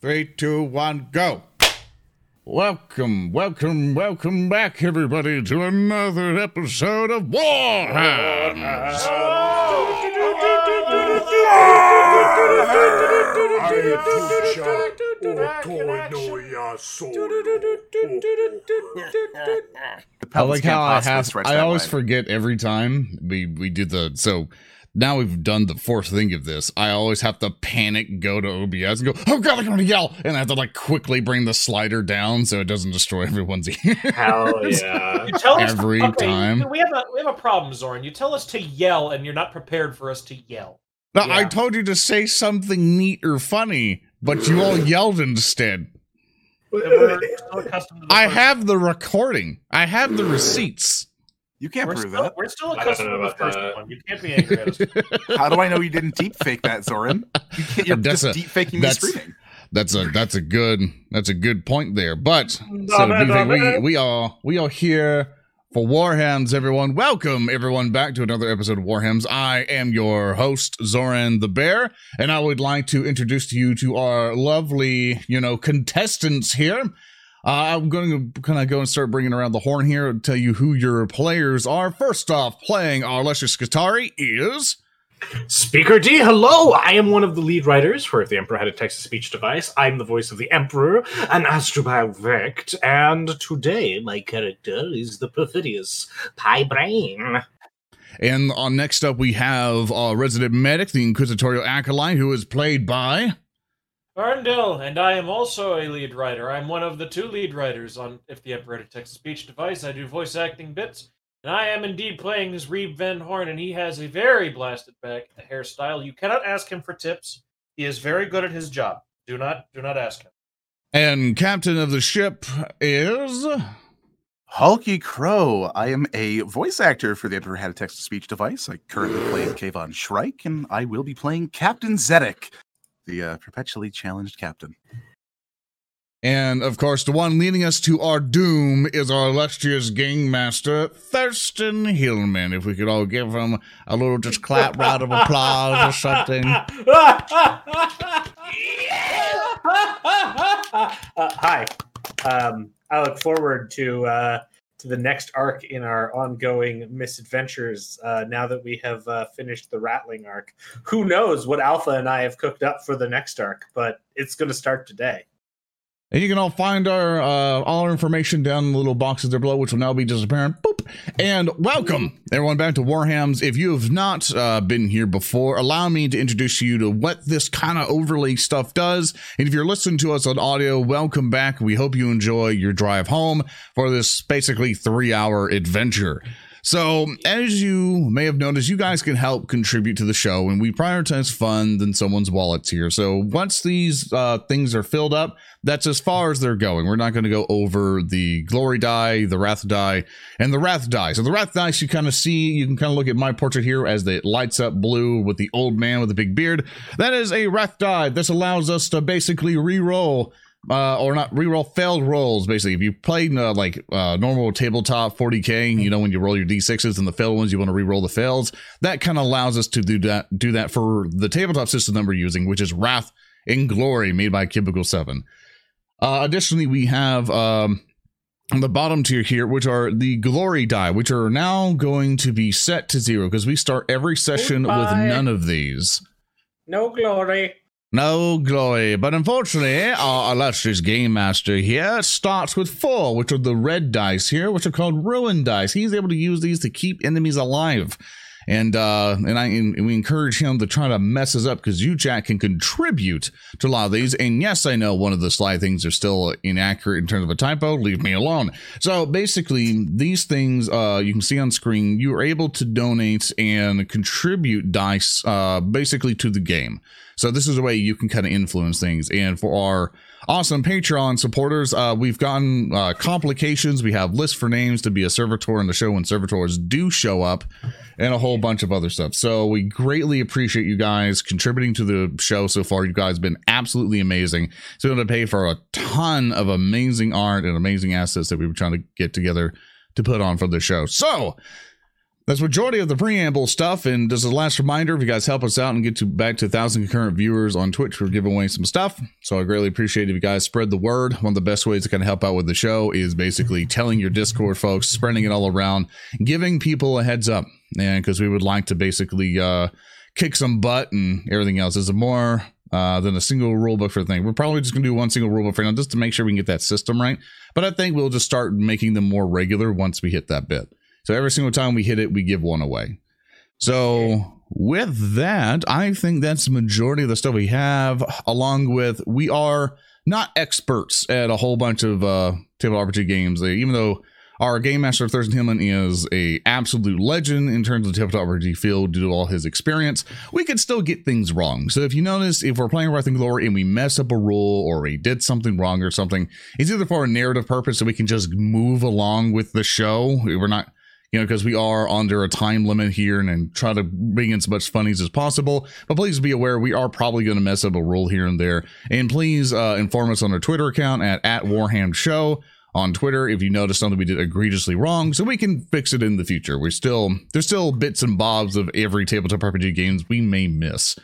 Three, two, one, go. Welcome, welcome, welcome back, everybody, to another episode of Warhams. I like how I have. I always forget every time we we do the so. Now we've done the fourth thing of this. I always have to panic, go to OBS, and go, "Oh God, I'm gonna yell!" and I have to like quickly bring the slider down so it doesn't destroy everyone's ears. Hell yeah! You tell us Every okay, time. We have a we have a problem, Zoran. You tell us to yell, and you're not prepared for us to yell. No, I told you to say something neat or funny, but you all yelled instead. So accustomed to the I have the recording. I have the receipts. You can't We're prove still, that. we're still I don't accustomed know to the first that. one. You can't be angry at us. How do I know you didn't deep fake that, Zoran? You can't, you're That's just a- deep faking me that's- screaming. That's a that's a good that's a good point there. But so Damn it, do you think damn we we are we are here for Warhams, everyone. Welcome everyone back to another episode of Warhams. I am your host Zoran the Bear, and I would like to introduce to you to our lovely you know contestants here. Uh, I'm going to kind of go and start bringing around the horn here and tell you who your players are. First off, playing our Lesser Skitarii is. Speaker D, hello! I am one of the lead writers for If the Emperor Had a Text to Speech Device. I'm the voice of the Emperor, an Asdrubael Vect, and today my character is the perfidious Pie Brain. And uh, next up, we have our resident medic, the Inquisitorial Acolyte, who is played by. Earndil, and I am also a lead writer. I'm one of the two lead writers on If the Emperor Had a Speech Device. I do voice acting bits, and I am indeed playing as Reeb Van Horn, and he has a very blasted back hairstyle. You cannot ask him for tips. He is very good at his job. Do not do not ask him. And captain of the ship is. Hulky Crow. I am a voice actor for the Emperor Had a Text to Speech device. I currently play Kayvaan Shrike, and I will be playing Captain Zedek, the uh, perpetually challenged captain. And of course, the one leading us to our doom is our illustrious gang master, Thurston Hillman. If we could all give him a little just clap round of applause or something. uh, hi. Um, I look forward to uh, to the next arc in our ongoing misadventures. Uh, now that we have uh, finished the Rattling arc, who knows what Alpha and I have cooked up for the next arc? But it's going to start today. And you can all find our uh, all our information down in the little boxes there below, which will now be disappearing. Boop. And welcome everyone back to Warhams. If you have not uh, been here before, allow me to introduce you to what this kind of overlay stuff does. And if you're listening to us on audio, welcome back. We hope you enjoy your drive home for this basically three hour adventure. So, as you may have noticed, you guys can help contribute to the show, and we prioritize fun than someone's wallets here. So, once these uh, things are filled up, that's as far as they're going. We're not going to go over the glory die, the wrath die, and the wrath die. So, the wrath dice you kind of see, you can kind of look at my portrait here as it lights up blue with the old man with the big beard. That is a wrath die. This allows us to basically re roll uh, or not reroll failed rolls. Basically, if you played uh, like uh, normal tabletop 40k, you know when you roll your d6s and the failed ones, you want to reroll the fails. That kind of allows us to do that. Do that for the tabletop system that we're using, which is Wrath and Glory, made by Cubicle Seven. Uh, additionally, we have um, on the bottom tier here, which are the glory die, which are now going to be set to zero because we start every session with none of these. No glory. No glory, but unfortunately, our illustrious game master here starts with four, which are the red dice here, which are called ruin dice. He's able to use these to keep enemies alive, and uh, and I and we encourage him to try to mess us up because you, Jack, can contribute to a lot of these. And yes, I know one of the slide things are still inaccurate in terms of a typo. Leave me alone. So basically, these things uh, you can see on screen. You are able to donate and contribute dice, uh, basically to the game. So this is a way you can kind of influence things. And for our awesome Patreon supporters, uh, we've gotten uh, complications. We have lists for names to be a servitor in the show when servitors do show up, and a whole bunch of other stuff. So we greatly appreciate you guys contributing to the show so far. You guys have been absolutely amazing. So going to pay for a ton of amazing art and amazing assets that we were trying to get together to put on for the show. So that's majority of the preamble stuff. And just a last reminder, if you guys help us out and get to back to a thousand concurrent viewers on Twitch, we're giving away some stuff. So I greatly appreciate if you guys spread the word. One of the best ways to kind of help out with the show is basically telling your Discord folks, spreading it all around, giving people a heads up. And because we would like to basically uh, kick some butt and everything else. Is a more uh, than a single rulebook for the thing. We're probably just gonna do one single rulebook for now, just to make sure we can get that system right. But I think we'll just start making them more regular once we hit that bit. So every single time we hit it, we give one away. So with that, I think that's the majority of the stuff we have, along with we are not experts at a whole bunch of uh table RPG games. Even though our game master Thurston Hillman is a absolute legend in terms of the tabletop RPG field due to all his experience. We could still get things wrong. So if you notice, if we're playing Wrath and Glory and we mess up a rule or we did something wrong or something, it's either for a narrative purpose so we can just move along with the show. We're not you know, because we are under a time limit here and, and try to bring in as much funnies as possible. But please be aware we are probably going to mess up a rule here and there. And please uh, inform us on our Twitter account at, at Warham Show on Twitter if you notice something we did egregiously wrong, so we can fix it in the future. We're still there's still bits and bobs of every tabletop RPG games we may miss.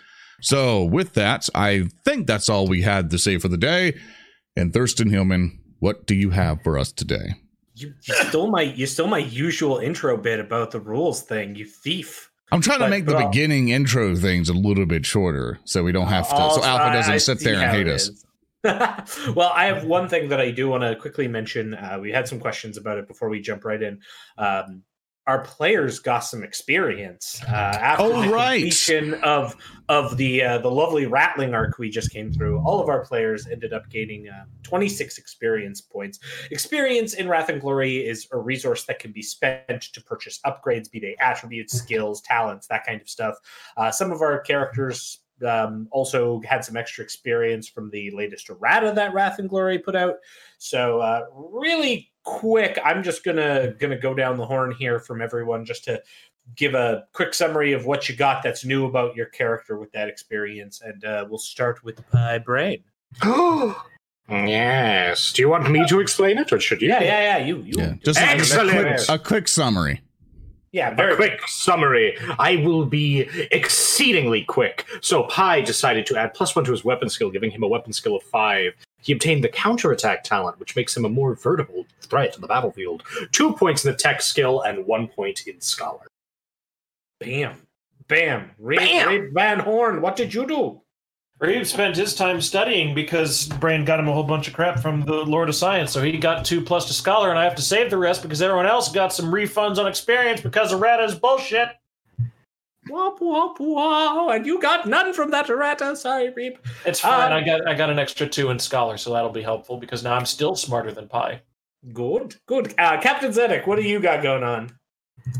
So with that, I think that's all we had to say for the day. And Thurston Hillman, what do you have for us today? You, you stole my you stole my usual intro bit about the rules thing, you thief. I'm trying to But- make the beginning intro things a little bit shorter so we don't have to, Oh, so Alpha doesn't I sit there and hate us. well, I have one thing that I do want to quickly mention. Uh, we had some questions about it before we jump right in. Um, our players got some experience uh, after Oh, the right. completion of of the uh, the lovely rattling arc we just came through. All of our players ended up gaining uh, 26 experience points. Experience in Wrath and Glory is a resource that can be spent to purchase upgrades, be they attributes, skills, talents, that kind of stuff. Uh, some of our characters um, also had some extra experience from the latest errata that Wrath and Glory put out. So uh, really quick, I'm just gonna gonna go down the horn here from everyone just to give a quick summary of what you got that's new about your character with that experience, and uh, we'll start with Pie Brain. yes. Do you want me to explain it, or should you? Yeah, yeah, yeah. You, you. Yeah, just a- Excellent. A, quick, a quick summary. yeah. A quick summary. I will be exceedingly quick. So Pi decided to add plus one to his weapon skill, giving him a weapon skill of five. He obtained the counterattack talent, which makes him a more veritable threat on the battlefield. Two points in the tech skill and one point in scholar. Bam, bam. Reeb, Bam! Reeb Van Horn. What did you do? Reeb spent his time studying because Brain got him a whole bunch of crap from the Lord of Science, so he got two plus to scholar, and I have to save the rest because everyone else got some refunds on experience because errata is bullshit. Womp womp wow! And you got none from that errata. Sorry, Reeb. It's fine. Um, I got I got an extra two in scholar, so that'll be helpful because now I'm still smarter than Pi. Good, good. Uh, Captain Zedek, what do you got going on?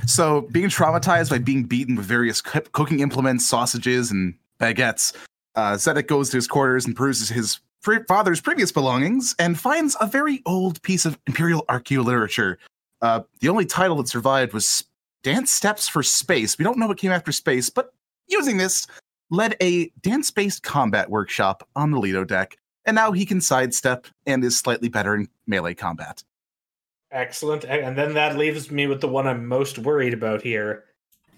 So, being traumatized by being beaten with various cook- cooking implements, sausages, and baguettes, uh, Zedek goes to his quarters and peruses his pre- father's previous belongings and finds a very old piece of Imperial archaeo literature. Uh, the only title that survived was Dance Steps for Space. We don't know what came after space, but using this led a dance based combat workshop on the Lido deck, and now he can sidestep and is slightly better in melee combat. Excellent. And then that leaves me with the one I'm most worried about here.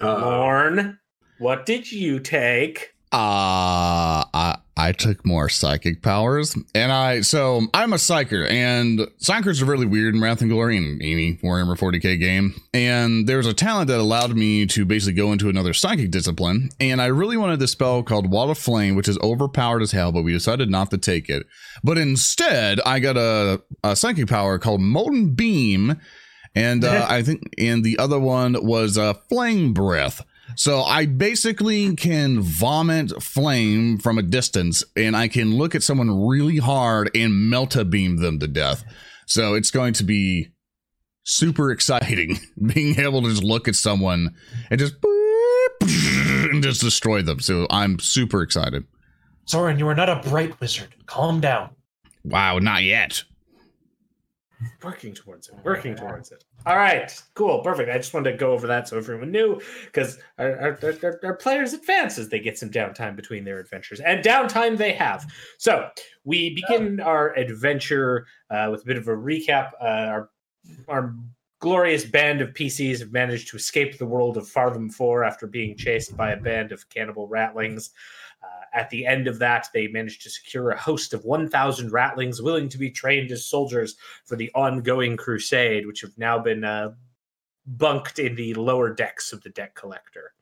Uh, Lorn, what did you take? Uh I I took more psychic powers, and I so I'm a psyker, and psykers are really weird in Wrath and Glory and any Warhammer 40k game. And there's a talent that allowed me to basically go into another psychic discipline, and I really wanted this spell called Wall of Flame, which is overpowered as hell, but we decided not to take it. But instead, I got a, a psychic power called Molten Beam, and uh, I think and the other one was uh, Flame Breath. So I basically can vomit flame from a distance and I can look at someone really hard and melta beam them to death. So it's going to be super exciting being able to just look at someone and just and just destroy them. So I'm super excited. Zoran, you are not a bright wizard. Calm down. Wow, not yet. Working towards it. Working towards it. All right. Cool. Perfect. I just wanted to go over that so everyone knew because our, our, our, our players advance as they get some downtime between their adventures. And downtime they have. So we begin our adventure uh, with a bit of a recap. Uh, our, our glorious band of PCs have managed to escape the world of Fartham 4 after being chased by a band of cannibal ratlings. At the end of that, they managed to secure a host of 1,000 ratlings willing to be trained as soldiers for the ongoing crusade, which have now been uh, bunked in the lower decks of the debt collector.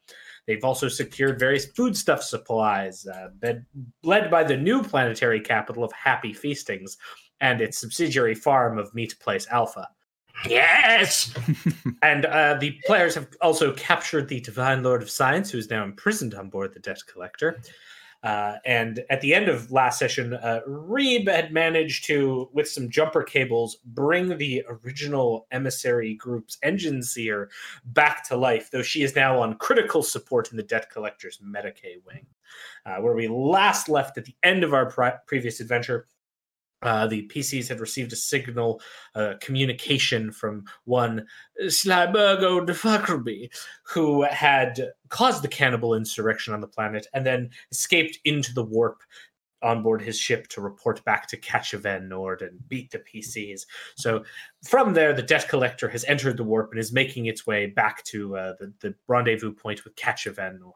They've also secured various foodstuff supplies, uh, bed, led by the new planetary capital of Happy Feastings and its subsidiary farm of Meat Place Alpha. Yes. And uh, the players have also captured the Divine Lord of Science, who is now imprisoned on board the Debt Collector. Uh, and at the end of last session, uh, Reeb had managed to, with some jumper cables, bring the original emissary group's engine seer back to life, though she is now on critical support in the Debt Collector's Medicae wing. Uh, where we last left at the end of our previous adventure, uh, the PCs had received a signal uh, communication from one Slyburgo de Fuckerby, who had caused the cannibal insurrection on the planet and then escaped into the warp on board his ship to report back to Catchaven Nord and beat the PCs. So from there, the debt collector has entered the warp and is making its way back to uh, the, the rendezvous point with Catchaven Nord.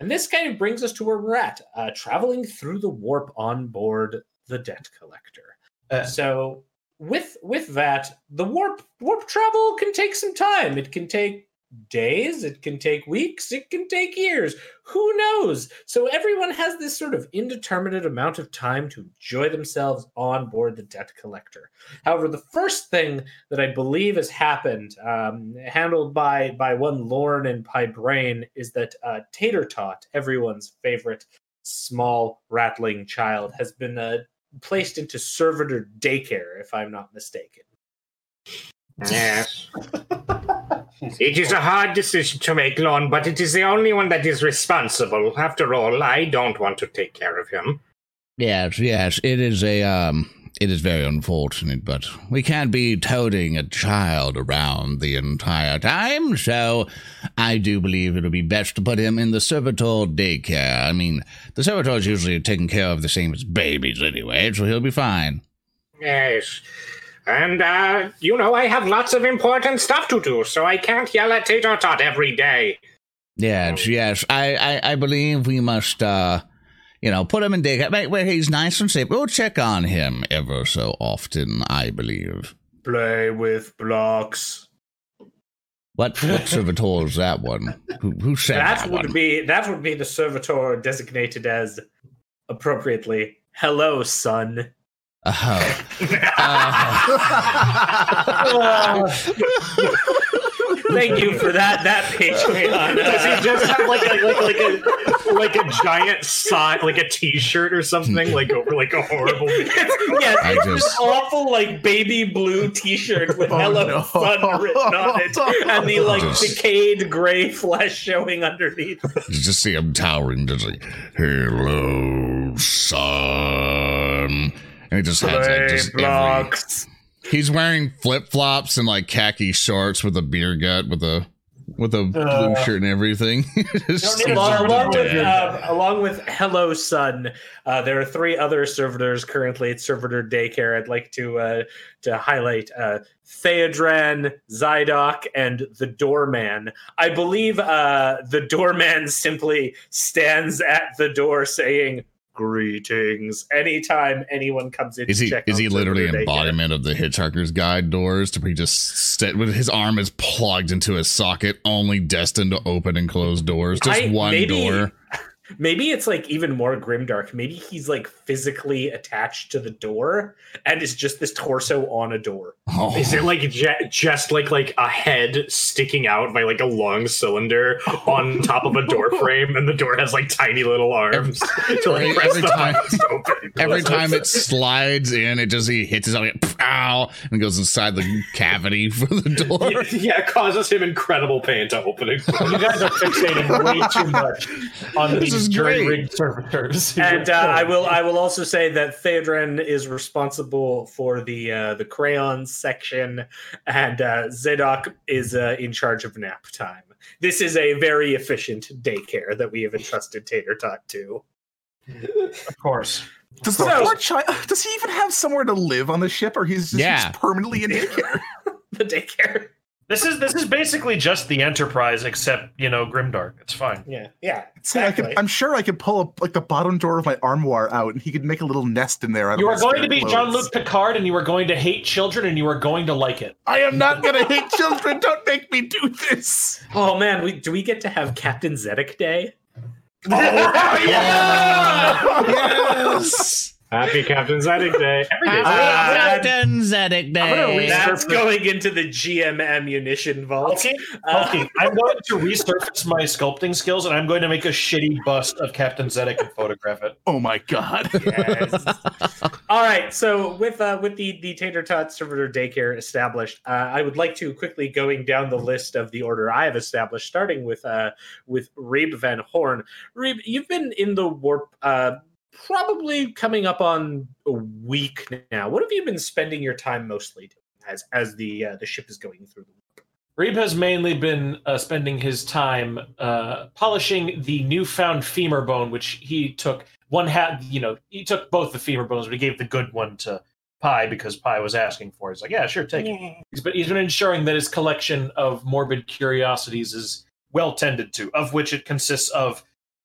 And this kind of brings us to where we're at, uh, traveling through the warp on board the debt collector. Uh, so with with that, the warp warp travel can take some time. It can take days, it can take weeks, it can take years. Who knows? So everyone has this sort of indeterminate amount of time to enjoy themselves on board the debt collector. However, the first thing that I believe has happened, um, handled by by one Lorn and Pie Brain, is that uh, Tater Tot, everyone's favorite small rattling child, has been uh, placed into servitor daycare, if I'm not mistaken. Yes. it is a hard decision to make, Lorn, but it is the only one that is responsible. After all, I don't want to take care of him. Yes, yes, it is a um it is very unfortunate, but we can't be toting a child around the entire time, so I do believe it'll be best to put him in the servitor daycare. I mean, the servitors usually are taken care of the same as babies anyway, so he'll be fine. Yes. And, uh, you know, I have lots of important stuff to do, so I can't yell at Tater Tot every day. Yes, yes. I, I, I believe we must uh you know, put him in daycare where- where he's nice and safe. We'll check on him ever so often, I believe. Play with blocks. What what servitor is that one? Who who said that, That would one? be that would be the servitor designated as appropriately. Hello, son. Oh. Thank you for that. That Patreon. Does he just have like a like like a like a giant sign, like a T-shirt or something, like over like a horrible? yeah, I it's just- this awful like baby blue T-shirt with Oh, "Hello, no. son" written on it, and the like Just- decayed gray flesh showing underneath. You just see him towering, just like, "Hello, son," and he just has like just every. Blocks. He's wearing flip flops and like khaki shorts with a beer gut with a with a blue Uh, shirt and everything. Just don't need along, along with, Dad. uh, along with Hello Son, uh, there are three other servitors currently at Servitor Daycare. I'd like to uh, to highlight uh, Theodran, Zydok, and the Doorman. I believe uh, the Doorman simply stands at the door saying "Greetings" anytime anyone comes in. Is to he check is he literally embodiment of the Hitchhiker's Guide doors to be just st- with his arm is plugged into a socket, only destined to open and close doors, just I- one maybe- door. Maybe it's like even more grimdark. Maybe he's like physically attached to the door and is just this torso on a door. Oh, Is it like je- just like like a head sticking out by like a long cylinder on top of a door frame, and the door has like tiny little arms to like Every- press every the time- open Every time it slides in, it just he hits his like pow and goes inside the cavity for the door. yeah, yeah, it causes him incredible pain to open it. You guys are fixating way too much on This these is jury great. rigged servitors. And uh, I will I will also say that Theodren is responsible for the uh, the crayons section, and uh, Zedok is uh, in charge of nap time. This is a very efficient daycare that we have entrusted Tater Tot to. of course. Does the So- poor child? Does he even have somewhere to live on the ship, or he's just Yeah. he's permanently in daycare? The daycare. This is this is basically just the Enterprise, except you know Grimdark. It's fine. Yeah, yeah. See, I could, Exactly. I'm sure I could pull up like the bottom door of my armoire out, and he could make a little nest in there. out You my are going to be clothes. Jean Luc Picard, and you are going to hate children, and you are going to like it. I am not gonna hate children. Don't make me do this. Oh man, we, do we get to have Captain Zedek Day? Oh yes. Happy Captain Zedek Day. Ah, Captain Zedek gonna Day. read- That's going into the GM ammunition vault. Okay, Uh, okay. I'm going to resurface my sculpting skills, and I'm going to make a shitty bust of Captain Zedek and photograph it. Oh my god. Yes. All right. So with uh, with the the Tater Tot Servitor Daycare established, uh, I would like to quickly going down the list of the order I have established, starting with uh with Reeb Van Horn. Reeb, you've been in the warp. Uh, Probably coming up on a week now. What have you been spending your time mostly doing as as the uh, the ship is going through the Reeb has mainly been uh, spending his time uh, polishing the newfound femur bone, which he took one had. You know, he took both the femur bones, but he gave the good one to Pi because Pi was asking for. it. He's like, "Yeah, sure, take it." He's been, he's been ensuring that his collection of morbid curiosities is well tended to, of which it consists of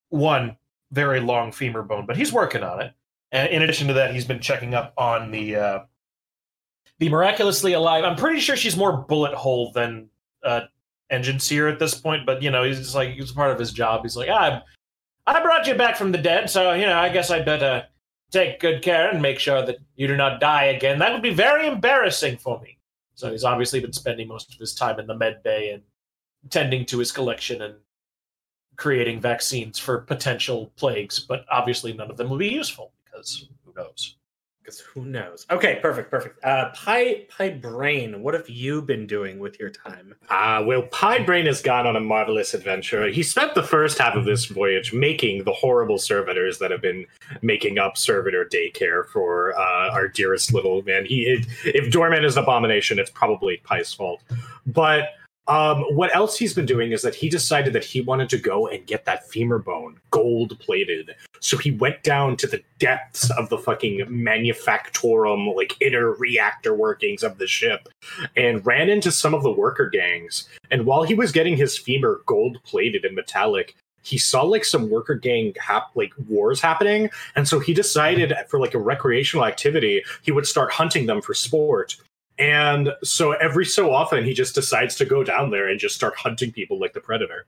one very long femur bone, but he's working on it. And in addition to that, he's been checking up on the uh, the miraculously alive. I'm pretty sure she's more bullet hole than uh, engine seer at this point, but you know, he's just like it's part of his job. He's like, ah, I brought you back from the dead, so you know, I guess I better take good care and make sure that you do not die again. That would be very embarrassing for me. So he's obviously been spending most of his time in the med bay and tending to his collection and creating vaccines for potential plagues, but obviously none of them will be useful because who knows. Because who knows? Okay, perfect, perfect. Uh, Pie Pi Brain, what have you been doing with your time? Uh, well, Pie Brain has gone on a marvelous adventure. He spent the first half of this voyage making the horrible servitors that have been making up servitor daycare for uh, our dearest little man. He, if Doorman is an abomination, it's probably Pie's fault. But um, what else he's been doing is that he decided that he wanted to go and get that femur bone gold plated. So he went down to the depths of the fucking manufactorum, like inner reactor workings of the ship, and ran into some of the worker gangs. And while he was getting his femur gold plated and metallic, he saw like some worker gang hap- like wars happening, and so he decided for like a recreational activity, he would start hunting them for sport. And so every so often, he just decides to go down there and just start hunting people like the predator.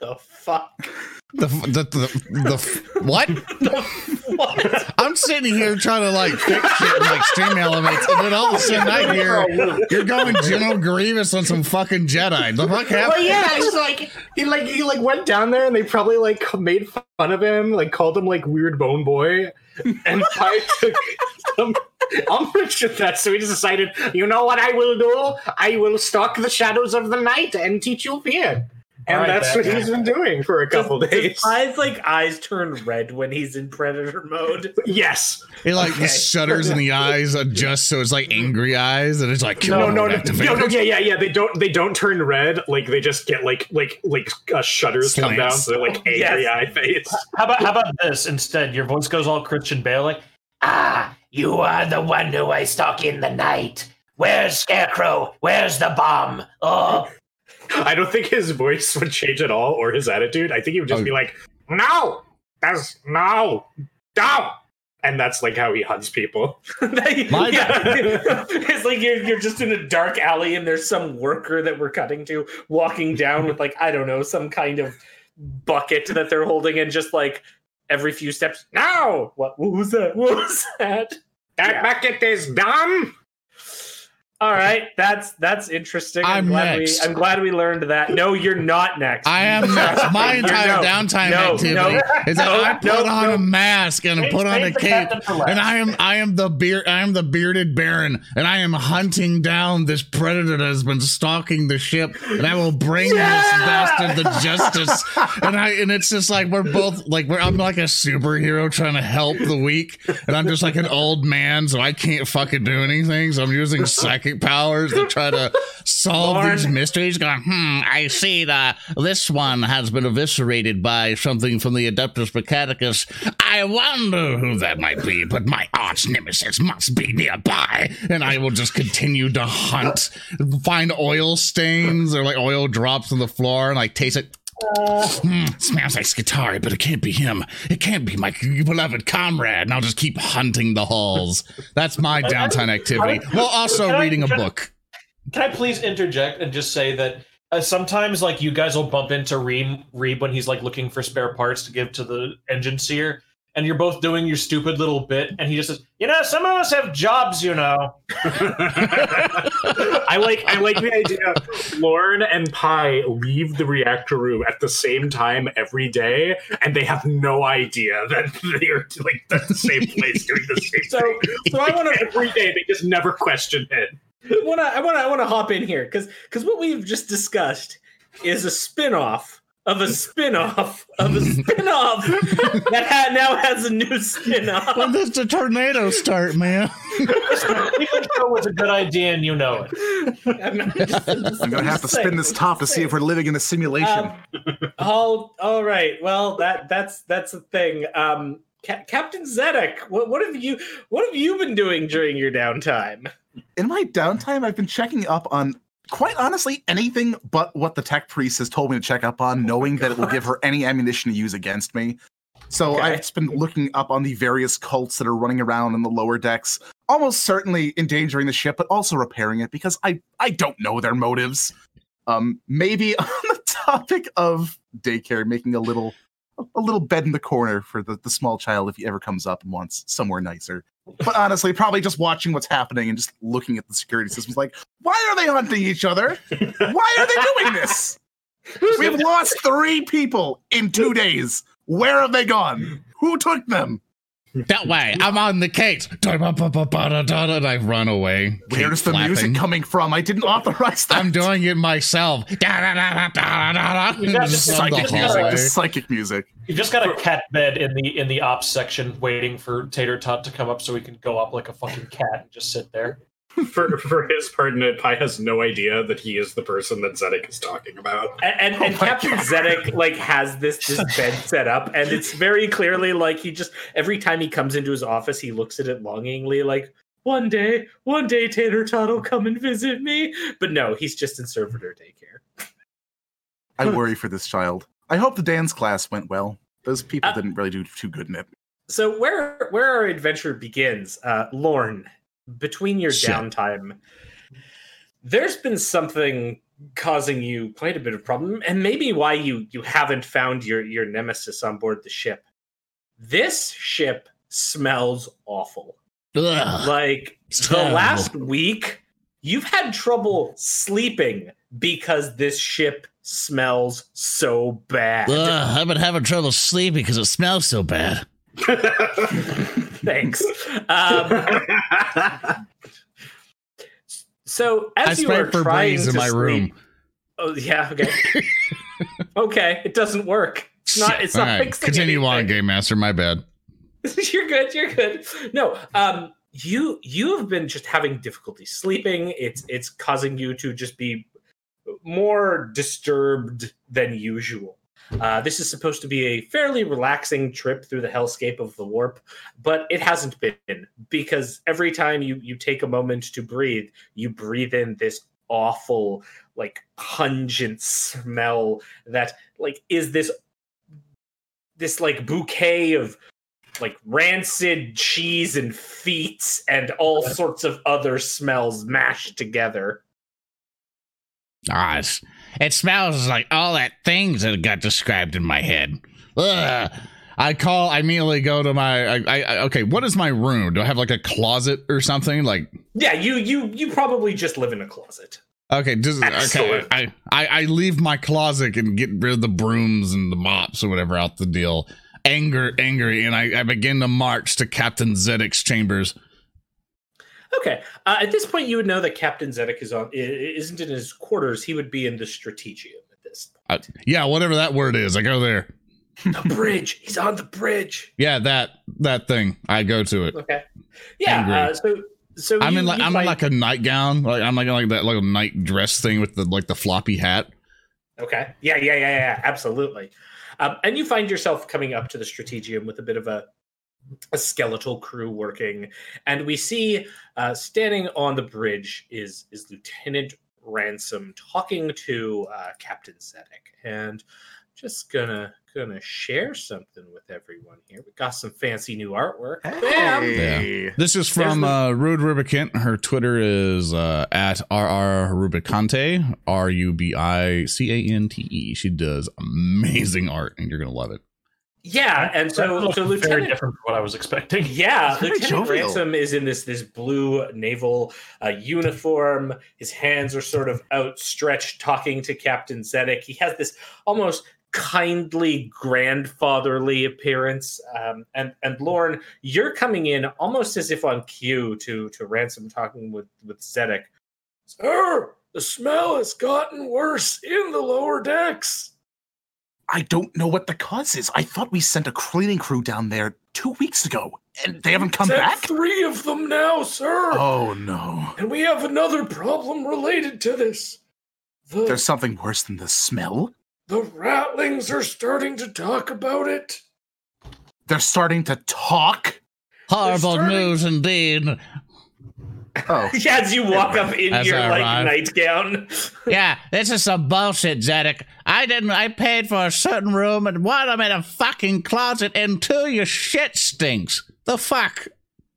The fuck? The, the, the, the, what? what? I'm sitting here trying to like fix shit and like stream elements, and then all of a sudden I hear you're going General Grievous on some fucking Jedi. The fuck happened? Well, yeah, he's like he like he like went down there and they probably like made fun of him, like called him like weird bone boy, and I took some umbrage with that. So he just decided, you know what I will do? I will stalk the shadows of the night and teach you fear. And All right, that's what Batman. he's been doing for a couple Does- does days. Pi's like eyes turn red when he's in predator mode. yes. It like Okay. the shutters in the eyes adjust so it's like angry eyes, and it's like No, no, no, no, no, yeah, yeah, yeah. They don't, they don't turn red. Like they just get like, like, like uh, shutters come down, so they're like angry Yes. eye face. How about how about this instead? Your voice goes all Christian Bale, like, "Ah, you are the one who I stalk in the night. Where's Scarecrow? Where's the bomb? Oh, I don't think his voice would change at all or his attitude. I think he would just Oh. be like, "No, that's no, no," and that's like how he hunts people. My yeah. it's like you're you're just in a dark alley and there's some worker that we're cutting to walking down with like I don't know some kind of bucket that they're holding and just like every few steps. Now, what, what was that? What was that? That Yeah. bucket is dumb. All right, that's that's interesting. I'm glad next. We, I'm glad we learned that. No, you're not next. I am next. My entire no. downtime No, activity no, is that no, I put on a mask and Change- put on a cape, captain for last. and I am I am the beard I am the bearded baron, and I am hunting down this predator that has been stalking the ship, and I will bring this bastard to justice. And I and it's just like we're both like we're I'm like a superhero trying to help the weak, and I'm just like an old man, so I can't fucking do anything. So I'm using psychic psychic powers to try to solve these mysteries. Going, hmm, I see that this one has been eviscerated by something from the Adeptus Mechanicus. I wonder who that might be, but my arch nemesis must be nearby. And I will just continue to hunt, find oil stains or like oil drops on the floor and like taste it. Hmm, smells like Skitarii, but it can't be him. It can't be my beloved comrade. And I'll just keep hunting the halls. That's my downtime activity. While also I- reading a can book. Can I please interject and just say that uh, sometimes like you guys will bump into Reem Reeb when he's like looking for spare parts to give to the engine seer, and you're both doing your stupid little bit, and he just says, "You know, some of us have jobs, you know." I like I like the idea. Lorn and Pi leave the reactor room at the same time every day, and they have no idea that they're like the same place doing the same So, thing. so I want to every day they just never question it. want to I want to I want to hop in here because because what we've just discussed is a spin-off of a spin-off of a spin-off that ha- now has a new spin-off. When does the tornado start, man? Even show was a good idea, and you know it. I'm, just- I'm gonna have to spin this top to see if we're living in a simulation. Um, all all right. Well, that that's that's the thing. Um, Ca- Captain Zedek, what what have you what have you been doing during your downtime? in my downtime, I've been checking up on quite honestly anything but what the tech priest has told me to check up on, knowing that it will give her any ammunition to use against me. So Okay. I've been looking up on the various cults that are running around in the lower decks, almost certainly endangering the ship, but also repairing it because I I don't know their motives. Um, maybe on the topic of daycare, making a little a little bed in the corner for the, the small child if he ever comes up and wants somewhere nicer. But honestly, probably just watching what's happening and just looking at the security systems like, why are they hunting each other? Why are they doing this? We've lost three people in two days. Where have they gone? Who took them? That way, I'm on the case. And I run away. Where's the flapping. music coming from? I didn't authorize that. I'm doing it myself. You got Just the on the psychic music. hallway. Just psychic music. You've just got a cat bed in the in the ops section, waiting for Tater Tot to come up so we can go up like a fucking cat and just sit there. For for his part in it, Pi has no idea that he is the person that Zedek is talking about. And, and, and Oh my Captain God. Zedek like has this this bed set up, and it's very clearly like he just every time he comes into his office, he looks at it longingly, like one day, one day Tater Tot will come and visit me. But no, he's just in servitor daycare. I worry for this child. I hope the dance class went well. Those people Uh, didn't really do too good in it. So where where our adventure begins, uh, Lorn, between your downtime, there's been something causing you quite a bit of problem, and maybe why you you haven't found your your nemesis on board the ship. This ship smells awful. Ugh. Like the terrible. last week, you've had trouble sleeping because this ship smells so bad. Ugh, I've been having trouble sleeping because it smells so bad. Thanks. Um, So I as you are spray trying to in my sleep, room. oh yeah, okay, okay, it doesn't work. It's not. It's not All right, fixing Continue on. Game Master. My bad. you're good. You're good. No, um, you you have been just having difficulty sleeping. It's it's causing you to just be more disturbed than usual. Uh, this is supposed to be a fairly relaxing trip through the hellscape of the warp, but it hasn't been because every time you you take a moment to breathe, you breathe in this awful, like pungent smell that like is this this like bouquet of like rancid cheese and feet and all sorts of other smells mashed together. Ah, it's, it smells like all that things that got described in my head. Ugh. I call. I immediately go to my. I, I, I- okay. What is my room? Do I have like a closet or something? Like Yeah, you you you probably just live in a closet. okay, just okay. I, I I leave my closet and get rid of the brooms and the mops or whatever out the deal. Anger, angry, and I, I begin to march to Captain Zedek's chambers. Okay. Uh, at this point, you would know that Captain Zedek is on isn't in his quarters. He would be in the strategium at this. Uh, yeah, whatever that word is, I go there. The bridge. He's on the bridge. Yeah, that that thing. I go to it. Okay. Yeah. Uh, so so I'm you- in like I'm in like a nightgown. Like I'm like like that like a night dress thing with the like the floppy hat. Okay. Yeah, yeah, yeah, yeah. Absolutely. Um, and you find yourself coming up to the Strategium with a bit of a a skeletal crew working, and we see uh, standing on the bridge is is Lieutenant Ransom talking to uh, Captain Zedek, and just gonna gonna share something with everyone here. We got some fancy new artwork. Bam! Hey. This is from the- uh, Rude Rubicant. Her Twitter is uh, at rr rubicante r u b i c a n t e. She does amazing art, and you're gonna love it. Yeah, and That so looks so very different from what I was expecting. Yeah, It's very Lieutenant jovial. Ransom is in this this blue naval uh, uniform. His hands are sort of outstretched, talking to Captain Zedek. He has this almost kindly grandfatherly appearance. Um, and and Lorn, you're coming in almost as if on cue to to Ransom talking with with Zedek. Sir, the smell has gotten worse in the lower decks. I don't know what the cause is. I thought we sent a cleaning crew down there two weeks ago, and they haven't come Sent back. Three of them now, sir. Oh no! And we have another problem related to this. The, There's something worse than the smell. the ratlings are starting to talk about it. They're starting to talk. Horrible starting- news indeed. Oh, As you walk up in As your I like arrive. nightgown. Yeah, this is some bullshit, Zedek. I didn't. I paid for a certain room, and one, I'm in a fucking closet, and two, your shit stinks. The fuck?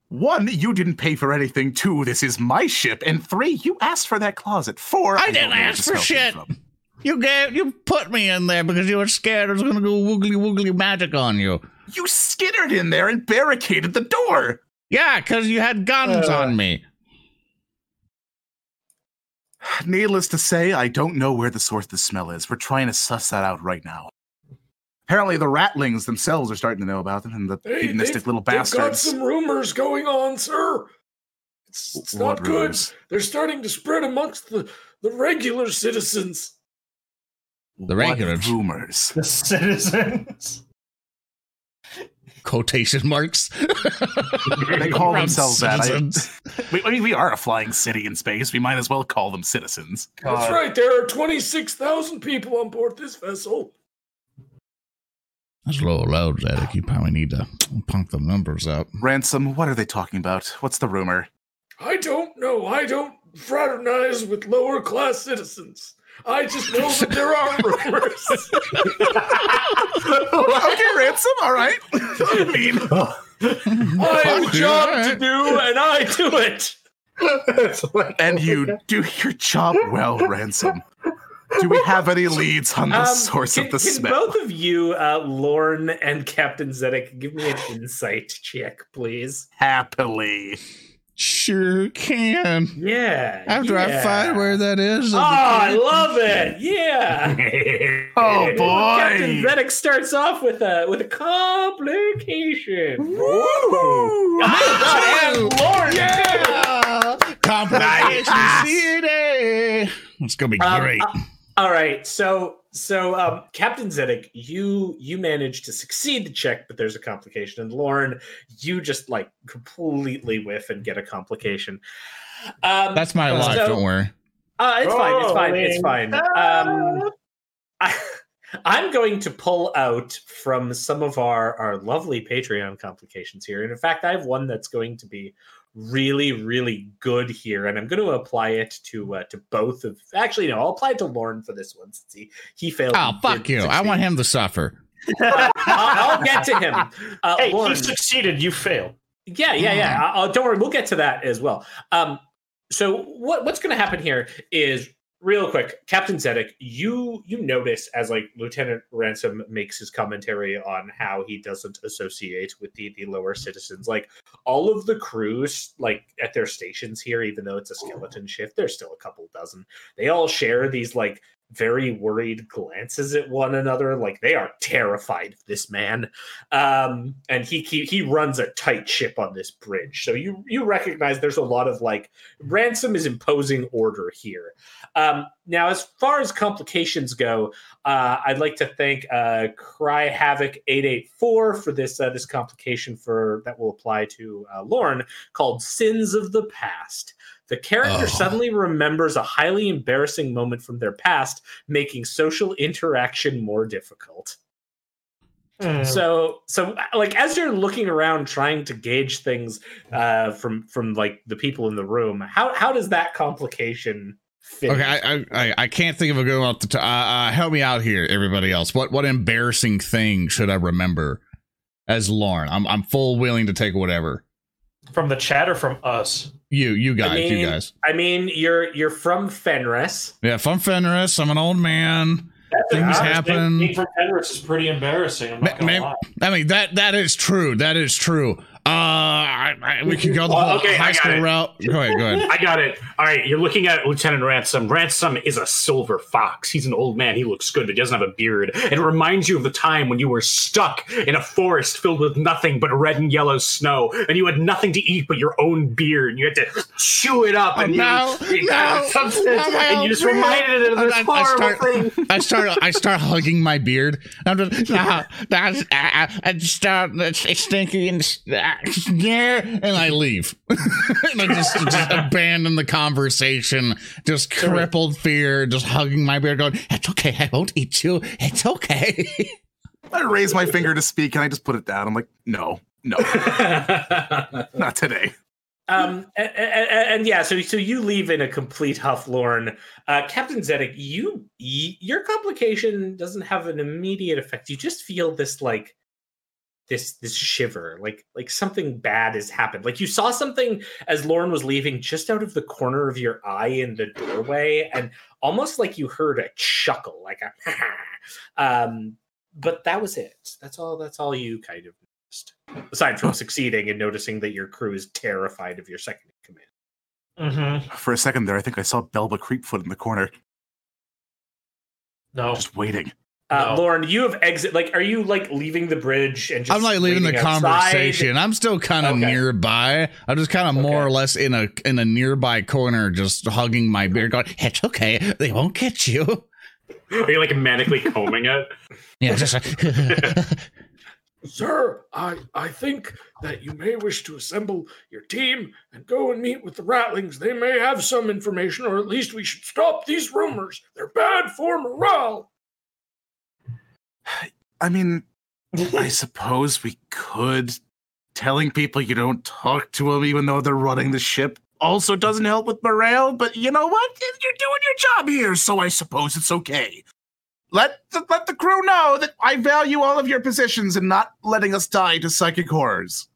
one, you didn't pay for anything. Two, this is my ship. And three, you asked for that closet. Four, I don't didn't ask for smell came shit. from. You gave. You put me in there because you were scared I was gonna go woogly woogly magic on you. You skittered in there and barricaded the door. Yeah, because you had guns Uh. on me. Needless to say, I don't know where the source of the smell is. We're trying to suss that out right now. Apparently, the ratlings themselves are starting to know about them, and the hedonistic little bastards. some rumors going on, sir. It's, it's not What good. They're starting to spread amongst the, the regular citizens. The regular regulars. rumors. The citizens. Quotation marks. They call Around themselves that. I- citizens. We, I mean, we are a flying city in space. We might as well call them citizens. God. Uh, right. There are 26,000 people on board this vessel. That's a little loud, Zedek. You probably need to pump the numbers up. Ransom, what are they talking about? What's the rumor? I don't know. I don't fraternize with lower class citizens. I just know that there are rumors. okay, Ransom, all right. I mean, I have a job alright. to do, and I do it. Like- and you do your job well, Ransom. Do we have any leads on the Um, source can, of the smell? can smell? both of you, uh, Lorn and Captain Zedek, give me an insight check, please? Happily. Sure can. Yeah. After I find where that is. Oh, I love it. Yeah. Oh Captain boy. Zedek starts off with a with a complication. Woo! And Lorn, Yeah! Complication Nice. City! It's gonna be Um, great. uh, all right, so so um, Captain Zedek, you you managed to succeed the check, but there's a complication, and Lauren, you just like completely whiff and get a complication. Um, That's my life, so- don't worry. Uh, it's fine. It's fine. It's fine. Um, I, I'm going to pull out from some of our our lovely Patreon complications here, and in fact, I have one that's going to be really, really good here, and I'm going to apply it to uh, to both of. Actually, no, I'll apply it to Lauren for this one since he he failed. Oh, fuck did you. I want him to suffer. I'll, I'll get to him. Uh, Hey, Lauren, he succeeded. You failed. yeah, yeah, yeah. I'll, don't worry, we'll get to that as well. Um, so what what's going to happen here is real quick, Captain Zedek. You you notice as like Lieutenant Ransom makes his commentary on how he doesn't associate with the the lower citizens. Like all of the crews, like at their stations here, even though it's a skeleton shift, there's still a couple dozen. They all share these like very worried glances at one another, like they are terrified of this man. Um, and he, he he runs a tight ship on this bridge, so you you recognize there's a lot of like ransom is imposing order here. Um, now, as far as complications go, uh, I'd like to thank uh, Cry Havoc eight eight four for this uh, this complication for that will apply to uh, Lorn called Sins of the Past. The character Oh. suddenly remembers a highly embarrassing moment from their past, making social interaction more difficult. Hmm. So, so like as you're looking around trying to gauge things uh, from from like the people in the room, how how does that complication fit? Okay, I, I I I can't think of a good one off the top. Uh, uh, help me out here, everybody else. What what embarrassing thing should I remember as Lauren? I'm I'm full willing to take whatever. From the chat or from us? You you guys, mean- you guys. I mean, you're you're from Fenris. Yeah, from Fenris, I'm an old man. Things Honestly, happen. Being from Penrith is pretty embarrassing. I'm not Ma- gonna ma- lie. I mean that that is true. That is true. Uh, I, I, we could go the whole okay, high school it. route. Go ahead, go ahead. I got it. All right, you're looking at Lieutenant Ransom. Ransom is a silver fox. He's an old man. He looks good, but he doesn't have a beard. It reminds you of the time when you were stuck in a forest filled with nothing but red and yellow snow, and you had nothing to eat but your own beard. You had to chew it up, and Oh, no, you, you got no, substance, and you just beard. reminded it of this I- I horrible start- thing. I start I start hugging my beard. I'm just nah, that's I, I just start it's, it's stinky and uh, and I leave. and I just just abandon the conversation, just crippled fear, just hugging my beard, going, "It's okay, I won't eat you. It's okay." I raise my finger to speak and I just put it down. I'm like, no, no, not today. Um, and, and, and yeah, so so you leave in a complete huff, Lorn. Uh, Captain Zedek, you y- your complication doesn't have an immediate effect. You just feel this like this this shiver, like like something bad has happened. Like you saw something as Lorn was leaving, just out of the corner of your eye in the doorway, and almost like you heard a chuckle, like a. um, but that was it. That's all. That's all you kind of noticed. Aside from succeeding and noticing that your crew is terrified of your second in command. Mm-hmm. For a second there, I think I saw Belba Creepfoot in the corner, No. just waiting. Uh, No. Lorn, you have exit. Like, are you like leaving the bridge and just? I'm like leaving the outside? conversation. I'm still kind of Okay. nearby. I'm just kind of more or less in a in a nearby corner, just hugging my beard, going, "It's okay. They won't get you." Are you like manically combing it? Yeah, just Sir, I, I think that you may wish to assemble your team and go and meet with the Ratlings. They may have some information, or at least we should stop these rumors. They're bad for morale. I mean, I suppose we could. Telling people you don't talk to them even though they're running the ship also doesn't help with morale, but you know what? You're doing your job here, so I suppose it's okay. Let the, let the crew know that I value all of your positions and not letting us die to psychic horrors.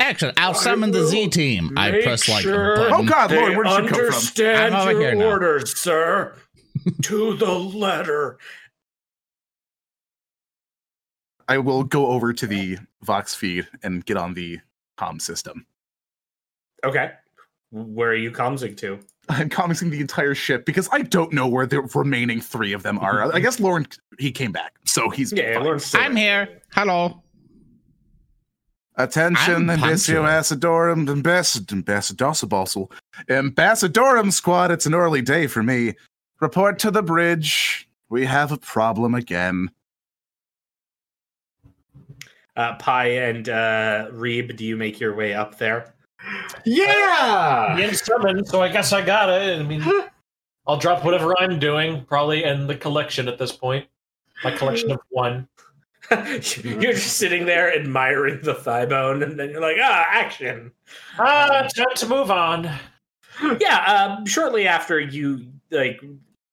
Action! I'll summon the Z team. I press like sure a button. Oh God, Lord, where did you come from? understand I'm over here your now. orders, sir, to the letter. I will go over to the Vox feed and get on the comm system. Okay. Where are you comsing to? I'm commenting the entire ship because I don't know where the remaining three of them are. I guess Lorn he came back, so he's Yeah, fine. Lorn's I'm here. Hello. Attention, I'm Indicio punctual. Acidorum, Ambassador, Ambassador, Ambassadorum Squad. It's an early day for me. Report to the bridge. We have a problem again. Uh, Pi and uh, Reeb, do you make your way up there? Yeah. in summon, so I guess I got it. I mean, I'll drop whatever I'm doing, probably in the collection at this point. My collection of one. you're just sitting there admiring the thigh bone, and then you're like, ah, action. Ah, time to move on. yeah, um, shortly after you like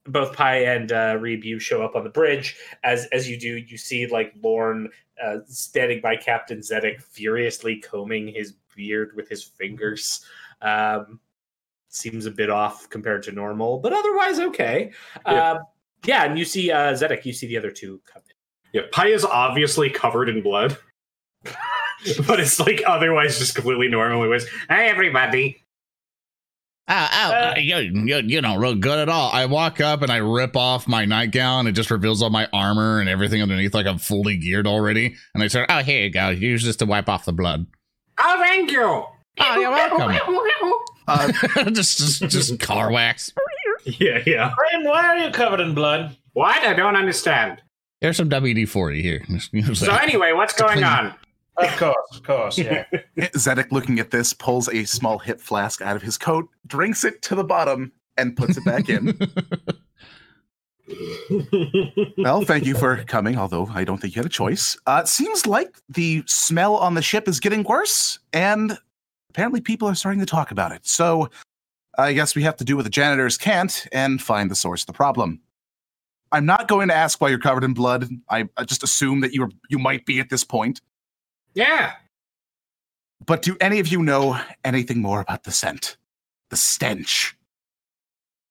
both Pi and uh, Reeb, you show up on the bridge. As as you do, you see like Lorn uh, standing by Captain Zedek, furiously combing his beard with his fingers. Um, seems a bit off compared to normal, but otherwise okay. Yeah. Um, yeah, and you see uh, Zedek. You see the other two come in. Yeah, Pi is obviously covered in blood. but it's like otherwise just completely normal. It was, hey everybody. Oh, oh, Uh, you, you, you don't look good at all. I walk up and I rip off my nightgown. It just reveals all my armor and everything underneath, like I'm fully geared already. And I start, oh, here you go. Use this to wipe off the blood. Oh, thank you. Oh, you're welcome. Uh, just, just, just car wax. Yeah, yeah. Brayden, why are you covered in blood? What? I don't understand. There's some WD 40 here. So anyway, what's going on? Of course, of course, yeah. Zedek, looking at this, pulls a small hip flask out of his coat, drinks it to the bottom, and puts it back in. well, thank you for coming, although I don't think you had a choice. Uh, it seems like the smell on the ship is getting worse, and apparently people are starting to talk about it. So I guess we have to do what the janitors can't and find the source of the problem. I'm not going to ask why you're covered in blood. I, I just assume that you are you might be at this point. Yeah. But do any of you know anything more about the scent? The stench?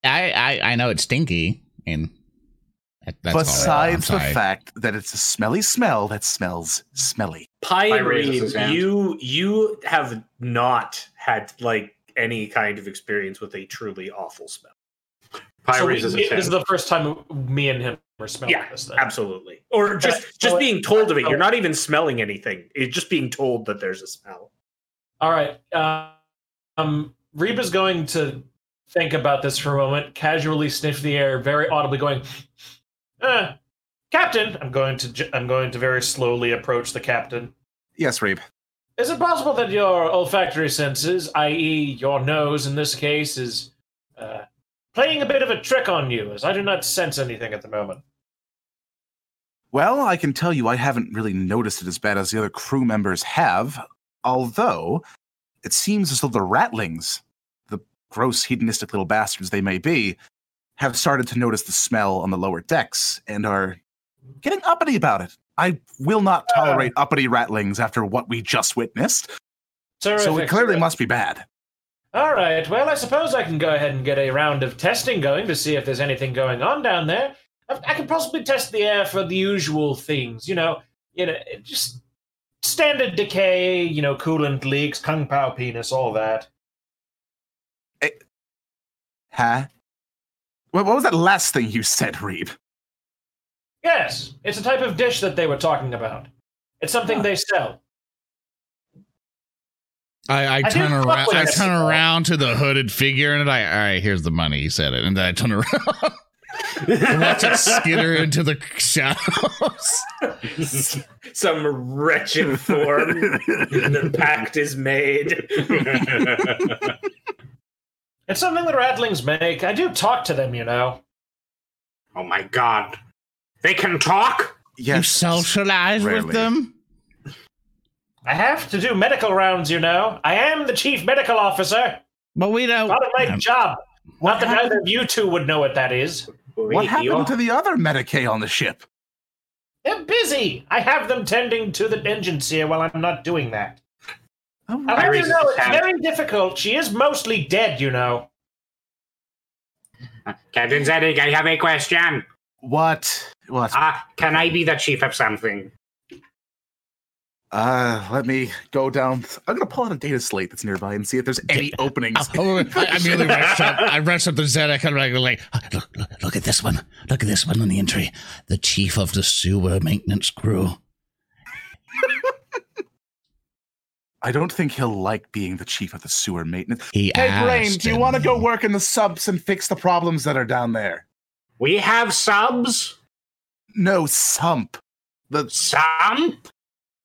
I, I, I know it's stinky. And that, that's all right. Besides I'm the fact that it's a smelly smell that smells smelly. Pie Pie and raises Reeb, his hand. you you have not had like any kind of experience with a truly awful smell. Pie so we, raises we- his this is the first time me and him are smelling Yeah, this thing. Absolutely. Or Okay, just so just it- being told of it. You're not even smelling anything. It's just being told that there's a smell. All right. Uh, um, Reeb's going to think about this for a moment, casually sniff the air, very audibly going, uh, "Captain." I'm going to. I'm going to very slowly approach the captain. Yes, Reeb. Is it possible that your olfactory senses, i.e., your nose in this case, is uh, playing a bit of a trick on you, as I do not sense anything at the moment? Well, I can tell you I haven't really noticed it as bad as the other crew members have, although it seems as though the ratlings, the gross hedonistic little bastards they may be, have started to notice the smell on the lower decks and are getting uppity about it. I will not tolerate uppity ratlings after what we just witnessed, so it Terrific. clearly must be bad. All right. Well, I suppose I can go ahead and get a round of testing going to see if there's anything going on down there. I, I can possibly test the air for the usual things. You know, you know, just standard decay. You know, coolant leaks, kung pao penis, all that. Eh. Huh? What what was that last thing you said, Reeb? Yes, it's a type of dish that they were talking about. It's something Huh. they sell. I, I, I turn around. I turn around to the hooded figure, and I, all right, here's the money. He said it, and then I turn around, and watch it skitter into the shadows. Some wretched form. the pact is made. It's something that ratlings make. I do talk to them, you know. oh my god. They can talk? you socialize rarely. with them. I have to do medical rounds, you know. I am the chief medical officer. But we don't. Part of my job. What Not that happened, either of you two would know what that is. What happened to the other Medicae on the ship? They're busy. I have them tending to the engine here while I'm not doing that. Oh, I'll I you know it's very difficult. She is mostly dead, you know. Captain Zedek, I have a question. What? What? Ah, can I be the chief of something? Uh, let me go down. I'm gonna pull out a data slate that's nearby and see if there's any openings. Oh, I, I immediately rushed up. I rushed up to Zedek and I'm like, look, look, look at this one. Look at this one on the entry. The chief of the sewer maintenance crew. I don't think he'll like being the chief of the sewer maintenance. He Hey, Braine, do you want to go work in the subs and fix the problems that are down there? We have subs? No, sump. The Some?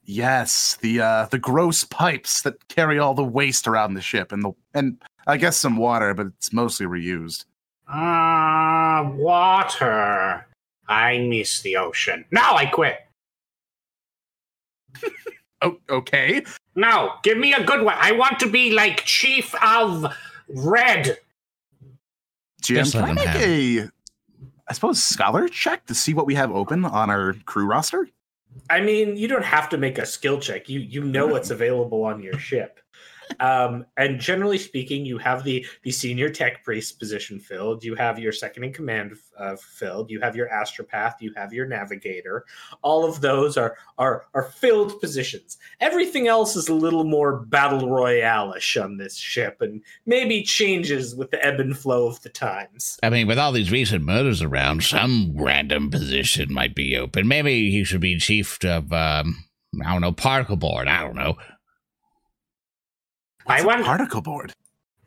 Yes, the uh the gross pipes that carry all the waste around the ship and the and I guess some water, but it's mostly reused. Ah, water. I miss the ocean. Now I quit. Oh, okay. No, give me a good one. I want to be like chief of red. GM, Just can I make a I suppose scholar check to see what we have open on our crew roster? I mean, you don't have to make a skill check. You you know what's available on your ship. Um, and generally speaking, you have the the senior tech priest position filled. You have your second in command uh, filled. You have your astropath. You have your navigator. All of those are are are filled positions. Everything else is a little more battle royale-ish on this ship, and maybe changes with the ebb and flow of the times. I mean, with all these recent murders around, some random position might be open. Maybe he should be chief of, um, I don't know, particle board. I don't know. I What's a want particle board.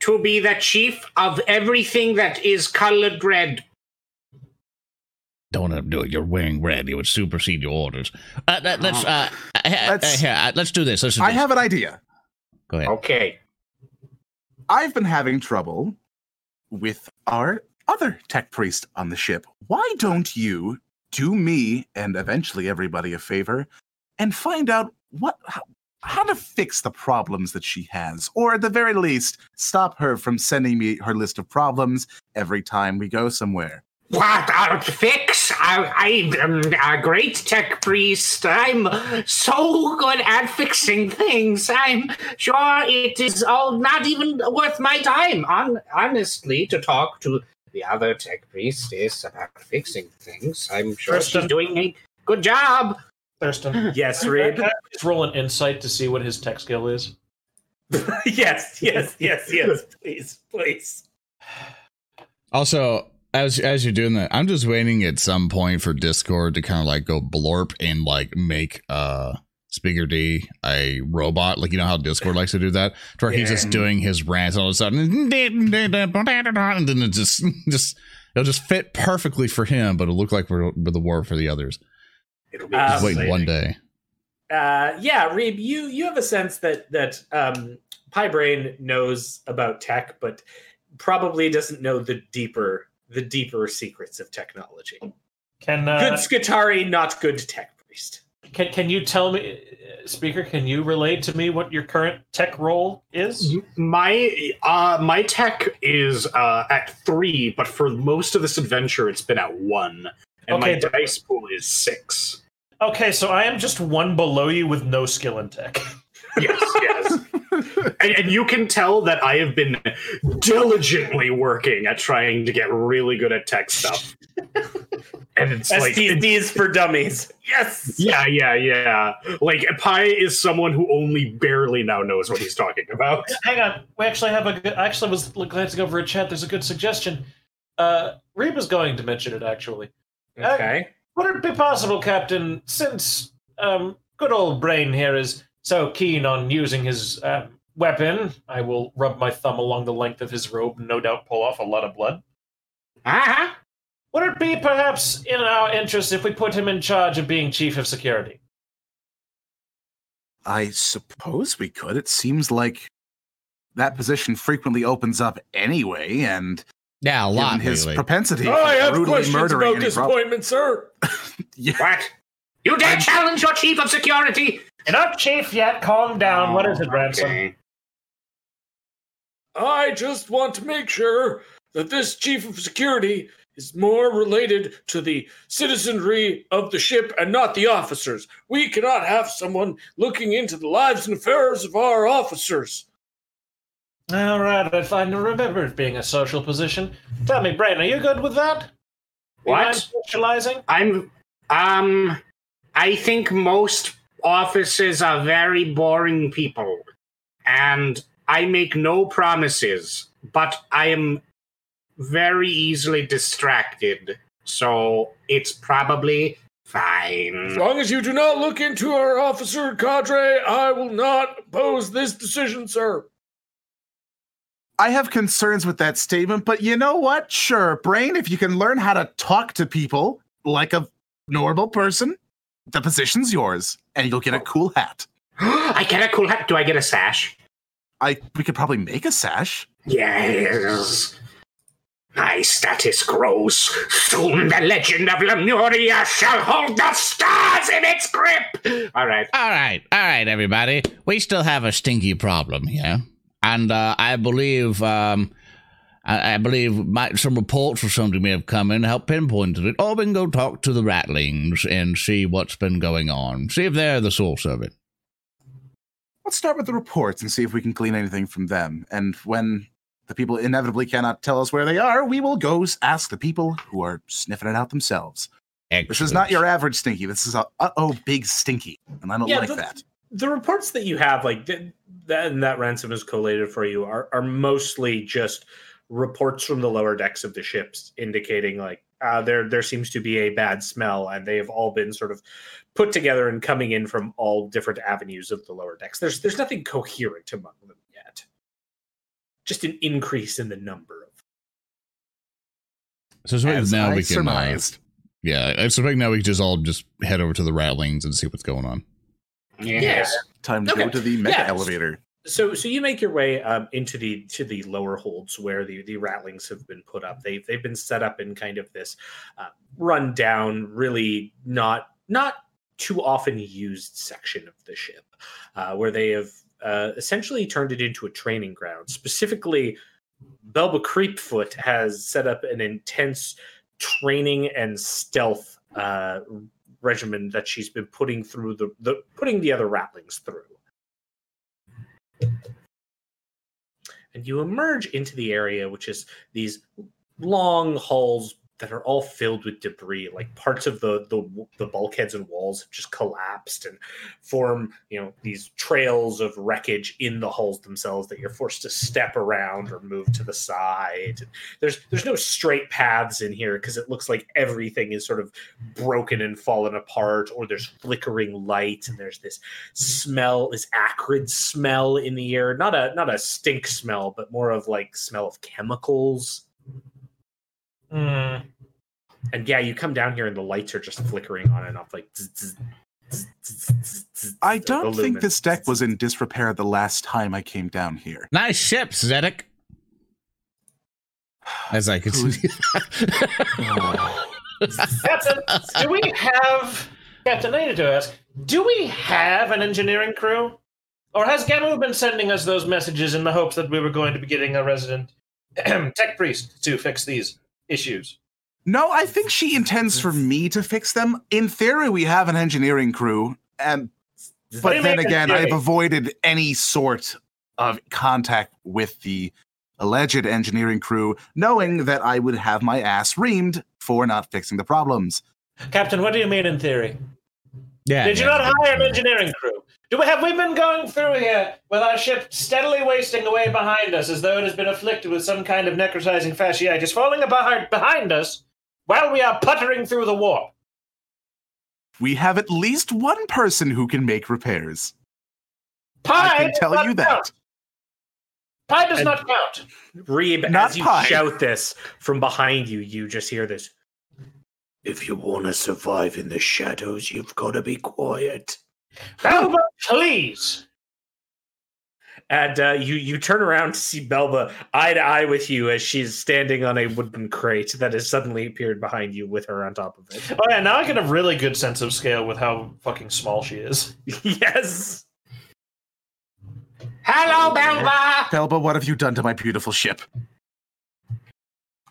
to be the chief of everything that is colored red. Don't want to do it. You're wearing red. It would supersede your orders. Uh, let, us uh, uh, Let's- uh, here, uh, let's do this. Let's do I this. have an idea. Go ahead. Okay. I've been having trouble with our other tech priest on the ship. Why don't you do me and eventually everybody a favor and find out what how, how to fix the problems that she has, or at the very least, stop her from sending me her list of problems every time we go somewhere. What I'll fix? I, I am a great tech priest. I'm so good at fixing things. I'm sure it is all not even worth my time, on, honestly, to talk to the other tech priestess about fixing things. I'm sure Tristan. she's doing a good job. Thurston, Yes, can Reeb. I just roll an insight to see what his tech skill is? yes, yes, yes, yes. Please, please. Also, as as you're doing that, I'm just waiting at some point for Discord to kind of like go blorp and like make uh Speaker D a robot. Like you know how Discord likes to do that, to where he's just doing his rants all of a sudden, and then it just just it'll just fit perfectly for him, but it'll look like we're, we're the war for the others. It'll be Just waiting one day. Uh, yeah, Reeb, you you have a sense that that um, Pi Braine knows about tech, but probably doesn't know the deeper the deeper secrets of technology. Can uh, good Skitarii, not good tech priest. can can you tell me, uh, speaker? Can you relate to me what your current tech role is? My uh my tech is uh at three, but for most of this adventure it's been at one. And my Okay. dice pool is six. Okay, so I am just one below you with no skill in tech. Yes, yes. and, and you can tell that I have been diligently working at trying to get really good at tech stuff. and it's like it's- STDs for dummies. Yes. yeah, yeah, yeah. Like Pi is someone who only barely now knows what he's talking about. Hang on, we actually have a good. I actually was glancing over a chat. There's a good suggestion. Uh, Reeb's going to mention it actually. Okay. Would it be possible, Captain, since um, good old Braine here is so keen on using his uh, weapon, I will rub my thumb along the length of his robe and no doubt pull off a lot of blood. Uh-huh. Would it be perhaps in our interest if we put him in charge of being chief of security? I suppose we could. It seems like that position frequently opens up anyway, and Yeah, a lot. given his lately. propensity oh, I for have questions murdering about any this sir. Yeah. What? You dare I'm- challenge your chief of security? You're not chief yet. Calm down. what is it, Ransom? Okay. I just want to make sure that this chief of security is more related to the citizenry of the ship and not the officers. We cannot have someone looking into the lives and affairs of our officers. All right, I find to remember it being a social position. Tell me, Braine, are you good with that? You What? mind socializing? I'm um I think most officers are very boring people. And I make no promises, but I am very easily distracted. So it's probably fine. As long as you do not look into our officer cadre, I will not oppose this decision, sir. I have concerns with that statement, but you know what? Sure, Braine, if you can learn how to talk to people like a normal person, the position's yours, and you'll get a oh. cool hat. I get a cool hat. Do I get a sash? I we could probably make a sash. Yes. My status grows. Soon the legend of Lemuria shall hold the stars in its grip. All right. All right, all right, everybody. We still have a stinky problem here, and uh, I believe, um, I, I believe, might some reports or something may have come in, help pinpoint it, or we can go talk to the Ratlings and see what's been going on, see if they're the source of it. let's start with the reports and see if we can glean anything from them. And when the people inevitably cannot tell us where they are, we will go ask the people who are sniffing it out themselves. This is not your average stinky. This is a uh oh big stinky, and I don't Yeah, like the- that. the reports that you have, like th- that, and that ransom is collated for you, are are mostly just reports from the lower decks of the ships indicating like uh, there there seems to be a bad smell, and they have all been sort of put together and coming in from all different avenues of the lower decks. There's there's nothing coherent among them yet. Just an increase in the number of. So, so As now I we can. Uh, surmised. yeah, I suspect now we can just all just head over to the ratlings and see what's going on. Yes. Time to Okay. go to the mega Yes. elevator. So, so you make your way um, into the to the lower holds where the the ratlings have been put up. They've they've been set up in kind of this uh, run down, really not not too often used section of the ship, uh, where they have uh, essentially turned it into a training ground. Specifically, Belba Creepfoot has set up an intense training and stealth uh, regimen that she's been putting through the, the putting the other ratlings through. and you emerge into the area which is these long halls that are all filled with debris like parts of the the, the bulkheads and walls have just collapsed and form you know these trails of wreckage in the hulls themselves that you're forced to step around or move to the side. There's there's no straight paths in here because it looks like everything is sort of broken and fallen apart or there's flickering light and there's this smell this acrid smell in the air. Not a not a stink smell but more of like smell of chemicals Hmm. and yeah you come down here and the lights are just flickering on and off like zzz, zzz, zzz, zzz, zzz, zzz, I don't think this deck was in disrepair the last time I came down here. Nice ship, Zedek. As I could see. Captain, do we have Captain? I need to ask: Do we have an engineering crew, or has Gamu been sending us those messages in the hopes that we were going to be getting a resident tech priest to fix these issues? No, I think she intends for me to fix them. In theory, we have an engineering crew, and but then again. I've avoided any sort of contact with the alleged engineering crew, knowing that I would have my ass reamed for not fixing the problems. Captain, what do you mean in theory? yeah. Did you yeah. not hire an engineering crew? Do we have we been going through here with our ship steadily wasting away behind us as though it has been afflicted with some kind of necrotizing fasciitis falling apart behind us while we are puttering through the warp? We have at least one person who can make repairs. Pi I can does tell not you that. count. Pi does And- not count. Reeb, Not as you pie. shout this from behind you, you just hear this. If you want to survive in the shadows, you've got to be quiet. Belba, please. And uh, you you turn around to see Belba eye to eye with you as she's standing on a wooden crate that has suddenly appeared behind you with her on top of it. Oh yeah, now I get a really good sense of scale with how fucking small she is. yes. Hello, Belva! Belba, what have you done to my beautiful ship?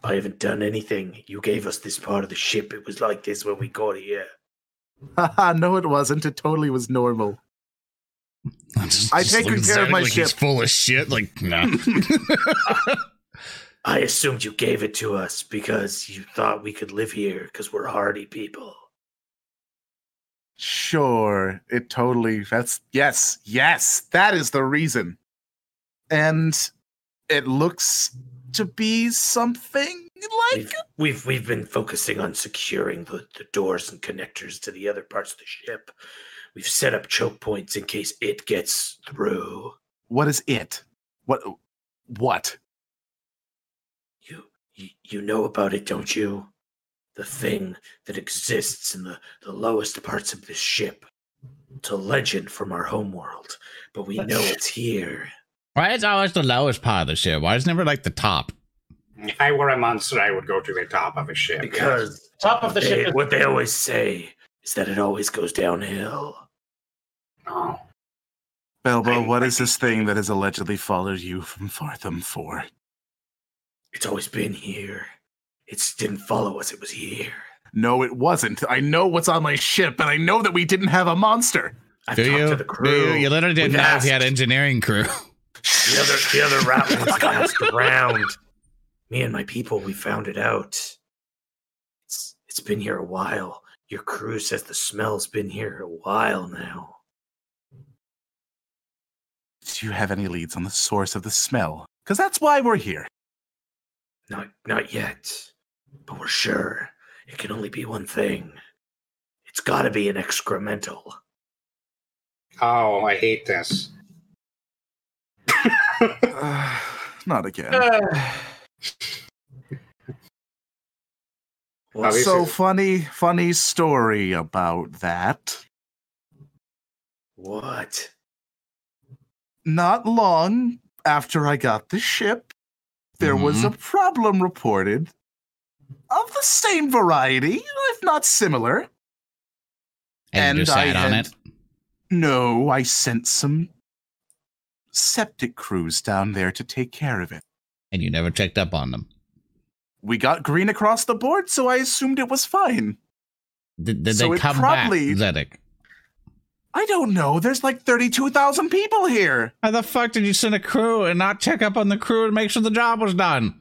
I haven't done anything. You gave us this part of the ship. It was like this when we got here. Haha, no, it wasn't. It totally was normal. Just- I just take good care of my like He's full of shit. Like, no. I assumed you gave it to us because you thought we could live here because we're hardy people. Sure, it totally. That's yes, yes. That is the reason, and it looks to be something like We've, we've we've been focusing on securing the, the doors and connectors to the other parts of the ship. We've set up choke points in case it gets through. what is it? What? What? You you, you know about it, don't you? The thing that exists in the, the lowest parts of this ship. It's a legend from our homeworld, but we know it's here. Why is always the lowest part of the ship? Why is it never like the top? If I were a monster, I would go to the top of a ship. yes. Because Top of the they- ship. is- what they always say is that it always goes downhill. Oh. Belbo, I- what I is this thing that has allegedly followed you from Fartham for? It's always been here. It didn't follow us, it was here. No, it wasn't. I know what's on my ship, and I know that we didn't have a monster. I've Do talked you? to the Do crew. you? You literally didn't We've know if you had engineering crew. The other, the other ratlings asked around. Me and my people, we found it out. It's it's been here a while. Your crew says the smell's been here a while now. Do you have any leads on the source of the smell? Because that's why we're here. Not not yet, but we're sure it can only be one thing. It's got to be an excremental. Oh, I hate this. Uh, not again. Well, Obviously- so funny, funny story about that. what? Not long after I got the ship, there was mm-hmm. a problem reported of the same variety, if not similar. And, you And I sat on had- it. No, I sent some septic crews down there to take care of it. And you never checked up on them. We got green across the board, so I assumed it was fine. Did, did So they come probably- back, Zedek? I don't know. There's like 32,000 people here. How the fuck did you send a crew and not check up on the crew and make sure the job was done?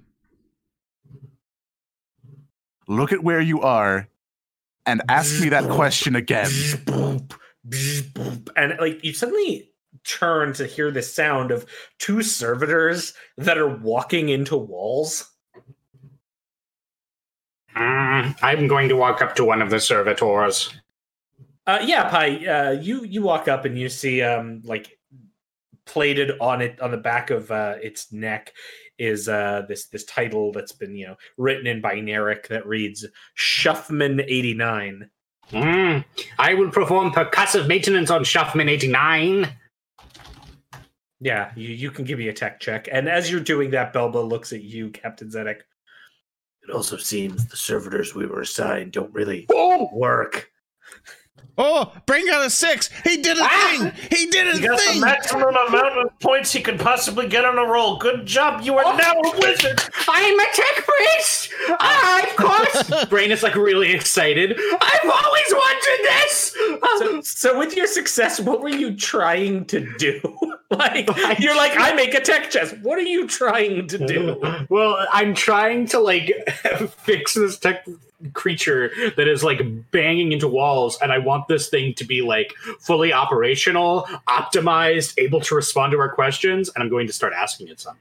Look at where you are and ask me that question again. Boop, boop. And like you suddenly turn to hear the sound of two servitors that are walking into walls. Mm, I'm going to walk up to one of the servitors. Uh, yeah, Pi. Uh, you you walk up and you see um like plated on it on the back of uh, its neck is uh this this title that's been you know written in binaric that reads Shuffman eighty nine. Mm, I will perform percussive maintenance on Shuffman 89. Yeah, you, you can give me a tech check. And as you're doing that, Belba looks at you, Captain Zedek. It also seems the servitors we were assigned don't really Boom! work. Oh, bring out a six. He did a Ah! thing. He did a He got the thing. maximum amount of points he could possibly get on a roll. Good job, you are now a wizard. I'm a tech priest! Ah, of course! Braine is like really excited. I've always wanted this! So, so with your success, what were you trying to do? like you're like, I make a tech chest. What are you trying to do? well, I'm trying to like fix this tech creature that is like banging into walls, and I want this thing to be like fully operational, optimized, able to respond to our questions, and I'm going to start asking it some.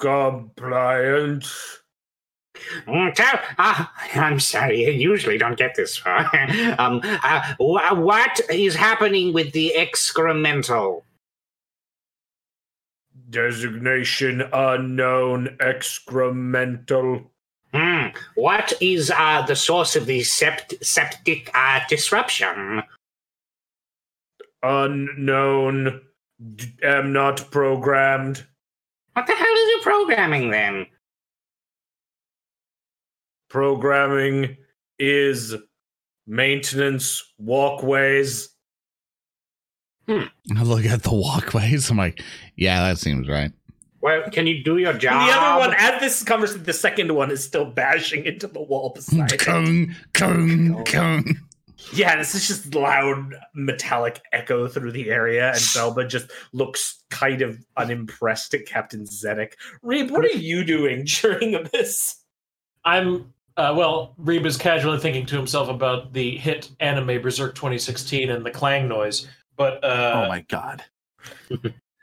Compliant. Mm, tell- ah, I'm sorry, I usually don't get this far. um, uh, wh- what is happening with the excremental? Designation unknown. Excremental. Hmm. What is uh, the source of the sept- septic uh, disruption? Unknown. D- am not programmed. What the hell is your programming then? Programming is maintenance walkways. Hmm. I look at the walkways. I'm like, yeah, that seems right. Well, can you do your job? And the other one, as this conversation, the second one is still bashing into the wall beside it. Kung, kung, kung. Yeah, this is just loud metallic echo through the area, and Belba just looks kind of unimpressed at Captain Zedek. Reeb, what are you doing during this? I'm uh, well. Reeb is casually thinking to himself about the hit anime Berserk 2016 and the clang noise. But uh, oh my god.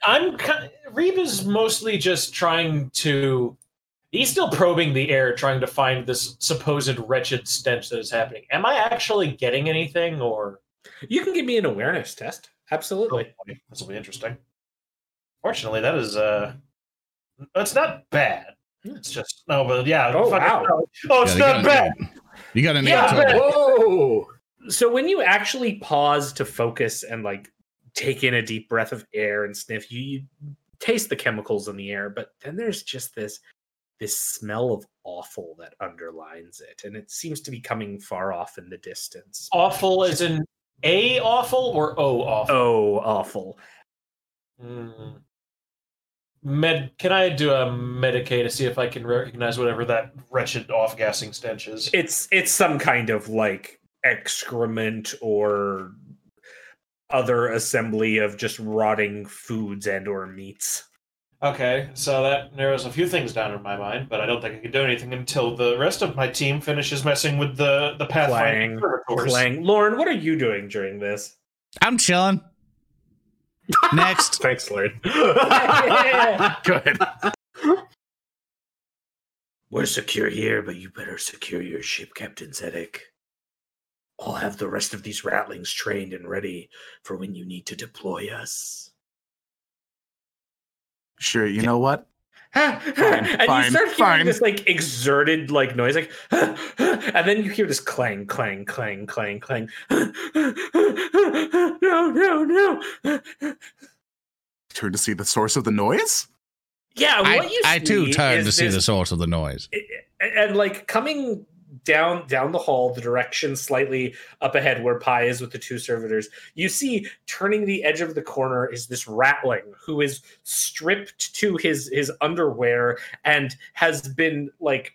I'm ki- Reeb is mostly just trying to. He's still probing the air, trying to find this supposed wretched stench that is happening. Am I actually getting anything, or You can give me an awareness test. Absolutely. this will be interesting? Fortunately, that is uh, it's not bad. It's just no, but yeah. Oh, fucking- wow. Oh, it's Yeah, not bad. an- You got an eight Yeah, total. Whoa! So when you actually pause to focus and like take in a deep breath of air and sniff, you, you taste the chemicals in the air, but then there's just this this smell of awful that underlines it, and it seems to be coming far off in the distance. Awful as in a awful or o awful. Oh, awful! Mm. Med, can I do a Medicae to see if I can recognize whatever that wretched off-gassing stench is? It's it's some kind of like excrement or other assembly of just rotting foods and or meats. Okay, so that narrows a few things down in my mind, but I don't think I can do anything until the rest of my team finishes messing with the the Pathfinder Clang, servitors. Lorn, what are you doing during this? I'm chilling. Next. Thanks, Lord. Good. We're secure here, but you better secure your ship, Captain Zedek. I'll have the rest of these ratlings trained and ready for when you need to deploy us. Sure. You know what? and fine, you start hearing fine. this like exerted like noise, like, and then you hear this clang, clang, clang, clang, clang. no, no, no. Turn to see the source of the noise. Yeah, what I, you I too see turned to see this- the source of the noise. and, and, like coming down down the hall the direction slightly up ahead where pi is with the two servitors you see turning the edge of the corner is this ratling who is stripped to his his underwear and has been like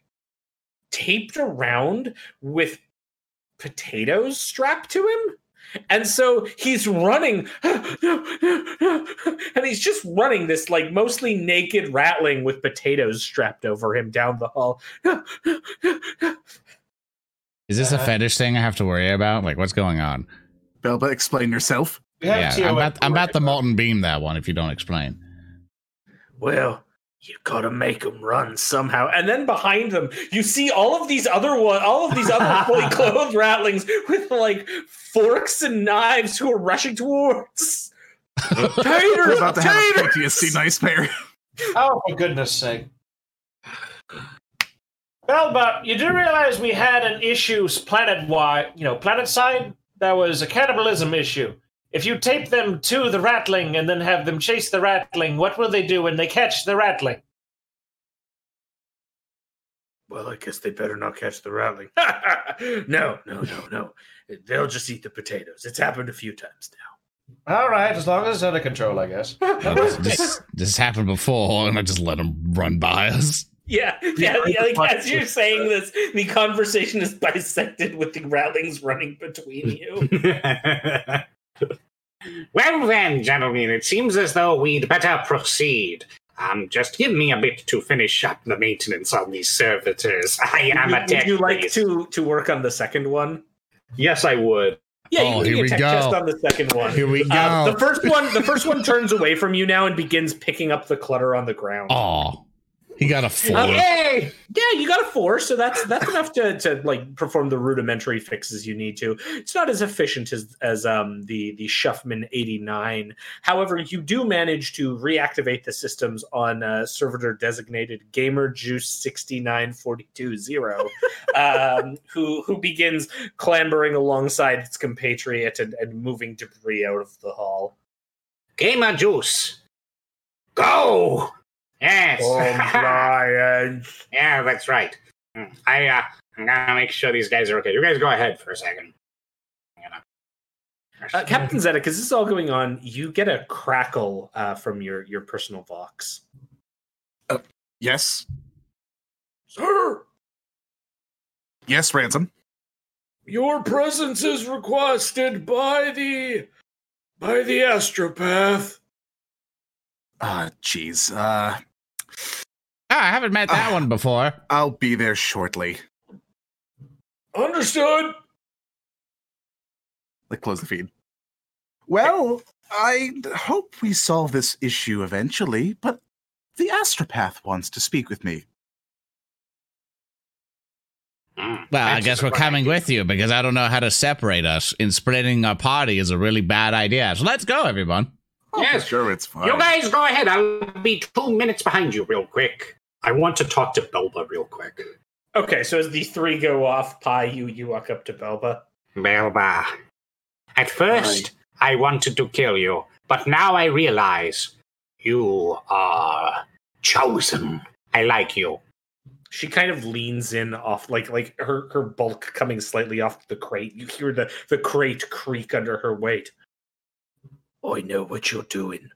taped around with potatoes strapped to him and so he's running and he's just running this like mostly naked ratling with potatoes strapped over him down the hall Is this a Uh, fetish thing I have to worry about? Like, what's going on? Belba, explain yourself. We Yeah, I'm about, I'm about the molten beam that one. If you don't explain, Well, you gotta make them run somehow and then behind them you see all of these other one all of these other fully clothed ratlings with like forks and knives who are rushing towards We're taters about to have a taters PTSD nightmare. Oh, for goodness sake. Belba, you do realize we had an issue planet wide, you know, planet side? That was a cannibalism issue. If you tape them to the ratling and then have them chase the ratling, what will they do when they catch the ratling? Well, I guess they better not catch the ratling. no, no, no, no. They'll just eat the potatoes. It's happened a few times now. All right, as long as it's under control, I guess. this, this, this happened before, and I just let them run by us. yeah yeah, yeah like as you're saying this the conversation is bisected with the ratlings running between you well then, gentlemen, it seems as though we'd better proceed. Um, just give me a bit to finish up the maintenance on these servitors. I am would, a you- tech. would you like priest. to to work on the second one Yes, I would. yeah you Oh, can here we a tech go. test on the second one Here we go. Uh, the first one, the first one turns away from you now and begins picking up the clutter on the ground. Oh, he got a four. Yay! Yeah, you got a four, so that's that's enough to, to like perform the rudimentary fixes you need to. It's not as efficient as as um the the Shuffman eighty nine. However, you do manage to reactivate the systems on uh, servitor designated Gamer Juice sixty nine forty two zero, um, who who begins clambering alongside its compatriot and, and moving debris out of the hall. Gamer juice. Go! Yes. Compliance. yeah, that's right. Hmm. I uh I'm gonna make sure these guys are okay. You guys go ahead for a second. Uh, Captain Zedek, as this is all going on, you get a crackle uh, from your your personal vox. Yes. Sir, Yes, Ransom. your presence is requested by the by the astropath. Ah, jeez. Uh, Ah, I haven't met that Ah. one before. I'll be there shortly. Understood. Like, close the feed. Well, I hope we solve this issue eventually, but the astropath wants to speak with me. Hmm. Well, I guess we're coming with you because I don't know how to separate us. And splitting our party is a really bad idea. So let's go, everyone. Oh, Yes. sure, it's fine. You guys go ahead. I'll be two minutes behind you, real quick. I want to talk to Belba real quick. Okay, so as the three go off, Pi, you you walk up to Belba. Belba. At first, I wanted to kill you, but now I realize you are chosen. I like you. She kind of leans in off, like like her her bulk coming slightly off the crate. You hear the the crate creak under her weight. I know what you're doing.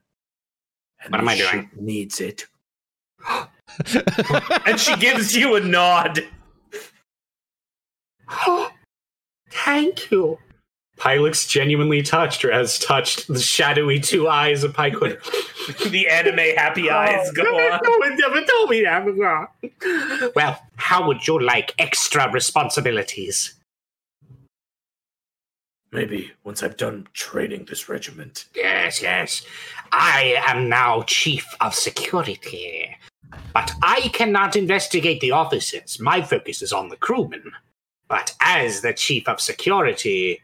And What am I this doing? ship Needs it. And she gives you a nod. Thank you. Pi looks genuinely touched, or has touched the shadowy two eyes of Pi the anime happy oh. eyes go on. No one ever told me that. Well, how would you like extra responsibilities? Maybe once I've done training this regiment. Yes, yes. I am now chief of security. But I cannot investigate the officers. My focus is on the crewmen. But as the chief of security,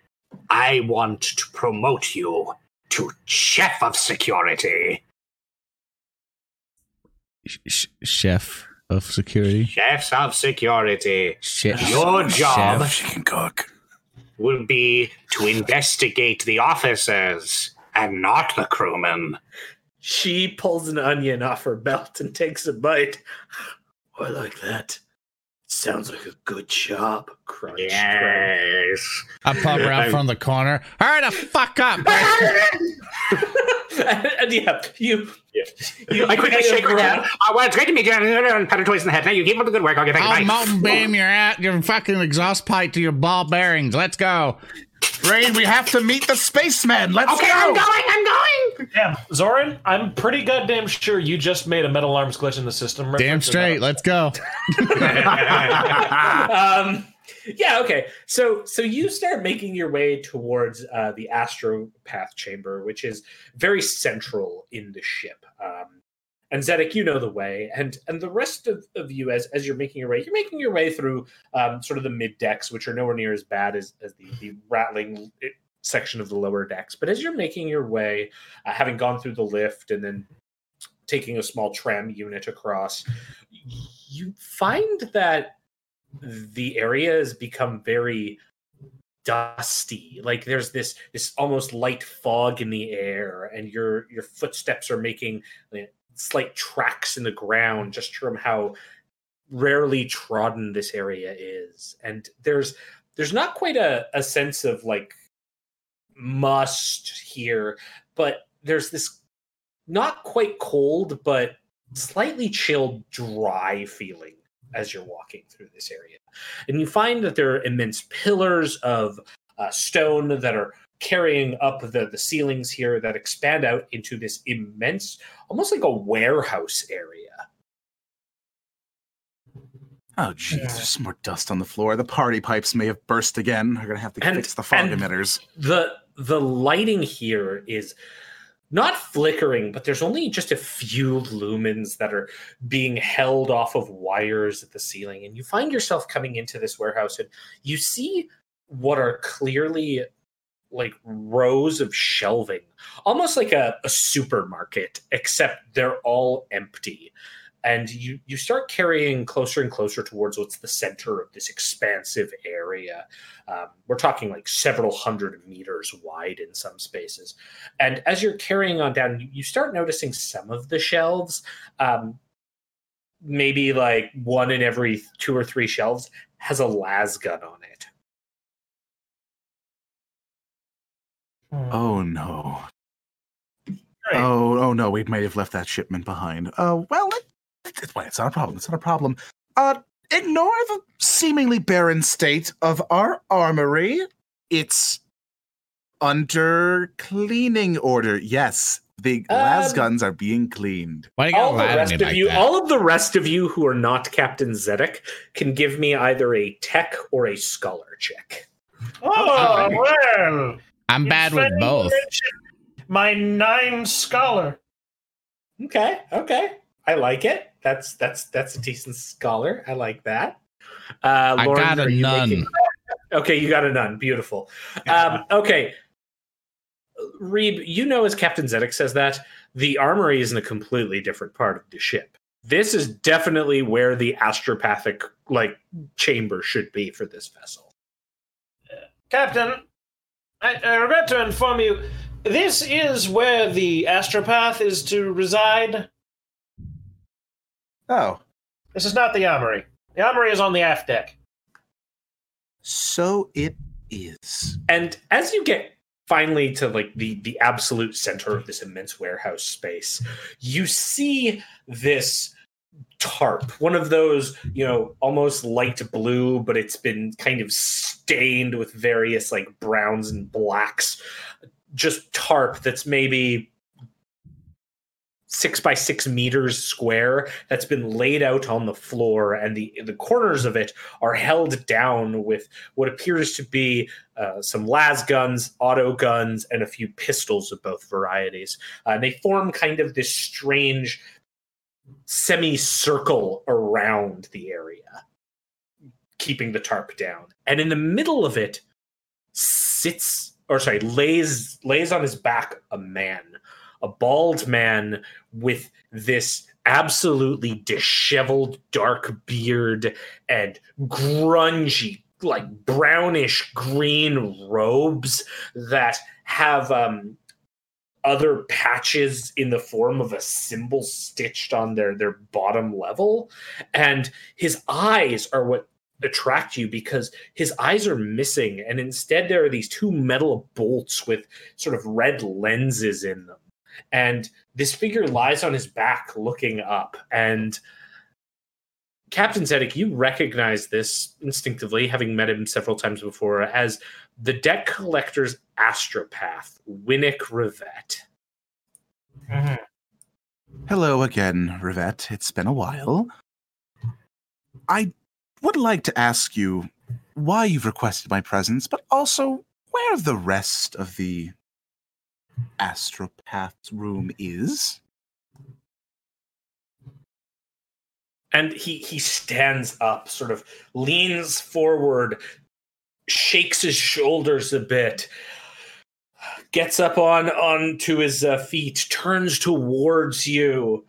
I want to promote you to chef of security. Sh- chef of security. Chefs of security. Chef. Your job Chef. She can cook. Will be to investigate the officers and not the crewmen. She pulls an onion off her belt and takes a bite. Oh, I like that. Sounds like a good job. Crunch. crunch. Yes. I pop her out from the corner. Hurry the fuck up! and, and yeah, you. you I quickly kind shake her grab- hand. Uh, well, it's great to meet you. And pat her twice in the head. Now you keep up the good work. I'll get back I'll to mountain beam your at your fucking exhaust pipe to your ball bearings. Let's go. Rain, we have to meet the spaceman. Let's go. Okay, go. I'm going. I'm going. Damn, Zoran, I'm pretty goddamn sure you just made a metal arms glitch in the system. Damn straight. Let's go. um yeah okay so so you start making your way towards uh the astropath chamber which is very central in the ship um and Zedek, you know the way, and and the rest of, of you, as as you're making your way, you're making your way through um, sort of the mid decks, which are nowhere near as bad as, as the, the ratling eh, section of the lower decks. But as you're making your way, uh, having gone through the lift and then taking a small tram unit across, you find that the area has become very dusty. Like there's this this almost light fog in the air and your your footsteps are making slight tracks in the ground just from how rarely trodden this area is. And there's there's not quite a, a sense of like must here but there's this not quite cold but slightly chilled dry feeling as you're walking through this area and you find that there are immense pillars of uh, stone that are carrying up the, the ceilings here that expand out into this immense almost like a warehouse area Oh, jeez, there's some more dust on the floor. The party pipes may have burst again. We're gonna have to And- fix the fog emitters. the the lighting here is not flickering but there's only just a few lumens that are being held off of wires at the ceiling and you find yourself coming into this warehouse and you see what are clearly like rows of shelving almost like a, a supermarket except they're all empty and you you start carrying closer and closer towards what's the center of this expansive area um, we're talking like several hundred meters wide in some spaces. And as you're carrying on down, you, you start noticing some of the shelves, um, maybe like one in every two or three shelves, has a las gun on it. Oh no. Great. Oh, oh no, we may have left that shipment behind. Uh, well, it, it, well, it's not a problem. It's not a problem. Uh, ignore the seemingly barren state of our armory. It's under cleaning order. Yes, the las Um, guns are being cleaned. Why you All gotta the rest me of like you, that? all of the rest of you who are not Captain Zedek, can give me either a tech or a scholar check. Oh, well. I'm bad with both. My nine scholar. Okay, okay, I like it. That's that's that's a decent scholar. I like that. Uh, I got a are you none. making- Okay, you got a none. Beautiful. Um, okay. Reeb, you know, as Captain Zedek says that, the armory is in a completely different part of the ship. This is definitely where the astropathic like chamber should be for this vessel. Captain, I, I regret to inform you, this is where the astropath is to reside. Oh, This is not the armory. The armory is on the aft deck. so it is. And as you get finally to like the the absolute center of this immense warehouse space, you see this tarp, one of those, you know, almost light blue, but it's been kind of stained with various like browns and blacks. Just tarp that's maybe six by six meters square that's been laid out on the floor, and the the corners of it are held down with what appears to be uh, some las guns, auto guns, and a few pistols of both varieties. Uh, and they form kind of this strange semicircle around the area, keeping the tarp down. And in the middle of it sits, or sorry, lays lays on his back a man, a bald man with this absolutely disheveled dark beard and grungy like brownish green robes that have um other patches in the form of a symbol stitched on their their bottom level. And his eyes are what attract you because his eyes are missing and instead there are these two metal bolts with sort of red lenses in them and this figure lies on his back looking up and captain zedek you recognize this instinctively having met him several times before as the debt collector's astropath winnick rivette mm-hmm. Hello again, Rivette. It's been a while. I would like to ask you why you've requested my presence, but also where the rest of the astropath's room is. and he he stands up sort of leans forward shakes his shoulders a bit gets up on onto his uh, feet turns towards you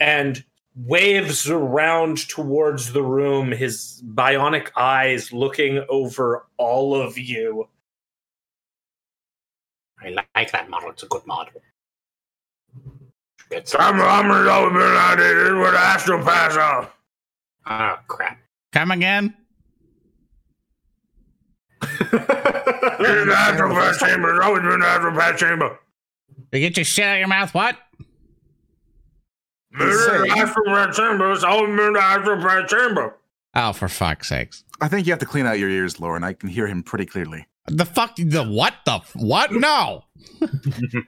and waves around towards the room his bionic eyes looking over all of you I like that model. It's a good model. It's I'm, I'm always been out here. This is where the astropaths oh crap. Come again? This is the astropath chamber. It's always been the astropath chamber. You get your shit out of your mouth, what? This is the astropath chamber. It's always been the astropath chamber. Oh, for fuck's sakes. I think you have to clean out your ears, Lorn. I can hear him pretty clearly. The fuck? The what? The what? No. the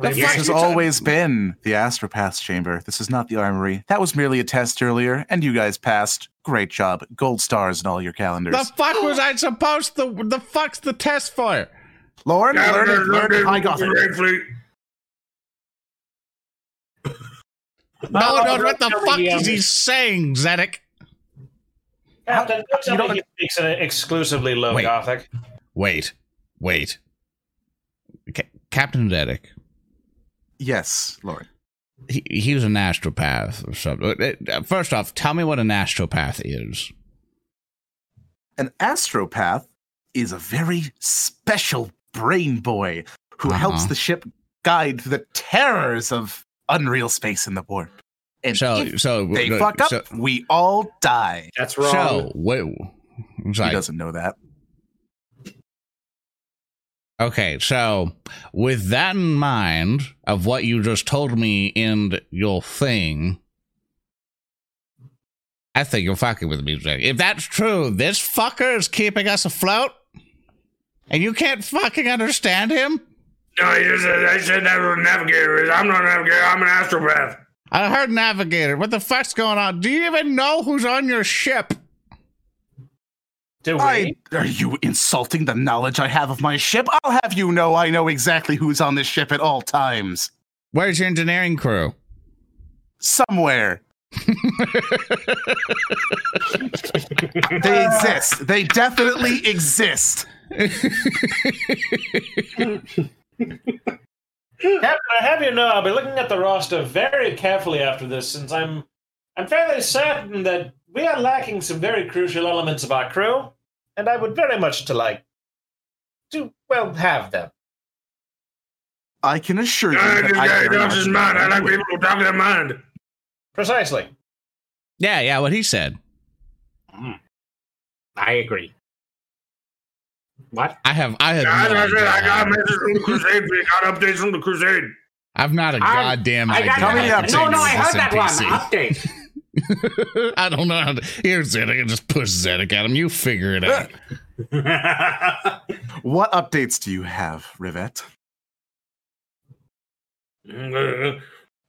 This fuck? has always been the astropath's chamber. This is not the armory. That was merely a test earlier, and you guys passed. Great job. Gold stars in all your calendars. The fuck was I supposed to? The fuck's the test for? Lorn, learn it, learn it, high Gothic. Great. No, no, what the fuck um, is he saying, Zedek? Captain, don't you don't- he speaks in exclusively low Wait. Gothic. Wait, wait. Ca- Captain Zedek. Yes, Lorn. He, he was an astropath or something. Uh, First off, tell me what an astropath is. An astropath is a very special brain boy who Uh-huh. helps the ship guide through the terrors of unreal space in the warp. And So, if so they uh, fuck up, So, we all die. that's wrong so wait. He doesn't know that. Okay, so with that in mind, of what you just told me in your thing, I think you're fucking with me. Jay. If that's true, this fucker is keeping us afloat, and you can't fucking understand him. No, you said, I said that was a navigator. I'm not a navigator. I'm an astropath. I heard navigator. What the fuck's going on? Do you even know who's on your ship? Do we? I, are you insulting the knowledge I have of my ship? I'll have you know I know exactly who's on this ship at all times. Where's your engineering crew? Somewhere. they exist. They definitely exist. Captain, I have you know I'll be looking at the roster very carefully after this, since I'm I'm fairly certain that we are lacking some very crucial elements of our crew, and I would very much to like to well have them. I can assure you Uh, that this I guy very talks his mind. I like people who talk their mind. Precisely. Yeah, yeah, what he said. I agree. What? I have, I have. As no I I got messages from the Crusade. We got updates from the Crusade. I've not a I- goddamn I idea. got Tell me that. the No, updates. no, I heard that one. Update. I don't know how to. Here's Zedek. I just push Zedek at him. You figure it out. What updates do you have, Rivet? Uh,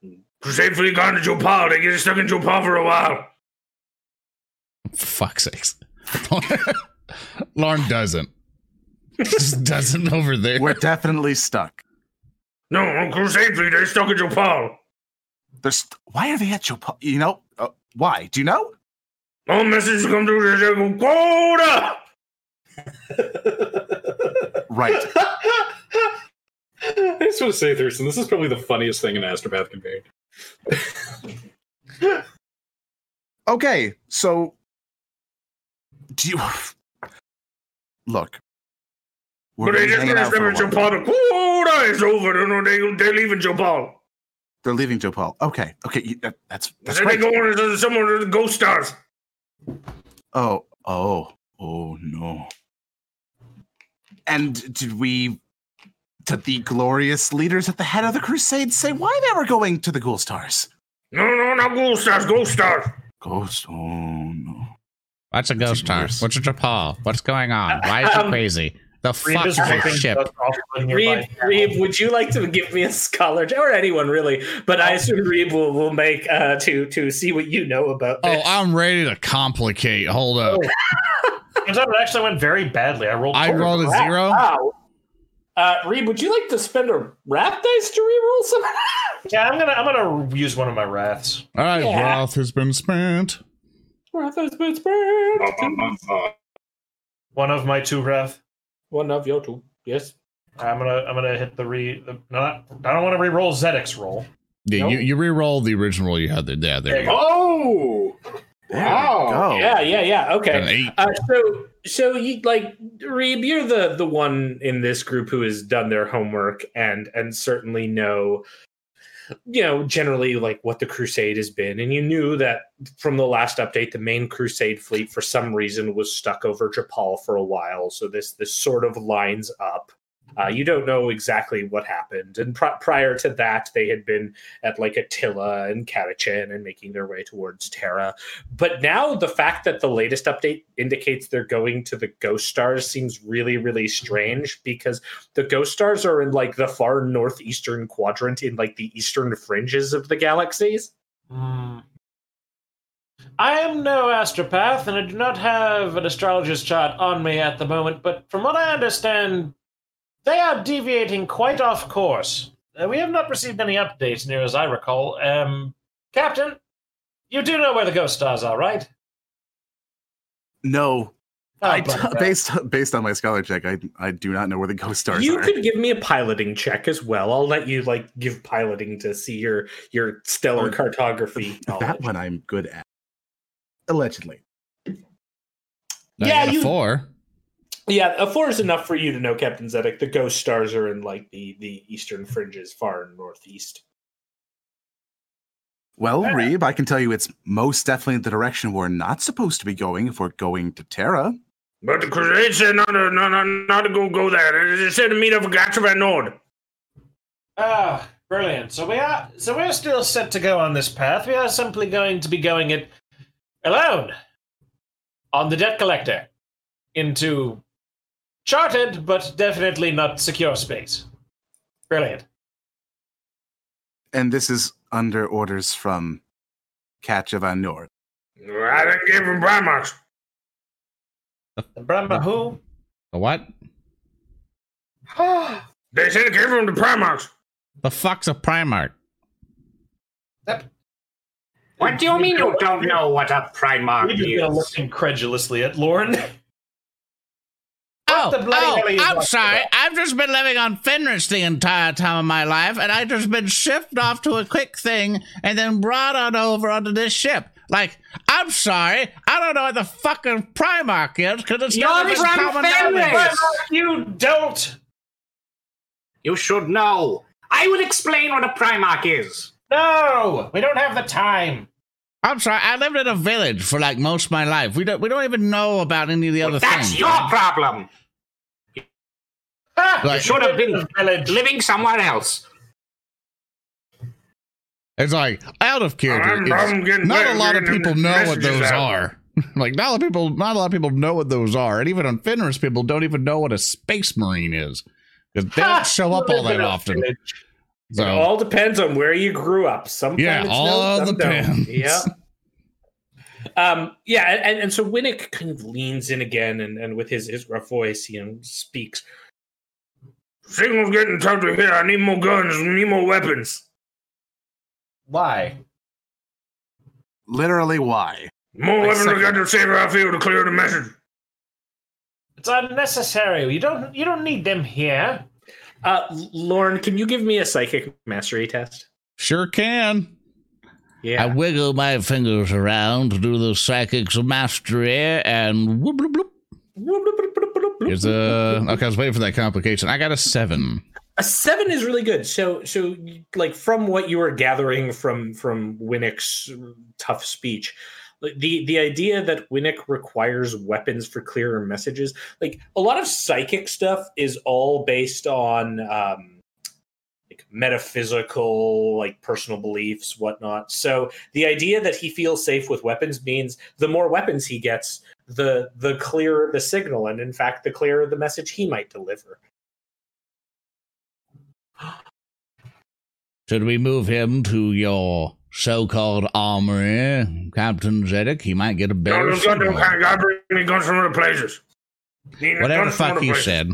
Crusade fleet gone to Jopal. They get stuck in Jopal for a while. For fuck's sakes. Lorn doesn't. Just doesn't over there. We're definitely stuck. No, Crusade fleet, they're stuck in Jopal. There's why are they at Jopal? You know why? Do you know? All messages come through. Quota! Right. I just want to say, Thurston, this is probably the funniest thing an astropath can be. Okay, so do you look? But they just hanging gonna out step for a in while. Jopal. The quota is over. They know they, they're leaving Jopal. They're leaving Jopal. Okay, okay, you- that, that's that's Then they great. go on to someone to the Ghost Stars. Oh, oh, oh no. And did we did the glorious leaders at the head of the crusade say why they were going to the Ghoul Stars? No, no, not Ghost Stars. Ghost Stars. Ghost oh no. What's a ghost star? worse. What's a Japal? What's going on? Why is he Um, crazy? The Reed fuck is is ripping this ship? dust off of a nearby Reeb. Reeb, would you like to give me a scholar, or anyone really? But I assume Reeb will, will make uh, to to see what you know about Oh. I'm ready to complicate. Hold up. Turns out it actually went very badly. I rolled. I rolled a Wow. zero. Wow. Uh, Reeb, would you like to spend a wrath dice to reroll some? Yeah, I'm gonna I'm gonna use one of my wraths. All right, Yeah. wrath has been spent. wrath has been spent. One of my two wrath. One of your two. Yes. I'm gonna I'm gonna hit the re. The, not I don't want to re-roll Zedek's roll. Yeah, Nope. you, you re-roll the original roll you had there. Yeah, there you go. Oh! There Wow. go. Yeah, yeah, yeah. Okay. Uh, so, so you like Reeb, you're the the one in this group who has done their homework and and certainly know, you know, generally like what the crusade has been, and you knew that from the last update, the main crusade fleet for some reason was stuck over Jopal for a while. So this this sort of lines up. Uh, you don't know exactly what happened, and pri- prior to that, they had been at like Attila and Catachan and making their way towards Terra. But now the fact that the latest update indicates they're going to the Ghost Stars seems really, really strange because the Ghost Stars are in like the far northeastern quadrant in like the eastern fringes of the galaxies. Hmm. I am no astropath, and I do not have an astrologer's chart on me at the moment. But from what I understand, they are deviating quite off course. Uh, we have not received any updates, near as I recall. Um, Captain, you do know where the ghost stars are, right? No. Oh, I, based based on my scholar check, I I do not know where the ghost stars you are. You could give me a piloting check as well. I'll let you like give piloting to see your your stellar Oh, cartography. that knowledge. one I'm good at. Allegedly. I Yeah, got you- four. Yeah, a four is enough for you to know, Captain Zedek. The ghost stars are in like the the eastern fringes, far northeast. Well, Reeb, I can tell you it's most definitely the direction we're not supposed to be going if we're going to Terra. But the Crusade said not to, not, not, not to go go there. They said to meet up with Gatchavan Nord. Ah, brilliant. So we are so we're still set to go on this path. We are simply going to be going it alone on the debt collector into charted but definitely not secure space. Brilliant. And this is under orders from Katja Van Noord. I didn't give him Primarchs. And Brahma who? The what? They said it came from the Primarchs. The fuck's a Primarch? What do you mean you don't know what a Primarch We're just gonna look incredulously at Lorn. Oh, the bloody hell are oh I'm sorry. about? I've just been living on Fenris the entire time of my life, and I just been shipped off to a quick thing and then brought on over onto this ship. Like, I'm sorry, I don't know what the fucking Primarch is because it's You're not even from common Fenris! knowledge. you don't. You should know. I will explain what a Primarch is. No, we don't have the time. I'm sorry, I lived in a village for like most of my life. We don't we don't even know about any of the other That's things. That's your problem. Ah, Like- You should have been living somewhere else. It's like out of character. I'm- it's- I'm getting not a lot of people know what those out. are. like not a lot of people, not a lot of people know what those are, and even on Fenris, people don't even know what a space marine is because they don't show up all that often. So, It So all depends on where you grew up. Some Yeah, planets all know, some don't. Yeah. Um, yeah, and, and so Winnick kind of leans in again and, and with his, his rough voice, you know, speaks. Signal's getting tougher here. I need more guns. We need more weapons. Why? Literally, why? More I weapons we second. got to save our field to clear the message. It's unnecessary. You don't. You don't need them here. Uh, Lorn, can you give me a psychic mastery test? sure can. Yeah. I wiggle my fingers around to do the psychic's mastery, and whoop, whoop bloop, bloop. Here's a okay. I was waiting for that complication. I got a seven. a seven is really good. So, so like from what you were gathering from from Winnick's tough speech, the the idea that Winnick requires weapons for clearer messages, like a lot of psychic stuff, is all based on um, like metaphysical, like personal beliefs, whatnot. So the idea that he feels safe with weapons means the more weapons he gets, the the clearer the signal, and in fact, the clearer the message he might deliver. Should we move him to your so-called armory, Captain Zedek? He might get a better those got them signal. kind of gotta bring me guns from other places. Whatever the fuck other he said.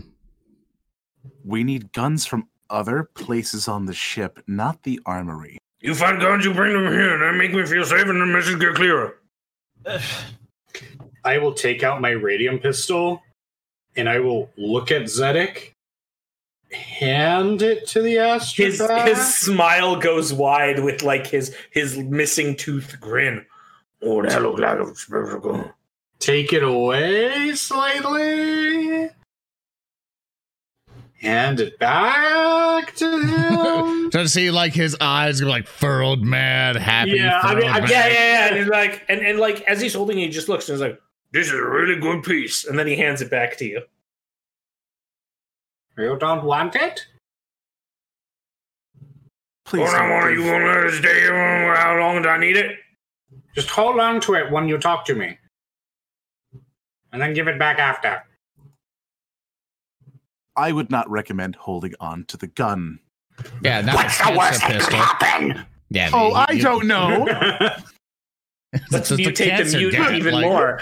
We need guns from other places on the ship, not the armory. You find guns, you bring them here. That make me feel safe, and the message get clearer. I will take out my radium pistol and I will look at Zedek, hand it to the astronaut. his smile goes wide with like his his missing tooth grin. Oh, that look like a special gun. take it away slightly, hand it back to him. To see like his eyes go like furrowed mad, happy. Yeah, I mean, I- mad. Yeah, yeah, yeah. And like, and, and like as he's holding it, he just looks and he's like, This is a really good piece. and then he hands it back to you. you don't want it? Please. Hold on, don't are you give- gonna let us stay here? How long do I need it? Just hold on to it when you talk to me, and then give it back after. I would not recommend holding on to the gun. yeah. Not What's the worst that could happen? Yeah. Oh, you- I you- don't know. It's Let's just mutate the cancer mutant even like- more.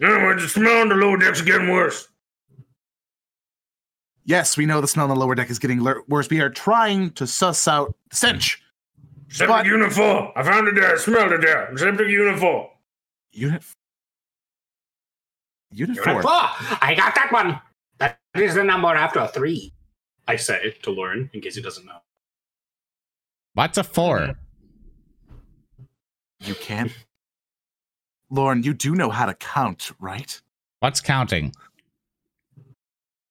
No, the smell on the lower deck's getting worse. yes, we know the smell on the lower deck is getting le- worse. We are trying to suss out the stench. Septic But- unit four. I found it there. Smelled it there. Septic unit four. Unit. Unit Unit four. four. Ah, I got that one. That is the number after three. I say to Lorn in case he doesn't know. What's a four? You can. Lorn, you do know how to count, right? What's counting?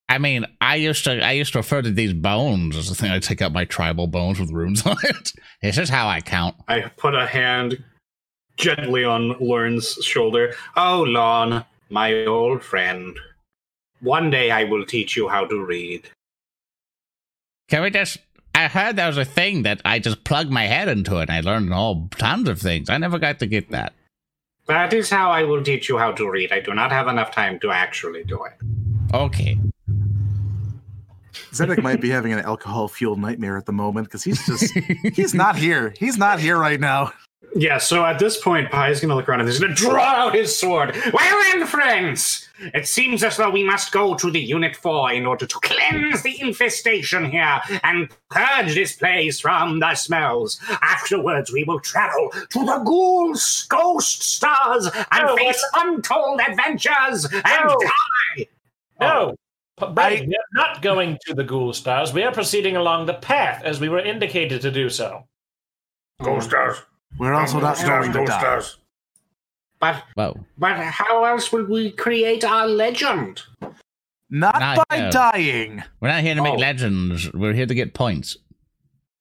I mean, I used to I used to refer to these bones as the thing. I take out my tribal bones with runes on it. This is how I count. I put a hand gently on Lorn's shoulder. Oh, Lorn, my old friend. One day I will teach you how to read. Can we just? I heard there was a thing that I just plugged my head into it. and I learned all tons of things. I never got to get that. That is how I will teach you how to read. I do not have enough time to actually do it. Okay. Zedek might be having an alcohol fueled nightmare at the moment because he's just he's not here. He's not here right now. Yeah, so at this point, Pi is going to look around and he's going to draw out his sword. Well then, friends, it seems as though we must go to the Unit 4 in order to cleanse the infestation here and purge this place from the smells. Afterwards, we will travel to the ghouls, ghost stars, and No, face untold adventures and No. die. No, oh. P- Braine, we are not going to the Ghoul Stars. We are proceeding along the path as we were indicated to do so. Ghost stars. We're also not Ghost stars. going to Ghost die. stars. But, Whoa. but how else will we create our legend? Not, Not by yet. dying. We're not here to make Oh. legends. We're here to get points.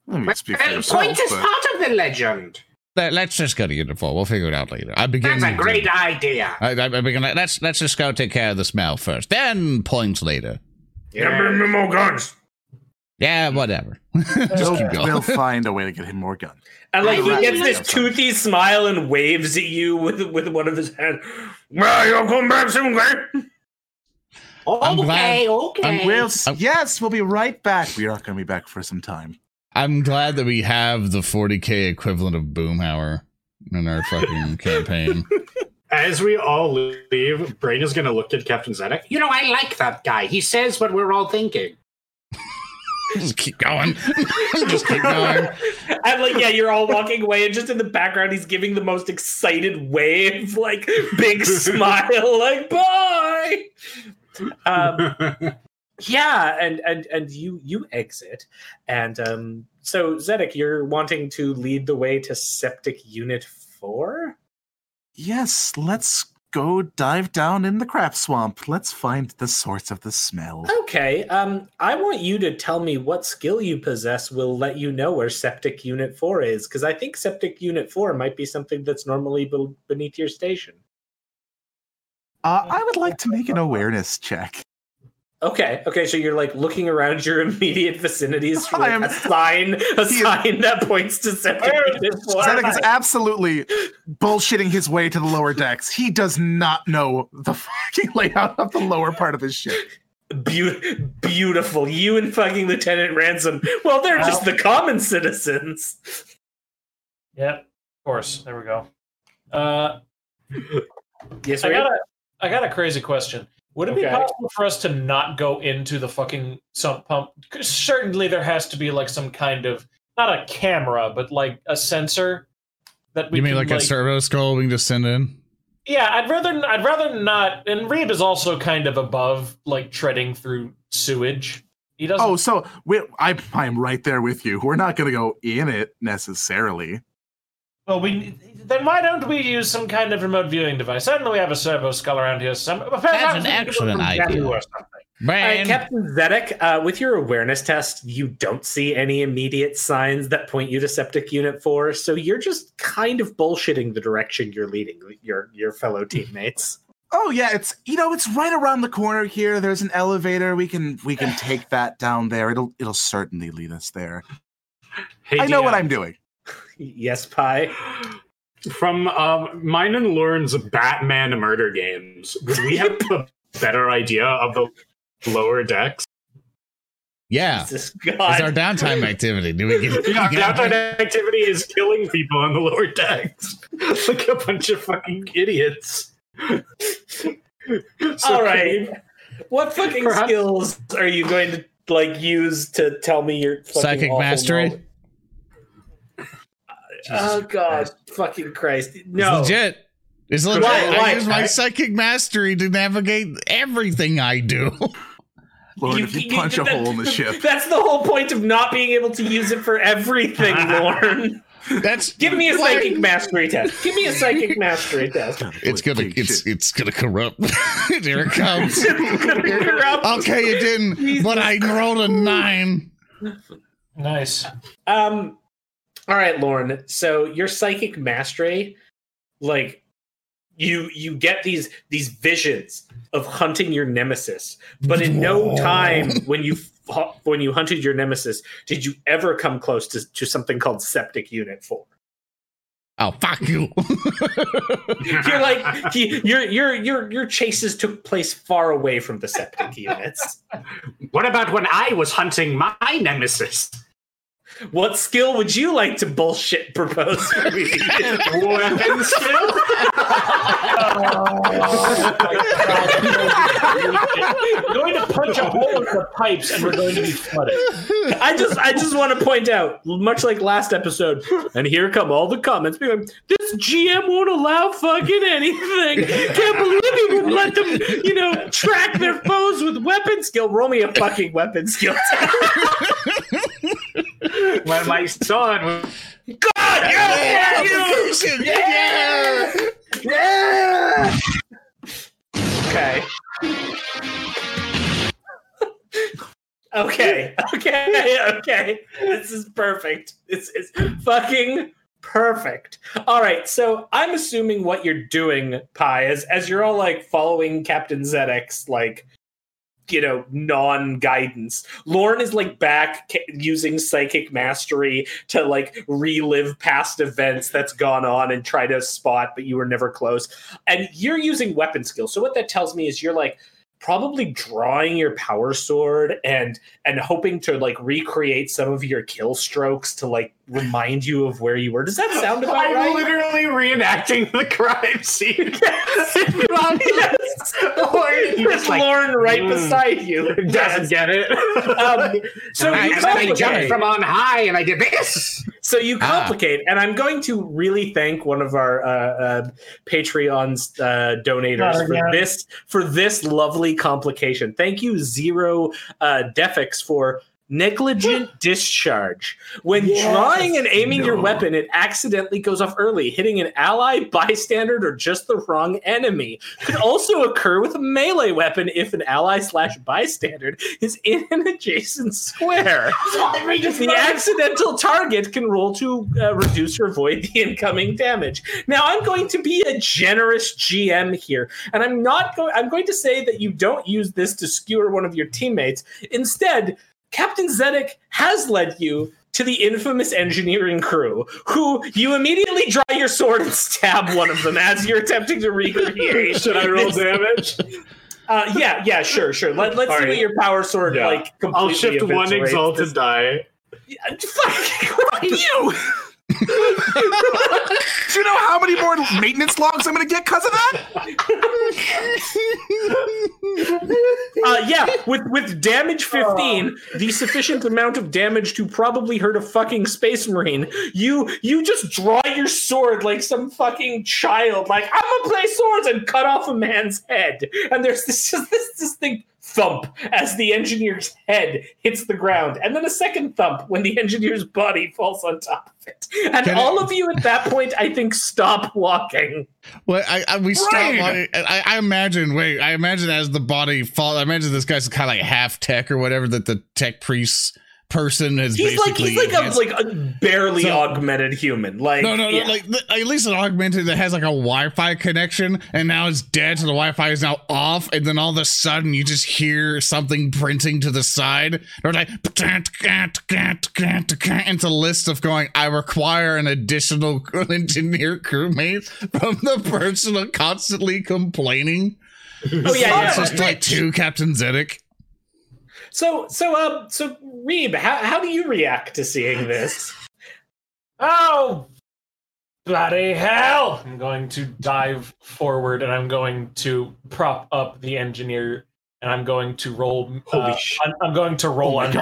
Let me speak for Well, yourself, point is but- part of the legend. Let, us just go to Unit Four. We'll figure it out later. I begin. That's a to- great idea. I, I, I begin, let's let's just go take care of the smell first. Then points later. Yeah, bring me more guns. Yeah, whatever. Just We'll, keep going. we'll find a way to get him more guns. And like he gets this That's toothy smile and waves at you with with one of his hands. Well, you'll come back soon, right? I'm glad- okay. We'll, yes, we'll be right back. We are going to be back for some time. I'm glad that we have the 40k equivalent of Boomhauer in our fucking campaign. As we all leave, Braine is going to look at Captain Zedek. You know, I like that guy. He says what we're all thinking. Just keep going. Just keep going. And like, yeah, you're all walking away, and just in the background, he's giving the most excited wave, like big smile, like bye. Um, yeah, and and and you you exit, and um, so Zedek, you're wanting to lead the way to Septic Unit Four. Yes, let's go dive down in the crap swamp. Let's find the source of the smell. Okay, um, I want you to tell me what skill you possess will let you know where Septic Unit 4 is, because I think Septic Unit 4 might be something that's normally be- beneath your station. Uh, I would like to make an awareness check. Okay, okay, so you're like looking around your immediate vicinities for like, am- a sign, a He is- sign that points to Septic Unit 4. Zedek is absolutely bullshitting his way to the lower decks. He does not know the fucking layout of the lower part of his ship. Beau- beautiful. You and fucking Lieutenant Ransom. Well, they're just the common citizens. Yep, of course. There we go. Uh, Yes, I got a, I got a crazy question. Would it be possible for us to not go into the fucking sump pump? 'Cause Certainly, there has to be like some kind of not a camera, but like a sensor that we You mean can, like, a servo skull we can just send in? Yeah, I'd rather I'd rather not. And Reeb is also kind of above like treading through sewage. He doesn't. Oh, so we, I, I'm right there with you. We're not going to go in it necessarily. Well, we then why don't we use some kind of remote viewing device? Certainly, we have a servo skull around here. Some That's an excellent idea. Or something. All right, Braine. Captain Zedek, uh, with your awareness test, you don't see any immediate signs that point you to Septic Unit 4, so you're just kind of bullshitting the direction you're leading your, your fellow teammates. Oh yeah, it's you know it's right around the corner here. There's an elevator. We can we can take that down there. It'll it'll certainly lead us there. Hey, I know what I'm doing. Yes, Pi? From um, mine and Lorn's Batman murder games, would we have a better idea of the lower decks? Yeah. Jesus It's our downtime activity. Do we get, Yeah, get downtime activity is killing people on the lower decks. like a bunch of fucking idiots. So All can right. What fucking Perhaps- skills are you going to like use to tell me your fucking Psychic awful mastery? knowledge? Oh God, fucking Christ! It's No, legit. It's legit. Why- I why, use my Pi? psychic mastery to navigate everything I do. Lord, if you punch a that- hole in the ship. That's the whole point of not being able to use it for everything, Lorn. That's Give me a Why- psychic mastery test. Give me a psychic mastery test. It's gonna Holy it's it's gonna corrupt. Here it comes. Corrupt. Okay, it didn't, but I rolled a nine. Nice. Um, all right, Lorn. So your psychic mastery, like you you get these these visions of hunting your nemesis, but in no time when you hu- when you hunted your nemesis, did you ever come close to, to something called septic unit four? Oh fuck you! You're like your your your your chases took place far away from the septic units. What about when I was hunting my nemesis? What skill would you like to bullshit propose for me? Weapon skill? We're going to punch a hole in the pipes, and we're going to be flooded. I just I just want to point out, much like last episode, and here come all the comments. Being like, this GM won't allow fucking anything. Can't believe he would let them, you know, track their foes with weapon skill. Roll me a fucking weapon skill. when my son God, yeah, you. yeah. Yeah. Okay. Okay. Okay. Okay. This is perfect. This is fucking perfect. All right. So I'm assuming what you're doing, Pi, is as you're all like following Captain Zedek's like you know non-guidance. Lorn is like back using psychic mastery to like relive past events that's gone on and try to spot but you were never close. And you're using weapon skill so what that tells me is you're like probably drawing your power sword and and hoping to like recreate some of your kill strokes to like remind you of where you were does that sound about I'm right literally reenacting the crime scene. yes. Or you With just like Lorn right mm, beside you doesn't Yes. get it. Um, so I, you and I complicate. jumped from on high and I did this. So you Ah. complicate, and I'm going to really thank one of our uh, uh, Patreon's uh, donators Not for again. this for this lovely complication. Thank you, Zero uh, Defix, for negligent discharge. When Yes. drawing and aiming your weapon, it accidentally goes off early, hitting an ally, bystander, or just the wrong enemy. Could also occur with a melee weapon if an ally slash bystander is in an adjacent square. The accidental target can roll to uh, reduce or avoid the incoming damage. Now, I'm going to be a generous GM here, and I'm not going. I'm going to say that you don't use this to skewer one of your teammates. Instead, Captain Zedek has led you to the infamous engineering crew, who you immediately draw your sword and stab one of them as you're attempting to recreate. Should I roll damage? Uh, yeah, yeah, sure, sure. Let, let's All see right. what your power sword Yeah. like. I'll shift one exalted this- die. Yeah, Fuck you! Do you know how many more maintenance logs I'm going to get because of that? Uh, yeah, with with damage fifteen, the sufficient amount of damage to probably hurt a fucking space marine. You you just draw your sword like some fucking child. Like I'm gonna play swords and cut off a man's head. And there's this this this thing thump as the engineer's head hits the ground, and then a second thump when the engineer's body falls on top of it. And Can it- all of you at that point, I think, stop walking. Well, I, I we stop. Right. I, I imagine. Wait, I imagine as the body falls. I imagine this guy's kind of like half tech or whatever that the tech priest person has He's like he's like a like a barely So- augmented human. Like no, no, no. yeah. Like at least an augmented that has like a Wi-Fi connection, and now it's dead, so the Wi-Fi is now off, and then all of a sudden you just hear something printing to the side. Or like it's a list of going. I require an additional engineer crewmate from the person constantly complaining. Oh yeah, it's yeah. just like two Captain Zedek. So so um so Reeb, how how do you react to seeing this? Oh, bloody hell! I'm going to dive forward and I'm going to prop up the engineer and I'm going to roll. Holy uh, shit. I'm, I'm going to roll Oh on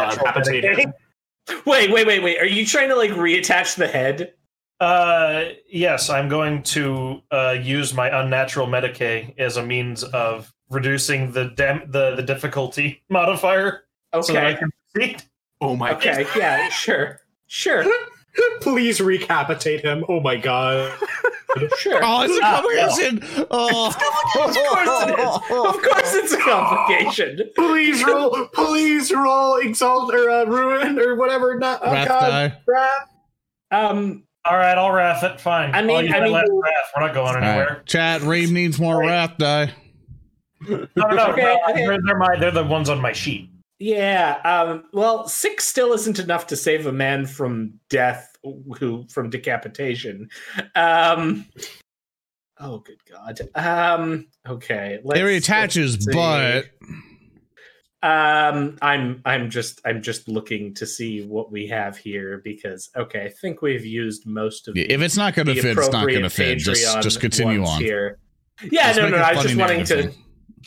wait, wait, wait, wait. Are you trying to like reattach the head? Uh, yes, I'm going to uh, use my unnatural Medicae as a means of reducing the dam- the the difficulty modifier so that I Okay. can proceed. Oh my Okay, yeah, sure. Sure. Please recapitate him. Oh my god. Sure. Oh, it's a Ah, complication. Oh, Of course it is. Of course it's a complication. Please roll. Please roll. Exalt or uh, ruin or whatever. Not. Oh Wrath god. die. Wrath. Um All right, I'll wrath it. Fine. I mean- I'll use I my mean- last wrath. We're not going anywhere. right. Chat. Reeb needs more wrath die. No, no, no. Okay, no, okay. They're, they're my. They're the ones on my sheet. Yeah. Um, well, six still isn't enough to save a man from death, who from decapitation. Um, oh, good God. Um, okay. Let's, It reattaches, let's see. But um, I'm I'm just I'm just looking to see what we have here because okay, I think we've used most of. if it's not going to the fit, it's not going to fit. Just, just continue on. here. Yeah, Let's no, no, no. I was just wanting to.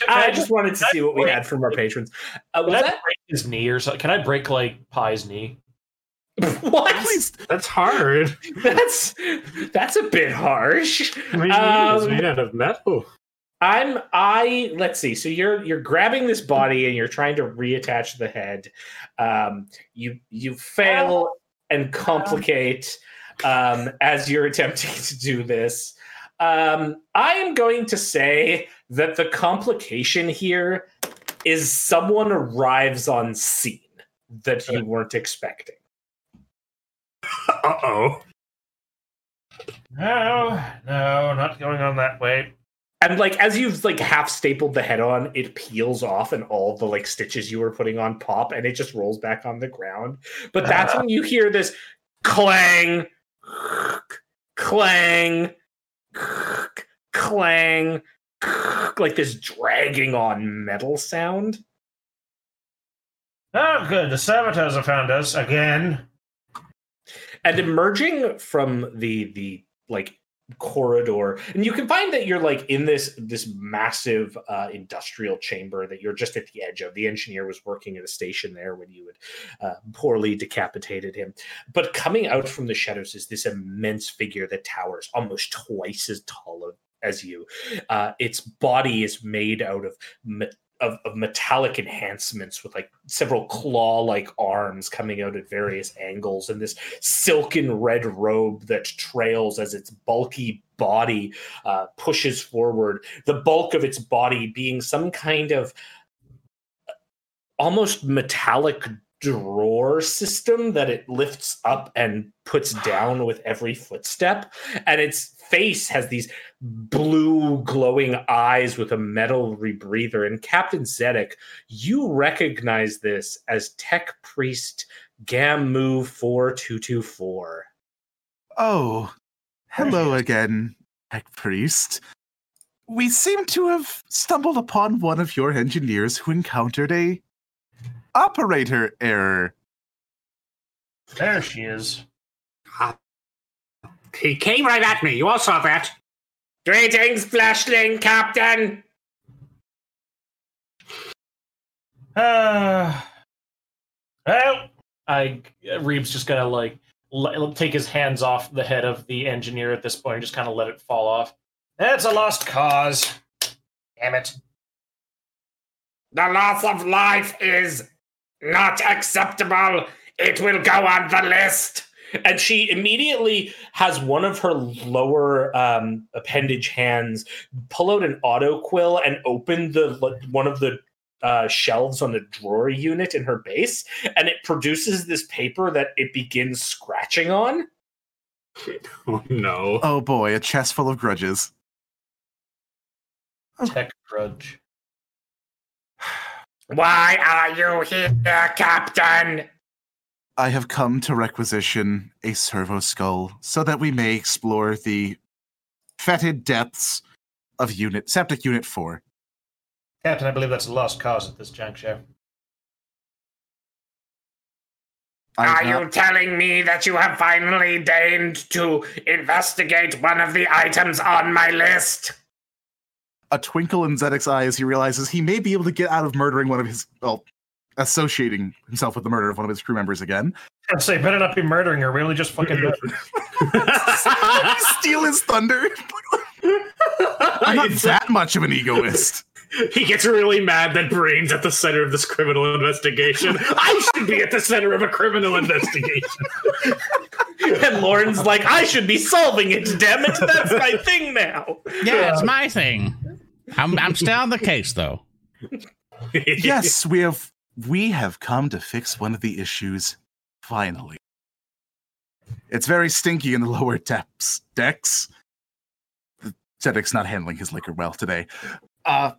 I just wanted to see what we had from our patrons. Uh, Can was I that break his knee or something? Can I break like Pi's knee? what? That's hard. That's that's a bit harsh. I mean, Um, it's made out of metal. I'm I let's see. So you're you're grabbing this body and you're trying to reattach the head. Um, you you fail and complicate um, as you're attempting to do this. Um, I am going to say that the complication here is someone arrives on scene that you weren't expecting. Uh oh. No, no, not going on that way. And like as you've like half stapled the head on, it peels off, and all the like stitches you were putting on pop, and it just rolls back on the ground. But that's when you hear this clang, clang, clang, like this dragging on metal sound. Oh, good. The saboteurs have found us again. and emerging from the the like corridor. And you can find that you're like in this this massive uh, industrial chamber that you're just at the edge of. The engineer was working at a station there when you had uh, poorly decapitated him. But coming out from the shadows is this immense figure that towers almost twice as tall as you. Uh, its body is made out of of, of metallic enhancements with like several claw like arms coming out at various angles and this silken red robe that trails as its bulky body uh, pushes forward. The bulk of its body being some kind of uh, almost metallic drawer system that it lifts up and puts down with every footstep. And its face has these blue glowing eyes with a metal rebreather. And captain zedek you recognize this as tech priest gamu 4224 Oh, hello again, Tech Priest. We seem to have stumbled upon one of your engineers who encountered a operator error. There she is. He came right at me. You all saw that. greetings flashling captain Uh, well, I Reeb's just gonna like l- take his hands off the head of the engineer at this point and just kind of let it fall off. That's a lost cause. Damn it. The loss of life is not acceptable. It will go on the list. And she immediately has one of her lower um, appendage hands pull out an auto quill and open the one of the uh, shelves on the drawer unit in her base, and it produces this paper that it begins scratching on. Oh no. Oh boy, a chest full of grudges. Tech grudge. Why are you here, Captain? I have come to requisition a servo skull so that we may explore the fetid depths of unit septic unit 4. Captain, I believe that's a lost cause at this juncture. I Are have you telling me that you have finally deigned to investigate one of the items on my list? A twinkle in Zedek's eye as he realizes he may be able to get out of murdering one of his well, associating himself with the murder of one of his crew members again. I'd say better not be murdering her. We only just fucking. Steal his thunder. I'm not that much of an egoist. He gets really mad that Braine's at the center of this criminal investigation. I should be at the center of a criminal investigation. And Lorn's like, I should be solving it, damn it. That's my thing now. Yeah, it's my thing. I'm I'm still on the case though. yes, we have we have come to fix one of the issues finally. It's very stinky in the lower depths decks. Zedek's not handling his liquor well today. Uh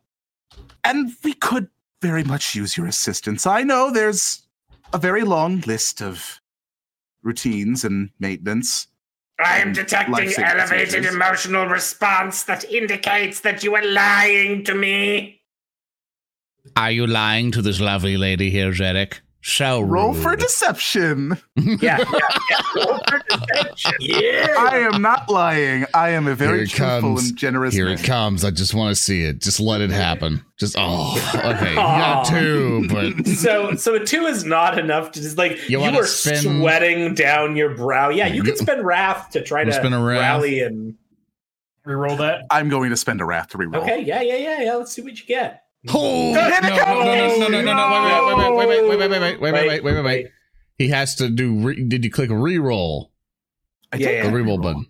and we could very much use your assistance. I know there's a very long list of routines and maintenance. I am detecting elevated procedures. emotional response that indicates that you are lying to me. Are you lying to this lovely lady here, Zedek? So Roll for deception. Yeah, yeah, yeah. Roll for deception. yeah. I am not lying. I am a very truthful comes. and generous Here man. it comes. I just want to see it. Just let it happen. Just oh, okay. not two, but So, so a two is not enough to just like You you, are spin- sweating down your brow. Yeah, you can spend wrath to try Wanna to spin a wrath? rally and. Reroll that. I'm going to spend a wrath to reroll. Okay, yeah, yeah, yeah, yeah. Let's see what you get. Oh, no, no, no, no, no, no, no, no, wait, wait, wait, wait, wait, wait, wait, wait, wait, wait, wait, wait, wait. He has to do. Re- did you click reroll? I Yeah, did yeah. The click reroll button.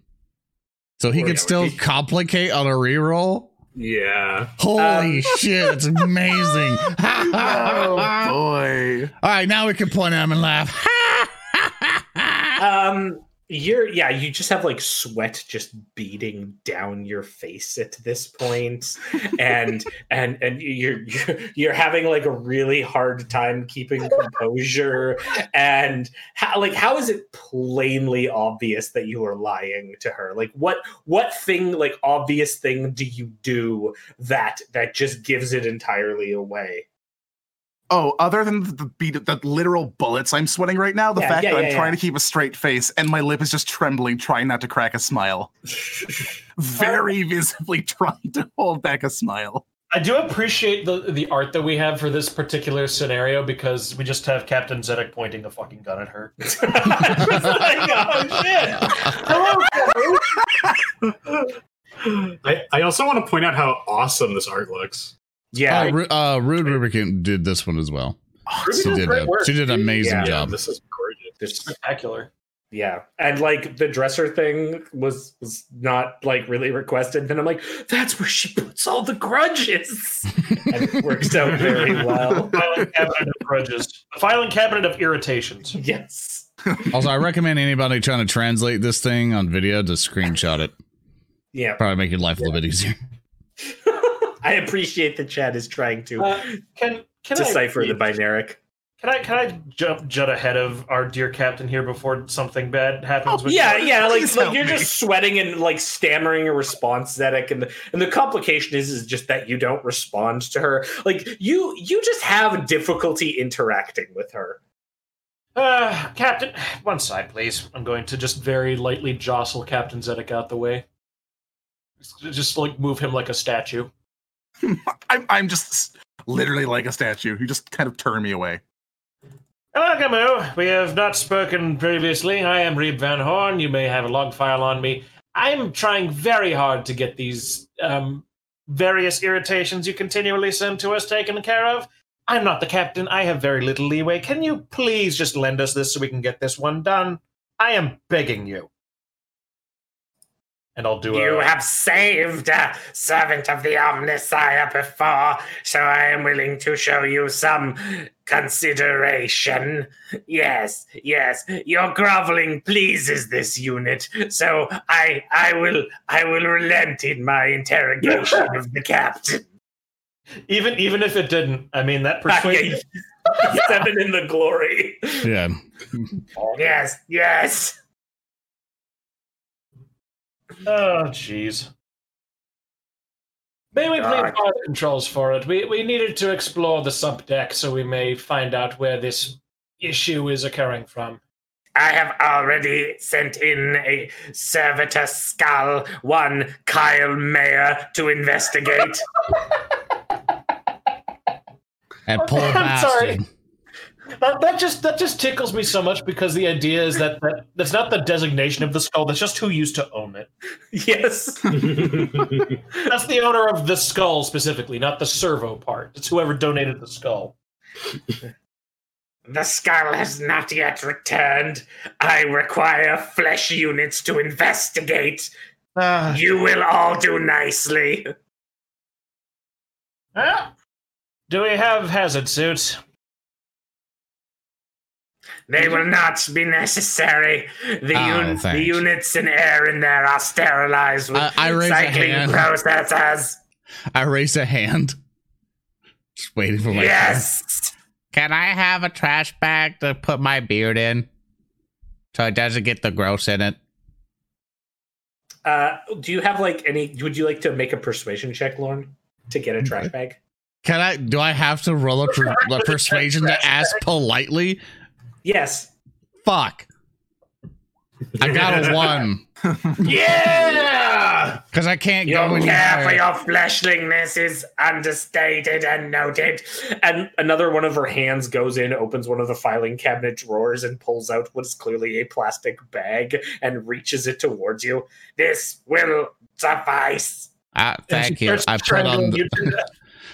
So he Or, can yeah, still he- complicate on a reroll. Yeah. Holy Um, shit! It's amazing. Oh boy. All right, now we can point at him and laugh. Um, You're yeah, you just have like sweat just beading down your face at this point, and and and you're you're you're having like a really hard time keeping composure, and how like how is it plainly obvious that you are lying to her? Like what what thing like obvious thing do you do that that just gives it entirely away? Oh, other than the beat, the literal bullets I'm sweating right now, the Yeah, fact yeah, that I'm yeah, trying to keep a straight face and my lip is just trembling, trying not to crack a smile. Very visibly trying to hold back a smile. I do appreciate the the art that we have for this particular scenario because we just have Captain Zedek pointing a fucking gun at her. Like, oh shit! Hello, I, I also want to point out how awesome this art looks. Yeah, Uh, Ru- uh, Rude Rubicon did this one as well. Ruby She did, great a, she did an amazing Yeah, job. This is gorgeous. there's spectacular. Yeah, and like the dresser thing was was not like really requested. Then I'm like, that's where she puts all the grudges, and it works out very well. Filing cabinet of grudges. A filing cabinet of irritations. Yes, Also, I recommend anybody trying to translate this thing on video to screenshot it. yeah. Probably make your life a little bit easier. I appreciate that Chad is trying to Uh, Can can decipher I, the binaric. Can I can I jump jut ahead of our dear captain here before something bad happens? Oh, with Yeah, yeah, like, like you're me. just sweating and like stammering a response, Zedek, and the, and the complication is is just that you don't respond to her. Like you you just have difficulty interacting with her. Uh, Captain, one side, please. I'm going to just very lightly jostle Captain Zedek out the way. Just, just like move him like a statue. I'm, I'm just literally like a statue. You just kind of turn me away. Hello, Camus. We have not spoken previously. I am Reeb Van Horn. You may have a log file on me. I'm trying very hard to get these um, various irritations you continually send to us taken care of. I'm not the captain. I have very little leeway. Can you please just lend us this so we can get this one done? I am begging you. And I'll do it. You a. have saved a servant of the Omnissiah before, so I am willing to show you some consideration. Yes, yes, your groveling pleases this unit, so I I will I will relent in my interrogation of the captain. even even if it didn't, I mean that persuasion. Seven in the glory. Yeah. Yes, yes. Oh, jeez. May we please God. fire controls for it? We we needed to explore the sub deck so we may find out where this issue is occurring from. I have already sent in a servitor skull, one Kyle Mayer, to investigate. And poor I'm bastard. Sorry. That, that just that just tickles me so much because the idea is that, that that's not the designation of the skull. That's just who used to own it. yes. That's the owner of the skull specifically, not the servo part. It's whoever donated the skull. The skull has not yet returned. I require flesh units to investigate. Ah, You will all do nicely. ah. Do we have hazard suits? They will not be necessary. The, Oh, un- the units and air in there are sterilized with I- I raise a cycling hand. processes. I raise a hand. Just waiting for my Yes. Can I have a trash bag to put my beard in? So it doesn't get the gross in it. Uh, do you have like any? Would you like to make a persuasion check, Lorn, to get a trash bag? Can I do I have to roll a, per, a persuasion to ask politely? Yes. Fuck. I got a one. Yeah. Because I can't Your go any care for higher. your fleshlingness is understated and noted. And another one of her hands goes in, opens one of the filing cabinet drawers, and pulls out what is clearly a plastic bag and reaches it towards you. This will suffice. Ah, thank you. I put strangling on you the, to death.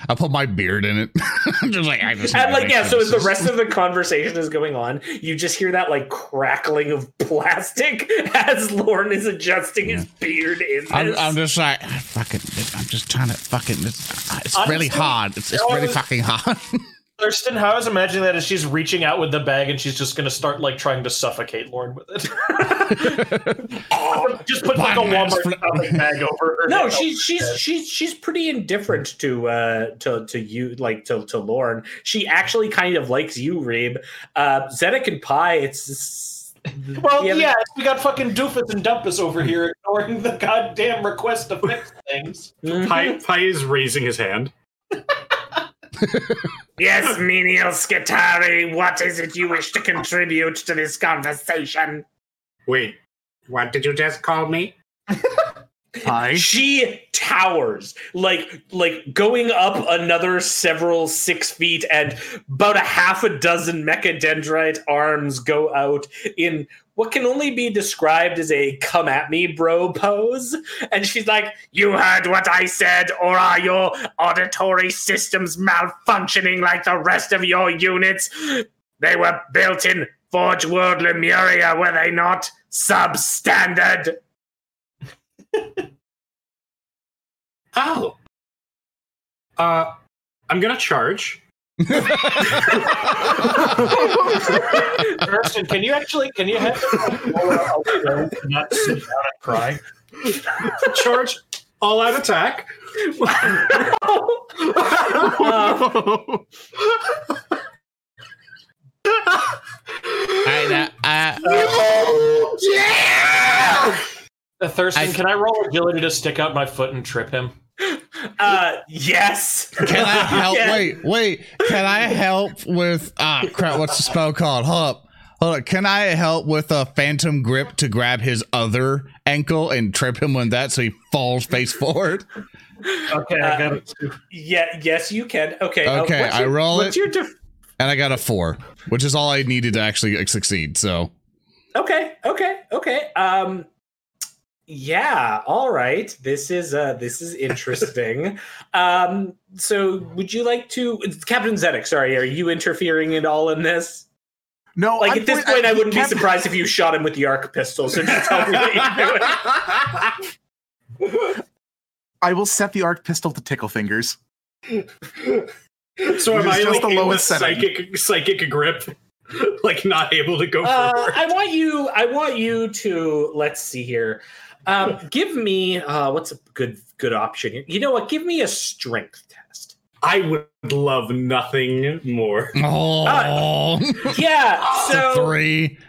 I put my beard in it. I'm just like I just And like, yeah, so as the rest of the conversation is going on, you just hear that like crackling of plastic as Lorn is adjusting his beard in. I'm, I'm just like ah, fucking. I'm just trying to fucking. It's, it's really hard. It's, it's really fucking hard. Thurston, how I was imagining that is she's reaching out with the bag and she's just gonna start like trying to suffocate Lorn with it. just put like a Walmart shopping bag over her. No, head. she's she's she's she's pretty indifferent to uh to to you like to to Lorn. She actually kind of likes you, Reeb. Uh Zedek and Pi, it's Well, Yeah, yeah, we got fucking Doofus and Dumpus over here ignoring the goddamn request to fix things. Pi, Pi is raising his hand. Yes, Menial Skitarii, what is it you wish to contribute to this conversation? Wait, what did you just call me? Hi. She towers like like going up another several six feet, and about a half a dozen mechadendrite arms go out in what can only be described as a "come at me, bro" pose. And she's like, "You heard what I said, or are your auditory systems malfunctioning like the rest of your units? They were built in Forge World Lemuria, were they not? Substandard." Oh. Uh, I'm gonna charge. Thurston, can you actually can you have Laura not sit down and cry? charge all out attack. I, I, Uh, Thurston, I- can I roll agility to stick out my foot and trip him? Uh, yes. can I help? Yeah. Wait, wait. Can I help with? Ah, crap. What's the spell called? Hold up. Hold up. Can I help with a phantom grip to grab his other ankle and trip him with that so he falls face forward? Okay, I I got got it. Yeah. Yes, you can. Okay. uh, Okay, what's I your- roll What's it. your def- And I got a four, which is all I needed to actually like, succeed. So Okay. Okay. Okay. Um. Yeah. All right. This is uh. This is interesting. um. So, would you like to, Captain Zedek? Sorry, are you interfering at all in this? No, Like I'm at this point- point, I wouldn't be surprised if you shot him with the arc pistol. So just tell me what you're doing. I will set the arc pistol to tickle fingers. So am I is just like the lowest the setting. psychic psychic grip, like not able to go Uh, forward? I want you. I want you to. Let's see here. Um, give me. Uh, what's a good good option here? You know what? Give me a strength test. I would love nothing more. oh, Yeah. So three.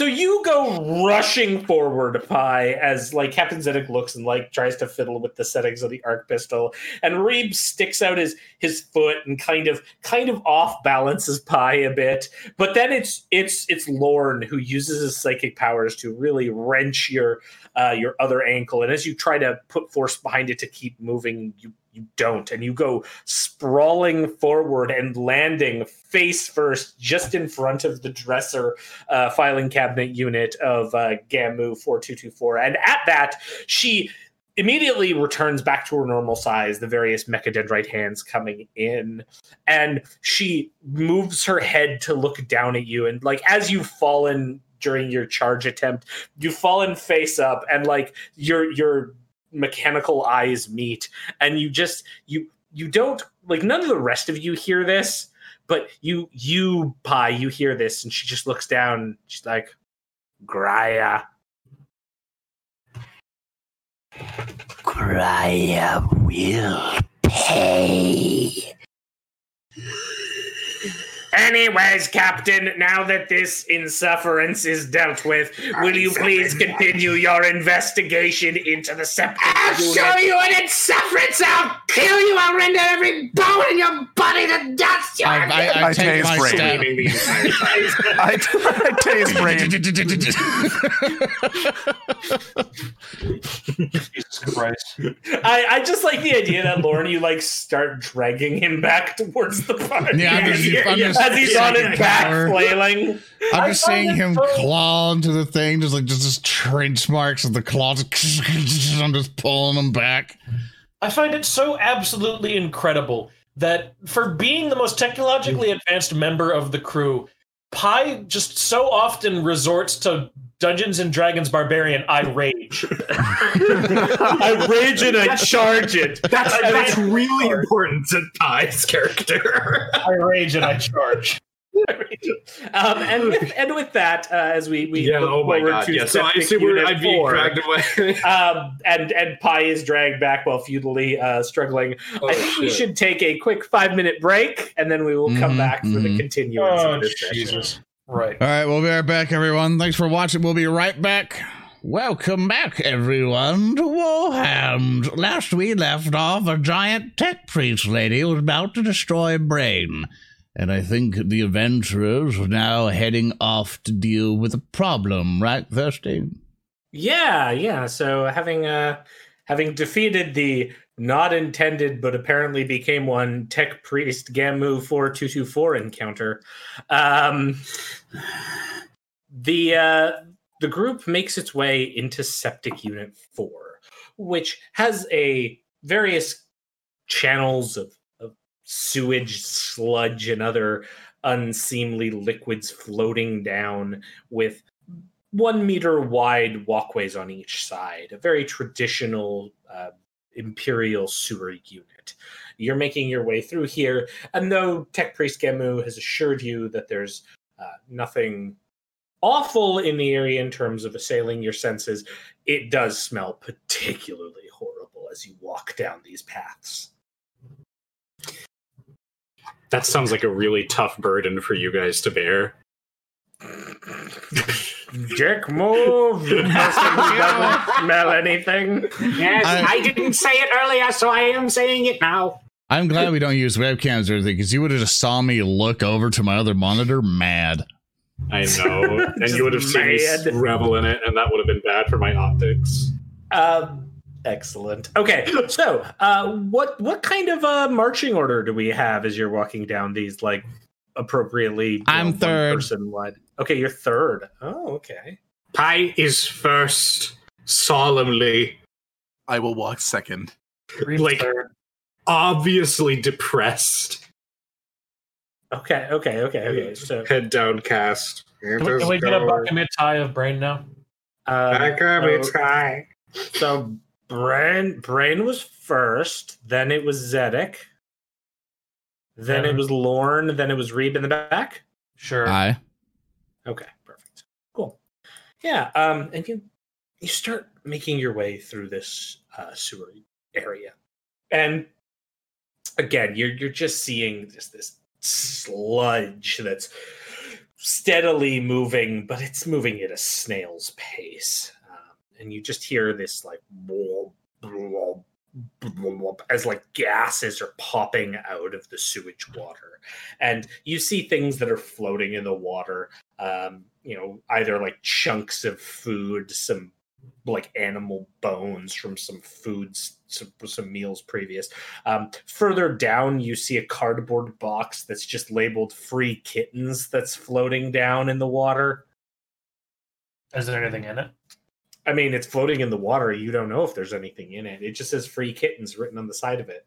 So you go rushing forward, Pi, as like Captain Zedek looks and like tries to fiddle with the settings of the arc pistol, and Reeb sticks out his his foot and kind of kind of off balances Pi a bit. But then it's it's it's Lorn who uses his psychic powers to really wrench your uh, your other ankle, and as you try to put force behind it to keep moving, you you don't, and you go sprawling forward and landing face first just in front of the dresser uh, filing cabinet unit of uh, Gamu 4224. And at that, she immediately returns back to her normal size, the various mechadendrite hands coming in. And she moves her head to look down at you. And like as you've fallen during your charge attempt, you've fallen face up and like your your mechanical eyes meet and you just you you don't like none of the rest of you hear this but you you Pi you hear this and she just looks down she's like Graia Graia will pay. Anyways captain now that this insufferance is dealt with will you please continue your investigation into the septic I'll unit? Show you an insufferance! I'll kill you! I'll render every bone in your body to dust! I, I, I, I take tase my Brady. stab. Screaming the entire time. I, I tase Braine. Jesus Christ. I, I just like the idea that Lorn, you like start dragging him back towards the party Yeah, I'm just- I'm just- as he's on his back power. flailing. I'm just seeing him so- claw into the thing, just like just, just trench marks of the claws. I'm just pulling him back. I find it so absolutely incredible that for being the most technologically advanced member of the crew, Pi just so often resorts to Dungeons and Dragons barbarian, I rage. I rage and I charge it. That's I that's mean- really important to Pi's character. I rage and I charge. Um, and with, and with that, uh, as we we yeah. look Oh my forward god. to Yeah. So I Septic see where Unit I'm being four, dragged away. um, and and Pi is dragged back while futilely uh, struggling. Oh, I think we should take a quick five minute break, and then we will come Mhm, back for the mhm. continuance Oh, of this session. Jesus. Right. All right, we'll be right back, everyone. Thanks for watching. We'll be right back. Welcome back, everyone, to Warhams. Last we left off, a giant tech priest lady was about to destroy Braine. And I think the adventurers are now heading off to deal with the problem, right, Thirsty? Yeah, yeah. So having uh having defeated the not intended but apparently became one tech priest Gamu 4224 encounter, um the uh the group makes its way into septic unit 4, which has a various channels of, of sewage, sludge and other unseemly liquids floating down with one meter wide walkways on each side, a very traditional uh, imperial sewer unit. You're making your way through here, and though Tech Priest Gamu has assured you that there's uh, nothing awful in the area in terms of assailing your senses, it does smell particularly horrible as you walk down these paths. That sounds like a really tough burden for you guys to bear. Dick, move! You person who doesn't smell anything. Yes, I- I, didn't say it earlier, so I am saying it now. I'm glad we don't use webcams or anything, because you would have just saw me look over to my other monitor mad. I know, and you would have seen me revel in it, and that would have been bad for my optics. Um, excellent. Okay, so uh, what what kind of uh, marching order do we have as you're walking down these like appropriately? you I'm know, one third. Person wide. Okay, you're third. Oh, okay. Pi is first, solemnly, I will walk second. like obviously depressed, Okay, okay, okay, okay. So head downcast. Can we, can we get a bucket mitts high of brain now? um, so, try. so Braine Braine was first, then it was Zedek, then it Um, was Lorn, then it was Reeb in the back. Sure. Aye. Okay, perfect. Cool. Yeah, um, and you you start making your way through this uh, sewer area, and again, you're you're just seeing this this sludge that's steadily moving, but it's moving at a snail's pace, um, and you just hear this like as like gases are popping out of the sewage water. And you see things that are floating in the water um you know either like chunks of food some like animal bones from some foods some, some meals previous. Um further down you see a cardboard box that's just labeled free kittens that's floating down in the water. Is there anything in it? I mean it's floating in the water you don't know if there's anything in it it just says free kittens written on the side of it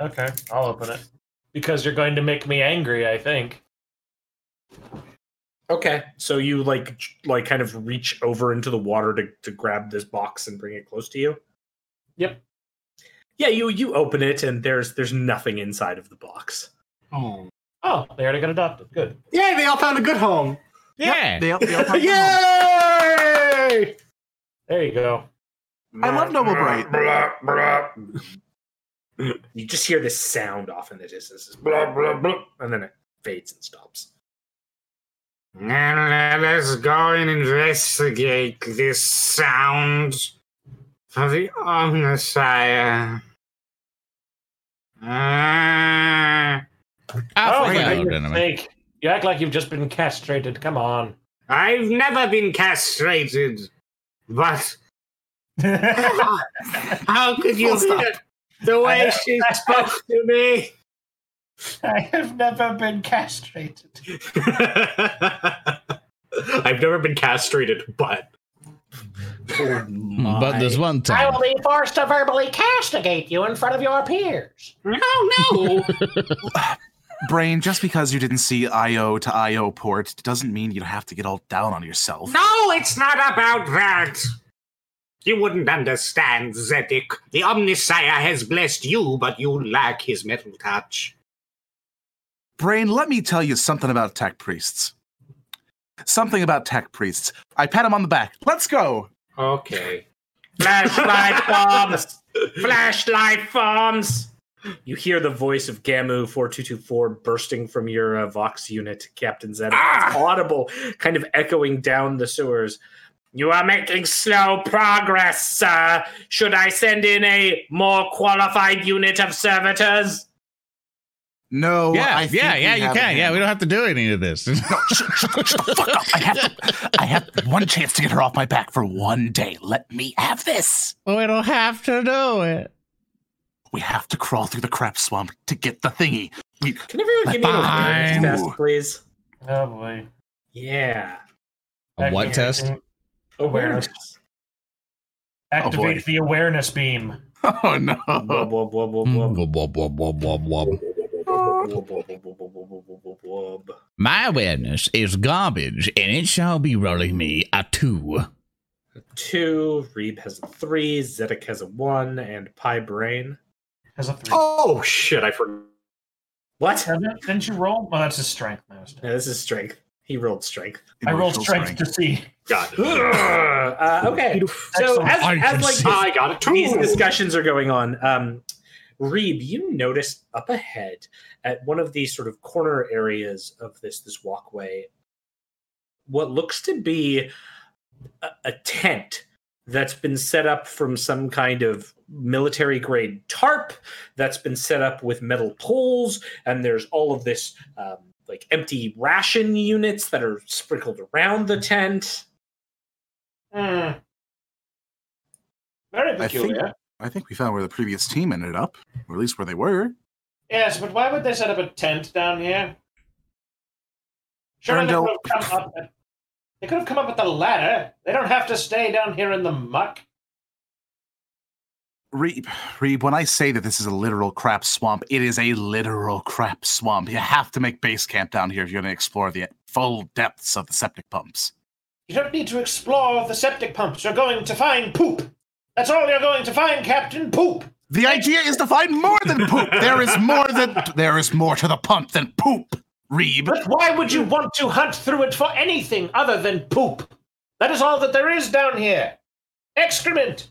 Okay, I'll open it. Because you're going to make me angry, I think. Okay, so you like like kind of reach over into the water to, to grab this box and bring it close to you. Yep. Yeah, you you open it and there's there's nothing inside of the box. Oh. Oh, they already got adopted. Good. Yay, they all found a good home. Yeah. They, they all have Yay! There you go. I love Noble Bright. you just hear this sound off in the distance, this blah, blah, blah, and then it fades and stops. Now let us go and investigate this sound for the Omnissiah. Ah, I oh, for forgot, goodness anyway. sake. You act like you've just been castrated. Come on. I've never been castrated, but how could you Full stop. the way she spoke to me? I have never been castrated. I've never been castrated, but mm, But this one time. I will be forced to verbally castigate you in front of your peers. Oh, no, no. Braine, just because you didn't see IO to IO port doesn't mean you have to get all down on yourself. No, it's not about that. You wouldn't understand, Zedek. The Omnissiah has blessed you, but you lack his metal touch. Braine, let me tell you something about tech priests. Something about tech priests. I pat him on the back. Let's go. Okay. Flashlight bombs! Flashlight bombs! You hear the voice of Gamu 4224 bursting from your uh, Vox unit, Captain Zed. It's audible, kind of echoing down the sewers. You are making slow progress, sir. Should I send in a more qualified unit of servitors? No. yeah, I yeah, we yeah, you can. it Yeah, we don't have to do any of this. Shut the fuck up. I have, to, I have one chance to get her off my back for one day. Let me have this. we don't have to do it we have to crawl through the crap swamp to get the thingy. We, Can everyone give me a test, please? Oh boy. Yeah. A what test? Awareness. Activate oh, the awareness beam. Oh no. Wub, wub, wub, wub, wub. My awareness is garbage, and it shall be rolling me a two. A two, Reeb has a three, Zedek has a one, and Pi Braine has a three. Oh shit! I forgot. What? Didn't didn't you roll? Well, that's his strength. No, it's- No, this is strength. He rolled strength. I rolled Emotional strength to see. Got it. uh, okay. So as, I as like see. these, I got it too. these discussions are going on, um, Reeb, you notice up ahead at one of these sort of corner areas of this this walkway, what looks to be a, a tent that's been set up from some kind of military grade tarp that's been set up with metal poles and there's all of this um, like empty ration units that are sprinkled around the tent Hmm. Very I think, peculiar. I think we found where the previous team ended up, or at least where they were. Yes, but why would they set up a tent down here? Surely they Erndel- come up. They could have come up with a ladder. They don't have to stay down here in the muck. Reeb, Reeb, when I say that this is a literal crap swamp, it is a literal crap swamp. You have to make base camp down here if you're going to explore the full depths of the septic pumps. You don't need to explore the septic pumps. You're going to find poop. That's all you're going to find, Captain. Poop. The idea is to find more than poop. There is more than there is more to the pump than poop. Reeb. But why would you want to hunt through it for anything other than poop? That is all that there is down here. Excrement.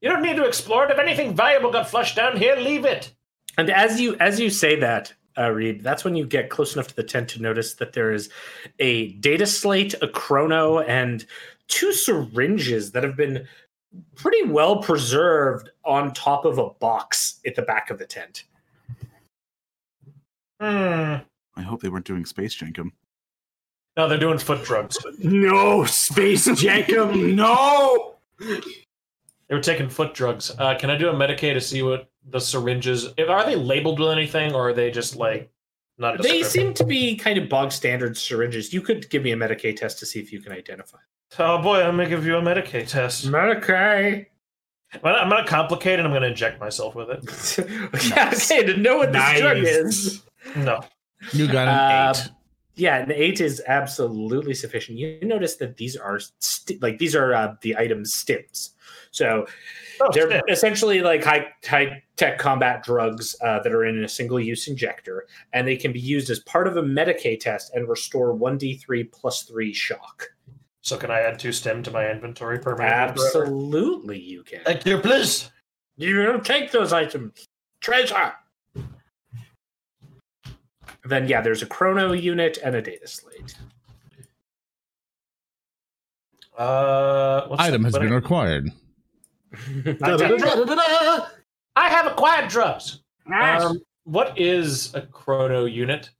You don't need to explore it. If anything valuable got flushed down here, leave it. And as you as you say that, uh, Reeb, that's when you get close enough to the tent to notice that there is a data slate, a chrono, and two syringes that have been pretty well preserved on top of a box at the back of the tent. Hmm. I hope they weren't doing space jankum. No, they're doing foot drugs. no space Jankum. no. They were taking foot drugs. Uh, can I do a Medicae to see what the syringes are? They labeled with anything, or are they just like not? They seem to be kind of bog standard syringes. You could give me a Medicae test to see if you can identify. Oh boy, I'm gonna give you a Medicae test. Medicae. I'm gonna, I'm gonna complicate it. I'm gonna inject myself with it. yeah, okay, to know what this Nice. drug is. No. You got an Uh, eight. Yeah, an eight is absolutely sufficient. You notice that these are st- like these are uh, the item stims. So Oh, they're shit. essentially like high high tech combat drugs uh, that are in a single use injector, and they can be used as part of a Medicae test and restore one d three plus three shock. So can I add two stem to my inventory permanently? forever? Absolutely, you can. Thank you, please. You don't take those items. Treasure. Then yeah, there's a chrono unit and a data slate. Uh, what's Item has what been I- required. I have acquired drugs. Nice. Um, what is a chrono unit?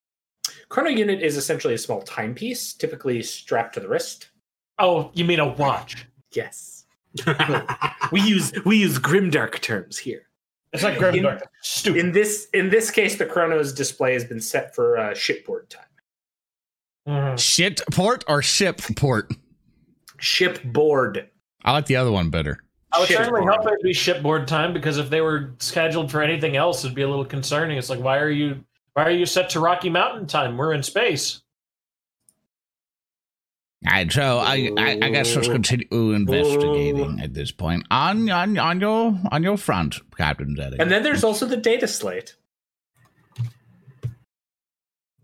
Chrono unit is essentially a small timepiece, typically strapped to the wrist. Oh, you mean a watch? Yes. we use we use grimdark terms here. It's like Grim Dark. Stupid. In this in this case, the chrono's display has been set for uh, shipboard time. Mhm. Shit port or ship port? Shipboard. I like the other one better. I would certainly Shipboard. it'd be shipboard time because if they were scheduled for anything else, it'd be a little concerning. It's like, why are you? Why are you set to Rocky Mountain time? We're in space. Alright, so I, I, I guess let's continue investigating at this point. On on on your on your front, Captain Zeddy. And then there's also the data slate.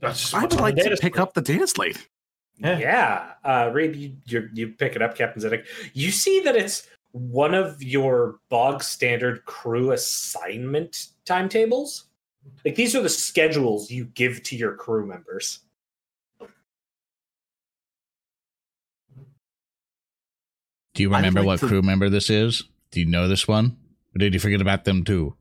That's I would like to data pick slate. up the data slate. Yeah. Yeah, uh, Reeb, you, you you pick it up, Captain Zedek. You see that it's one of your bog standard crew assignment timetables. Like these are the schedules you give to your crew members. Do you remember like what to- crew member this is? Do you know this one? Or did you forget about them too?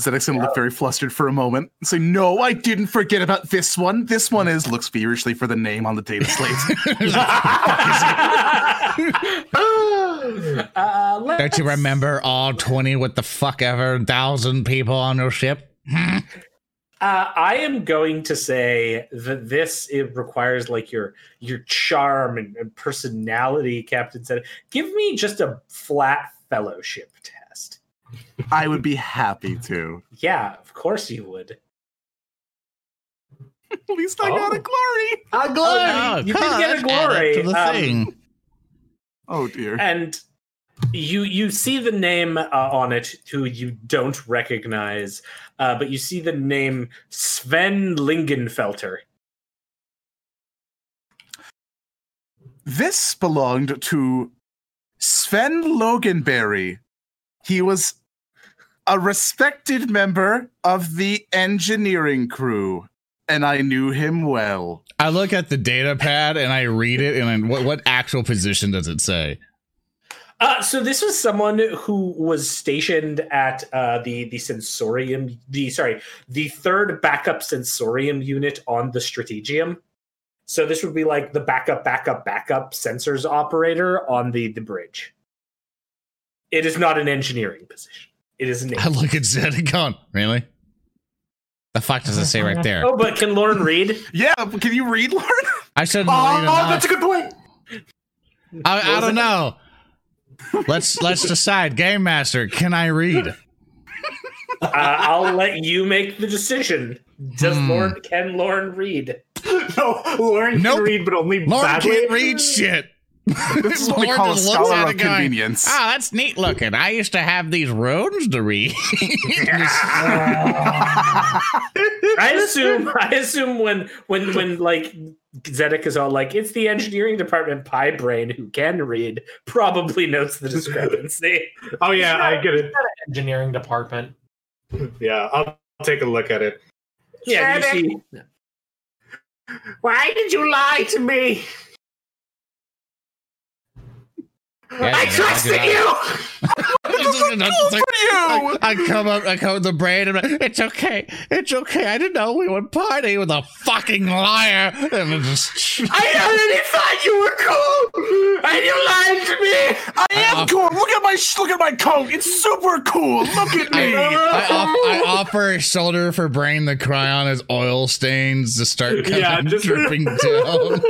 Zedek's gonna look very flustered for a moment and say, No, I didn't forget about this one. This one is looks feverishly for the name on the data slate. uh, Don't you remember all 20 what the fuck ever thousand people on your ship? Uh, I am going to say that this it requires like your your charm and, and personality, Captain said. Give me just a flat fellowship test. I would be happy to. Yeah, of course you would. At least I got a glory. A glory. Oh, you come did get a let's add it glory. to the Um, thing. Oh dear. and you you see the name uh, on it who you don't recognize, uh, but you see the name Sven Lingenfelter. This belonged to Sven Loganberry. He was a respected member of the engineering crew, and I knew him well. I look at the data pad and I read it, and then what, what actual position does it say? Uh, so this was someone who was stationed at uh, the the sensorium, the sorry, the third backup sensorium unit on the strategium. So this would be like the backup, backup, backup sensors operator on the the bridge. It is not an engineering position. It is an. I look at Zed and going, really? The fuck does it say right there? Oh, but can Lorn read? Yeah, can you read, Lorn? I shouldn't Oh, that's a good point. I, I don't know. Let's let's decide. Game master, can I read? Uh, I'll let you make the decision. Does Hmm. Lorn can Lorn read? No, Lorn Nope. can read, but only Lorn badly. can't read shit. This is what we Lorn call a just looks scholar of it going, convenience. Ah, that's neat looking. I used to have these runes to read. I assume I assume when when when like Zedek is all like it's the engineering department Pi Braine who can read probably notes the discrepancy. Oh yeah, I get it. Engineering department. Yeah, I'll take a look at it. yeah, you see Why did you lie to me? Yeah, I yeah, trusted I do you. I, I come up, I come with the brain, and I'm like, it's okay, it's okay. I didn't know we would party with a fucking liar. And it just, I already thought you were cool, and you lied to me. I am Uh, cool. Look at my look at my coat. It's super cool. Look at me. I, off, I offer a shoulder for Braine the cry on his oil stains to start kind Yeah, just- dripping down.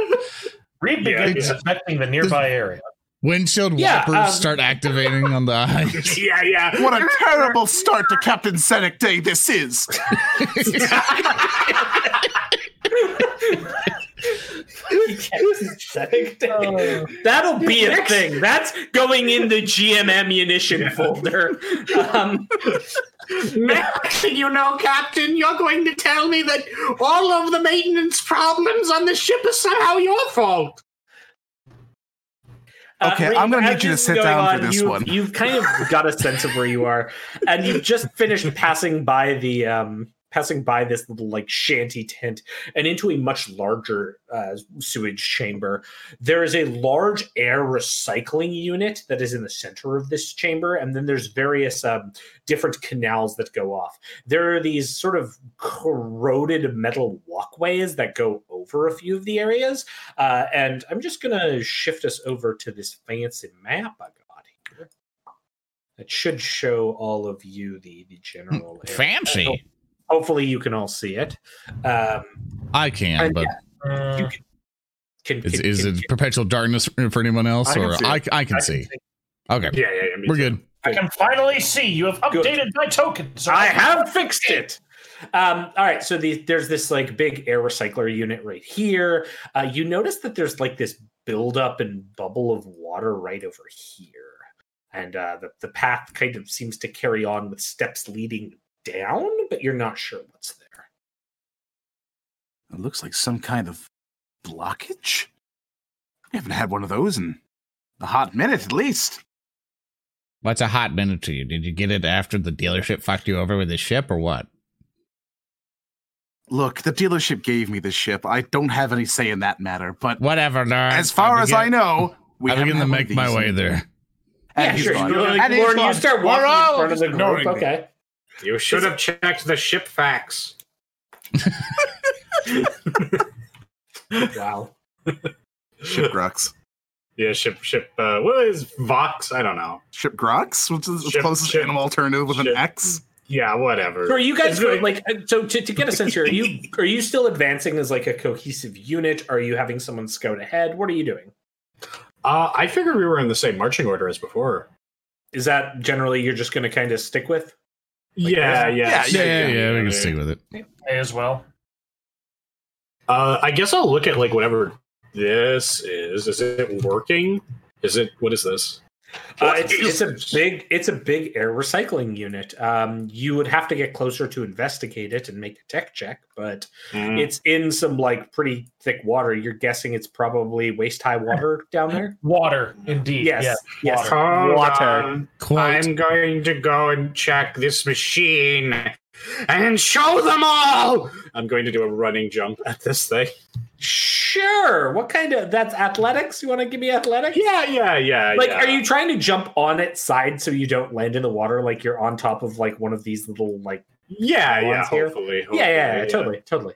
Reeb Yeah, begins yeah. inspecting the nearby area. Windshield Yeah, wipers um, start activating on the eyes. Yeah, yeah. what a terrible start to Captain Zedek Day this is. Captain Senec Day. That'll be a thing. That's going in the GM ammunition folder. Um, Next thing you know, Captain, you're going to tell me that all of the maintenance problems on the ship is somehow your fault. Okay, Reeb, I'm gonna as need you to sit going down for this you've, one. You've kind of got a sense of where you are, and you've just finished passing by the um, passing by this little like shanty tent and into a much larger uh, sewage chamber. There is a large air recycling unit that is in the center of this chamber, and then there's various um, different canals that go off. There are these sort of corroded metal walkways that go over a few of the areas. Uh, and I'm just going to shift us over to this fancy map I got here. It should show all of you the, the general area. Fancy. Hopefully, you can all see it. Um, I can, but can, can, is, can- is it perpetual darkness for anyone else, I or see I. I can I see? Okay, Yeah, yeah, yeah. we're too. good. I can finally see you have Good. updated my token. So I have fixed it. Um, all right. So the, there's this like big air recycler unit right here. Uh, you notice that there's like this buildup and bubble of water right over here. And uh, the, the path kind of seems to carry on with steps leading down, but you're not sure what's there. It looks like some kind of blockage. I haven't had one of those in a hot minute, at least. What's a hot minute to you? Did you get it after the dealership fucked you over with the ship or what? Look, the dealership gave me this ship. I don't have any say in that matter. But Whatever, nerd. as far as I know, we I haven't begin to make my way there. And yeah, he's sure. gone. You, And he's Lorn, you gone. start We're walking all in front of the group. ignoring me. Okay. You should have checked the ship facts. Wow. Ship Grox. Yeah, ship ship. Uh, what is Vox? I don't know. Ship Grox, which is the closest ship- animal alternative with an X. Yeah, whatever. So are you guys It's really- like uh, so to, to get a sense here? Are you are you still advancing as like a cohesive unit? Are you having someone scout ahead? What are you doing? Uh, I figured we were in the same marching order as before. Is that generally you're just going to kind of stick with? Yeah, this? yeah, Yeah, yeah, yeah, we can stick with it. May as well. Uh, I guess I'll look at like whatever this is. Is it working? Is it? What is this? Uh, it's, it's a big it's a big air recycling unit. Um, you would have to get closer to investigate it and make a tech check, but Mm. it's in some like pretty thick water. You're guessing it's probably waist high water down there. Water, indeed. Yes, Yeah. yes. Hold water. on. I'm going to go and check this machine and show them all. I'm going to do a running jump at this thing. Sure. What kind of that's athletics? You want to give me athletics? Yeah, yeah, yeah. Like, yeah. are you trying to jump on its side so you don't land in the water? Like you're on top of like one of these little like Yeah, yeah. here? Hopefully, yeah, yeah, yeah, hopefully, totally, totally.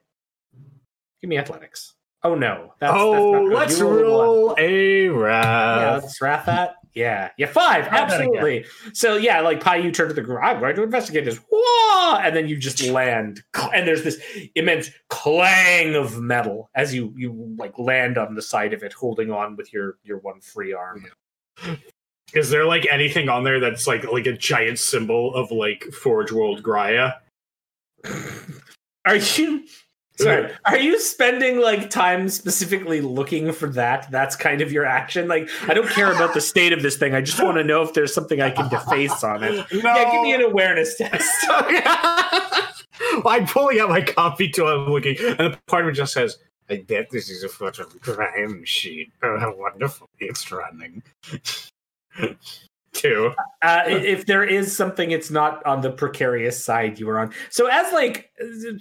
Give me athletics. Oh no, that's, that's oh, good. let's roll, rolled a one. roll a Yeah, let's wrap that. Yeah, yeah, five, absolutely. So yeah, like Pi, you turn to the group. I'm going to investigate this. Whoa! And then you just land, and there's this immense clang of metal as you you like land on the side of it, holding on with your your one free arm. Is there like anything on there that's like like a giant symbol of like Forge World Graia? Are you? Sorry, are you spending like time specifically looking for that? That's kind of your action. Like, I don't care about the state of this thing. I just want to know if there's something I can deface on it. No. Yeah, give me an awareness test. Oh, I'm pulling out my copy tool. I'm looking, and the part of me just says, "I bet this is a fucking crime machine. Oh, how wonderful it's running." Two. uh, if there is something, it's not on the precarious side you were on. So, as like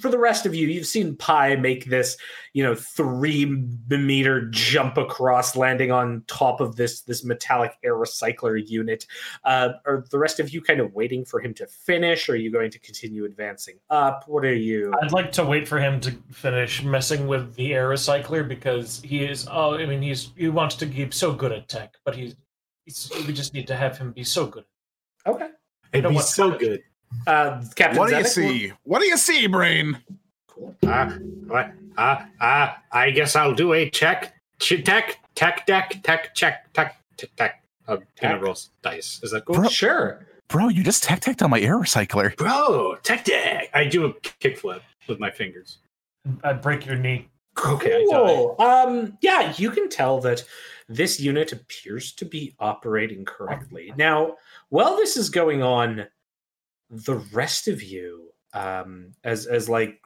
for the rest of you, you've seen Pi make this, you know, three meter jump across, landing on top of this this metallic air recycler unit. Uh, are the rest of you kind of waiting for him to finish? Or are you going to continue advancing up? What are you? I'd like to wait for him to finish messing with the air recycler because he is. Oh, I mean, he's he wants to be so good at tech, but he's. He's we just need to have him be so good. Okay, It'd be what- so good. uh, Captain. What do you Zedek, see? What do you see, Braine? Uh, what? Uh, uh, I guess I'll do a check. Ch- tech, tech, deck, tech, check, tech, tech, tech. Uh, peanut rolls dice. Is that cool? Bro- Sure. Bro, you just tech teched on my air recycler. Bro, tech deck. I do a kickflip with my fingers. I'd break your knee. Okay, I die. Cool. Um, yeah, you can tell that this unit appears to be operating correctly. Now, while this is going on, the rest of you, um, as as like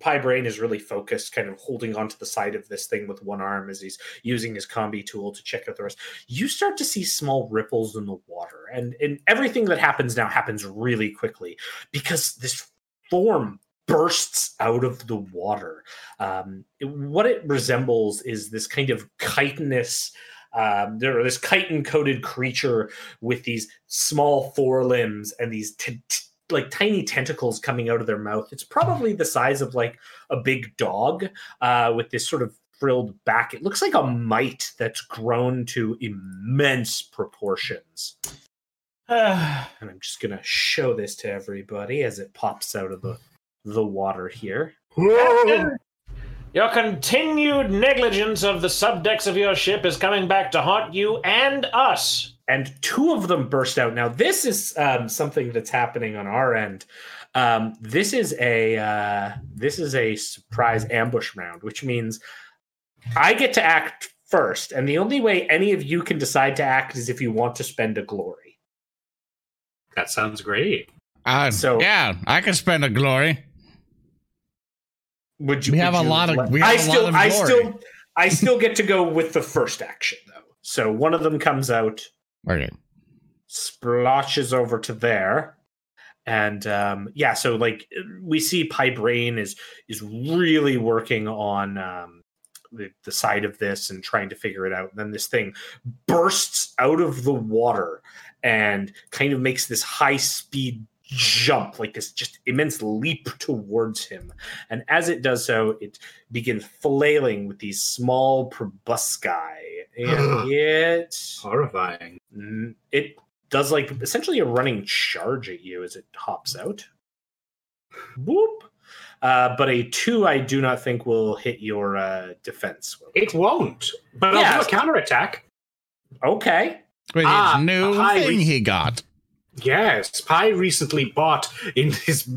Pi Braine is really focused, kind of holding onto the side of this thing with one arm as he's using his combi tool to check out the rest. You start to see small ripples in the water, and and everything that happens now happens really quickly because this form bursts out of the water. Um, what it resembles is this kind of chitinous, um, there this chitin coated creature with these small forelimbs and these t- t- like tiny tentacles coming out of their mouth. It's probably the size of like a big dog uh, with this sort of frilled back. It looks like a mite that's grown to immense proportions. Uh, And I'm just gonna show this to everybody as it pops out of the the water here. Captain, Your continued negligence of the subdecks of your ship is coming back to haunt you and us. and two of them burst out. Now, this is um, something that's happening on our end. Um, this is a uh, this is a surprise ambush round, which means I get to act first, and the only way any of you can decide to act is if you want to spend a glory. That sounds great. Uh, So- yeah, I can spend a glory. Would you? We have a you lot of- let- we have I a still, lot of I still, I still get to go with the first action though. So one of them comes out, Okay. splotches over to there, and um, yeah. So like we see Pi Braine is is really working on um, the the side of this and trying to figure it out. And then this thing bursts out of the water and kind of makes this high speed jump like this just immense leap towards him and as it does so it begins flailing with these small probosci and it Horrifying. Mm, it does like essentially a running charge at you as it hops out. Boop. Uh, but a two, I do not think will hit your uh, defense. It won't. But I'll Yes. do a counterattack. Okay. With Ah, his new thing he got. Yes, Pi recently bought in his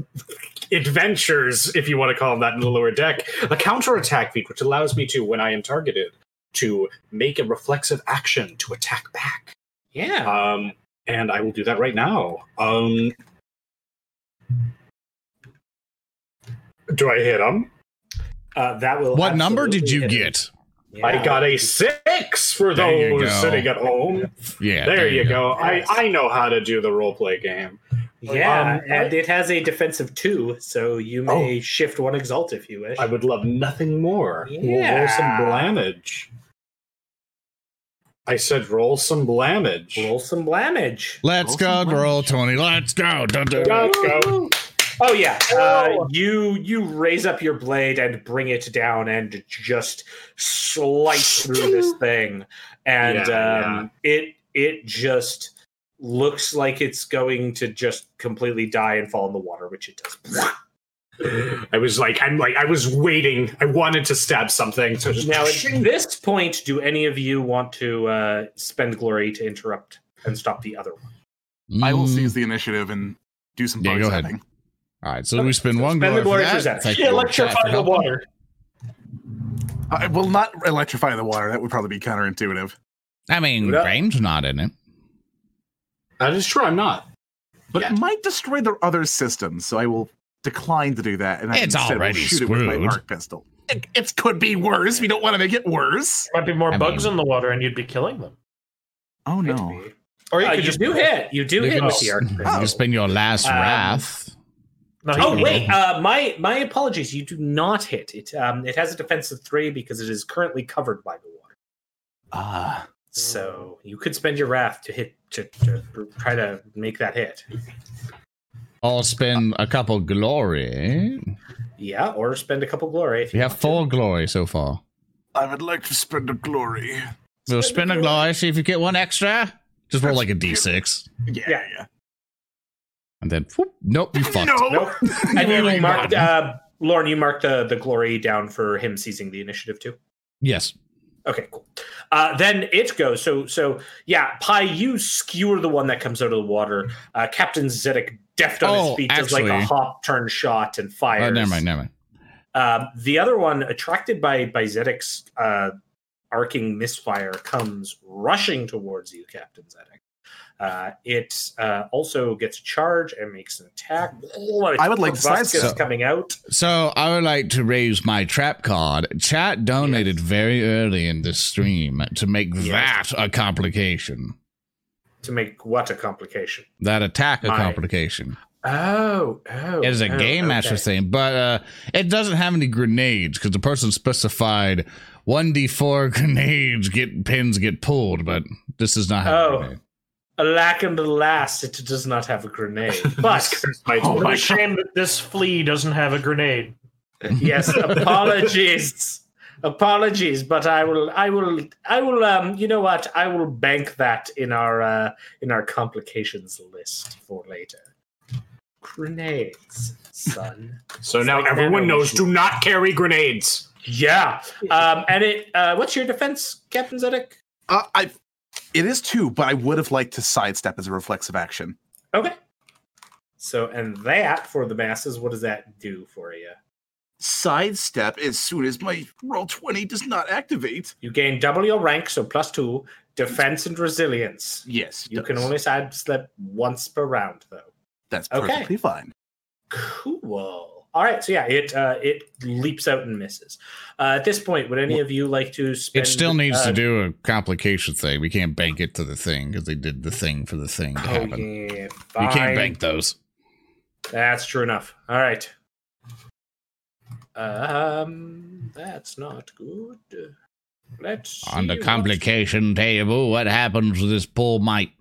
adventures, if you want to call them that, in the lower deck, a counterattack feat, which allows me to, when I am targeted, to make a reflexive action to attack back. Yeah. Um, and I will do that right now. Um, do I hit him? Uh, that will. What number did you get? him. Get? I got a six for There those sitting at home. Yeah. there, you go. Yes. I, I know how to do the roleplay game. Yeah, Um, and it has a defensive two, so you may shift one exalt if you wish. I would love nothing more. We'll roll some blamage. I said roll some blamage. Roll some blamage. Let's go, girl, Tony. Let's go. Dun, dun. Let's go. Oh yeah, uh, you you raise up your blade and bring it down and just slice through this thing, and Yeah, um, it it just looks like it's going to just completely die and fall in the water, which it does. I was like, I'm like, I was waiting. I wanted to stab something. So just Now at this point, do any of you want to uh, spend glory to interrupt and stop the other one? I will Mm. seize the initiative and do some Yeah, bug go ahead. Zapping. All right, so we spend one spend the glory glory for for that. Zach. Yeah, electrify the water. I will not electrify the water. That would probably be counterintuitive. I mean, Yeah. Graham's not in it. that is true. I'm not. But it might destroy their other systems, so I will decline to do that. And I It's instead will already shoot it with my screwed. arc pistol. It, it could be worse. We don't want to make it worse. Might be more I bugs mean- in the water, and you'd be killing them. Oh no. Or you Uh, could you just do hit. You do You hit can with the arc. You pistol. can spend your last Um, wrath. No, Oh wait, uh, my my apologies. You do not hit it. Um, it has a defensive three because it is currently covered by the water. Ah. So you could spend your wrath to hit to, to try to make that hit. I'll spend a couple glory. Yeah, or spend a couple glory. If We you have want four glory so far. I would like to spend a glory. We'll spend a glory, see if you get one extra. Just roll like a d6. Yeah, Yeah. yeah. And then, whoop, nope, you fucked. to. Nope. and you Really marked, uh, Lauren. You marked the the glory down for him seizing the initiative too. Yes. Okay, cool. Uh, then it goes. So, so yeah, Pi, you skewer the one that comes out of the water. Uh, Captain Zedek, deft on Oh, his feet, does like a hop, turn shot, and fires. Oh, never mind, never mind. Um, the other one, attracted by by Zedek's uh, arcing misfire, comes rushing towards you, Captain Zedek. Uh, it uh, also gets a charge and makes an attack. Oh, I would like to proboscis sidestep. coming out. So I would like to raise my trap card. Chat donated very early in this stream to make Yes. that a complication. to make what a complication. That attack a My- complication. Oh, oh, It is a oh, game master thing, but uh, it doesn't have any grenades because the person specified one d four grenades get pins get pulled, but this does not have Oh. A grenade. Alack and alas, it does not have a grenade. But My- Oh What a shame that this flea doesn't have a grenade. yes, apologies. Apologies, but I will I will I will um you know what? I will bank that in our uh in our complications list for later. Grenades, son. So now like everyone knows do not carry grenades. Yeah. Um and it uh what's your defense, Captain Zedek? Uh, I. It is two, but I would have liked to sidestep as a reflexive action. Okay. So, and that for the masses, what does that do for you? Sidestep as soon as my roll 20 does not activate. You gain double your rank, so plus two, defense and resilience. Yes. You it can only sidestep once per round, though. That's Okay. perfectly fine. Cool. All right, so yeah, it uh, it leaps out and misses. Uh, at this point, would any of you like to spend? It still needs uh, to do a complication thing. We can't bank it to the thing because they did the thing for the thing to Oh happen. yeah, You can't bank those. That's true enough. All right. Um, that's not good. Let's On the complication table, what happens with this poor mite?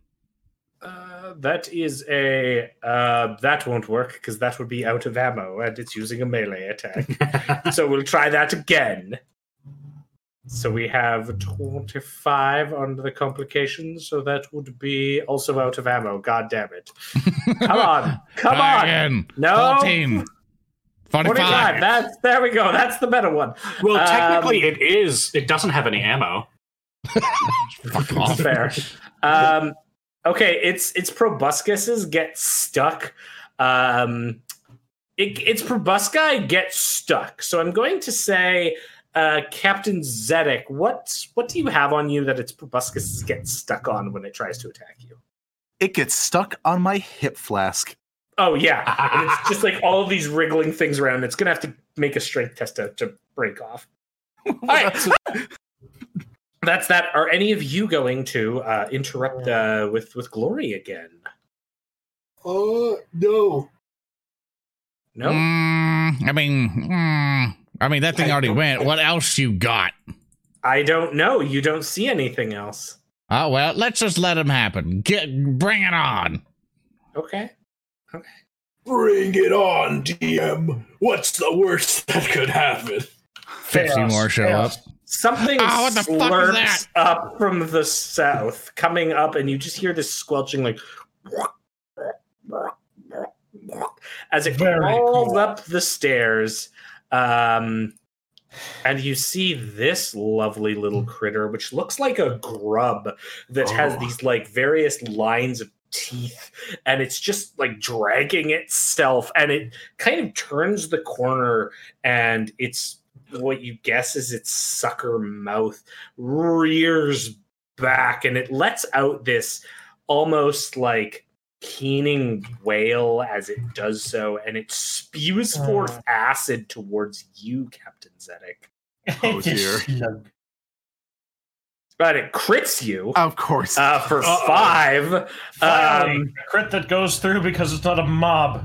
That is a uh, that won't work because that would be out of ammo and it's using a melee attack. so we'll try that again. So we have 25 under the complications, so that would be also out of ammo. God damn it. Come on. Come Try on. Again. No. 14. 45. 45. That's there we go. That's the better one. well, Um, technically, it is. It doesn't have any ammo. Fuck off. Fair. Um, okay, it's it's proboscises get stuck. Um, it, it's proboscis get stuck. So I'm going to say, uh, Captain Zedek, what what do you have on you that its proboscises get stuck on when it tries to attack you? It gets stuck on my hip flask. Oh yeah, and it's just like all of these wriggling things around. It's gonna have to make a strength test to, to break off. All right, that's that. Are any of you going to uh, interrupt uh, with with glory again? Uh, no. No. Mm, I mean, mm, I mean that thing I already don't- went. What else you got? I don't know. You don't see anything else. Oh well, let's just let him happen. Get, bring it on. Okay. Okay. Bring it on, DM. What's the worst that could happen? Fifty Chaos, more show chaos. up. Something Oh, what the fuck is slurps that? up from the south, coming up, and you just hear this squelching, like as it Very crawls cool. up the stairs. Um, and you see this lovely little critter, which looks like a grub that has Oh. these like various lines of teeth, and it's just like dragging itself, and it kind of turns the corner, and it's what you guess is its sucker mouth rears back, and it lets out this almost like keening wail as it does so, and it spews forth acid towards you, Captain Zedek. Oh, dear. But it crits you Of course. uh, for Uh-oh. five. Finally, Um, crit that goes through because it's not a mob.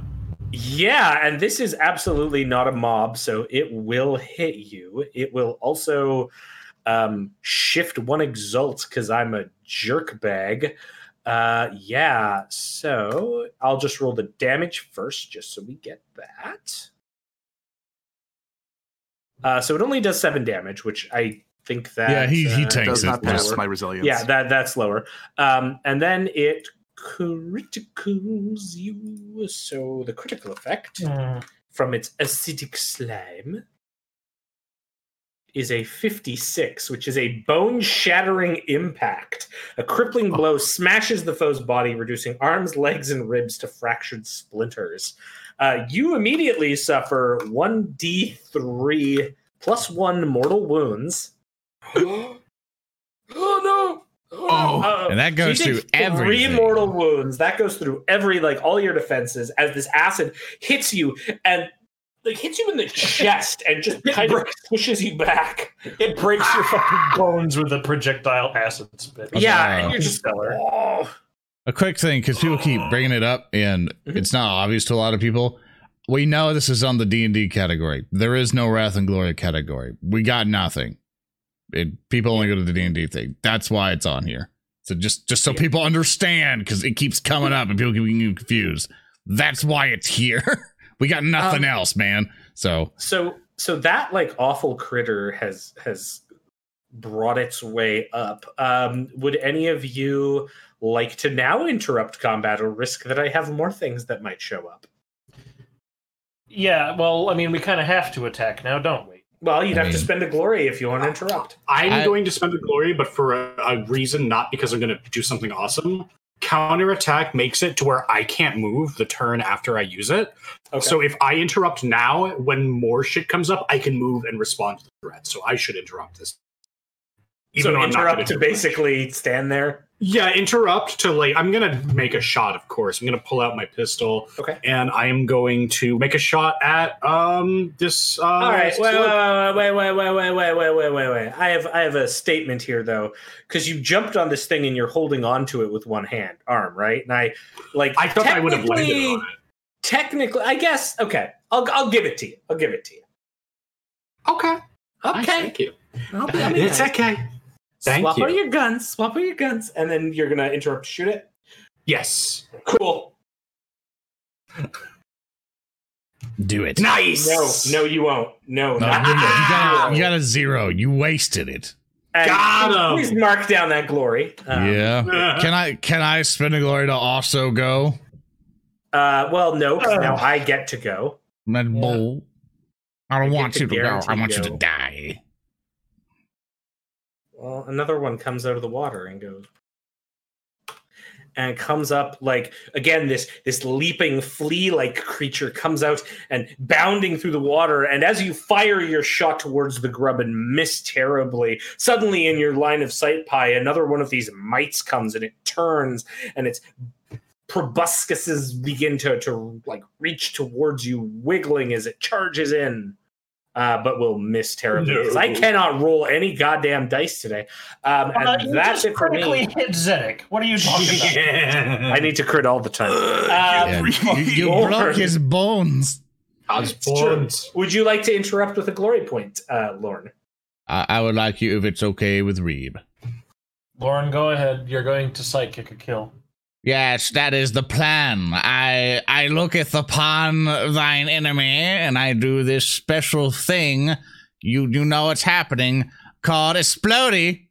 Yeah, and this is absolutely not a mob, so it will hit you. It will also um, shift one exalt because I'm a jerk bag. Uh, yeah, so I'll just roll the damage first, just so we get that. Uh, so it only does seven damage, which I think that Yeah, he- he uh, takes does it. not pass my resilience. Yeah, that that's lower. Um, and then it criticals you. So the critical effect from its acidic slime is a 56, which is a bone shattering impact. A crippling blow smashes the foe's body, reducing arms, legs, and ribs to fractured splinters. Uh, you immediately suffer 1d3 plus 1 mortal wounds. oh no! Oh. And that goes so through take three mortal wounds. That goes through every like all your defenses as this acid hits you and like hits you in the chest and just kind of pushes you back. It breaks your fucking bones with a projectile acid spit. Yeah, and you're just Stellar. oh. A quick thing, because people keep bringing it up, and Mhm. it's not obvious to a lot of people. We know this is on the D and D category. There is no Wrath and Glory category. We got nothing. It, people only go to the D and D thing. That's why it's on here. So just just so Yeah. people understand, because it keeps coming up and people keep getting confused. That's why it's here. we got nothing Um, else, man. So So so that like awful critter has has brought its way up. Um, would any of you like to now interrupt combat or risk that I have more things that might show up? Yeah, well, I mean, we kind of have to attack now, don't we? Well, you'd I have to spend a glory if you want to interrupt. I'm I- going to spend a glory, but for a, a reason, not because I'm going to do something awesome. counterattack makes it to where I can't move the turn after I use it. Okay. So if I interrupt now, when more shit comes up, I can move and respond to the threat. So I should interrupt this. so though I'm not interrupt gonna to do it. basically stand there. Yeah, interrupt to like I'm gonna make a shot, of course. I'm gonna pull out my pistol Okay. and I am going to make a shot at um this uh All right. Wait, sword. wait, wait, wait, wait, wait, wait, wait, wait, wait. I have I have a statement here though, because you jumped on this thing and you're holding on to it with one hand, arm, right? And I like. I thought I would have landed technically- on it. Technically, I guess. Okay, I'll I'll give it to you. I'll give it to you. Okay. Nice, Okay. thank you. I'll be- I'll be It's nice. okay. Thank swap you. out your guns. Swap out your guns, and then you're gonna interrupt shoot it. Yes. Cool. Do it. Nice. No, no, you won't. No, No, not you, you got a, you got a zero. You wasted it. And Got him. Please mark down that glory. Um, yeah. Can I can I spend a glory to also go? Uh, well, no, 'cause now I get to go. Red Bull. I don't I want to you to go. guarantee I want you to die. Well, another one comes out of the water and goes, and comes up like again this this leaping flea like creature comes out and bounding through the water. And as you fire your shot towards the grub and miss terribly, suddenly in your line of sight, pie another one of these mites comes and it turns and its proboscises begin to to like reach towards you, wiggling as it charges in. Uh, but will miss terribly because I cannot roll any goddamn dice today. Um, and Uh, you that's just it for critically me. hit Zedek. What are you talking about? I need to crit all the time. Yeah, Um, you you broke his bones. God's bones. Would you like to interrupt with a glory point, uh, Lorn? I, I would like you if it's okay with Reeb. Lauren, go ahead. You're going to sidekick a kill. Yes, that is the plan. I I looketh upon thine enemy, and I do this special thing. You you know what's happening called explody.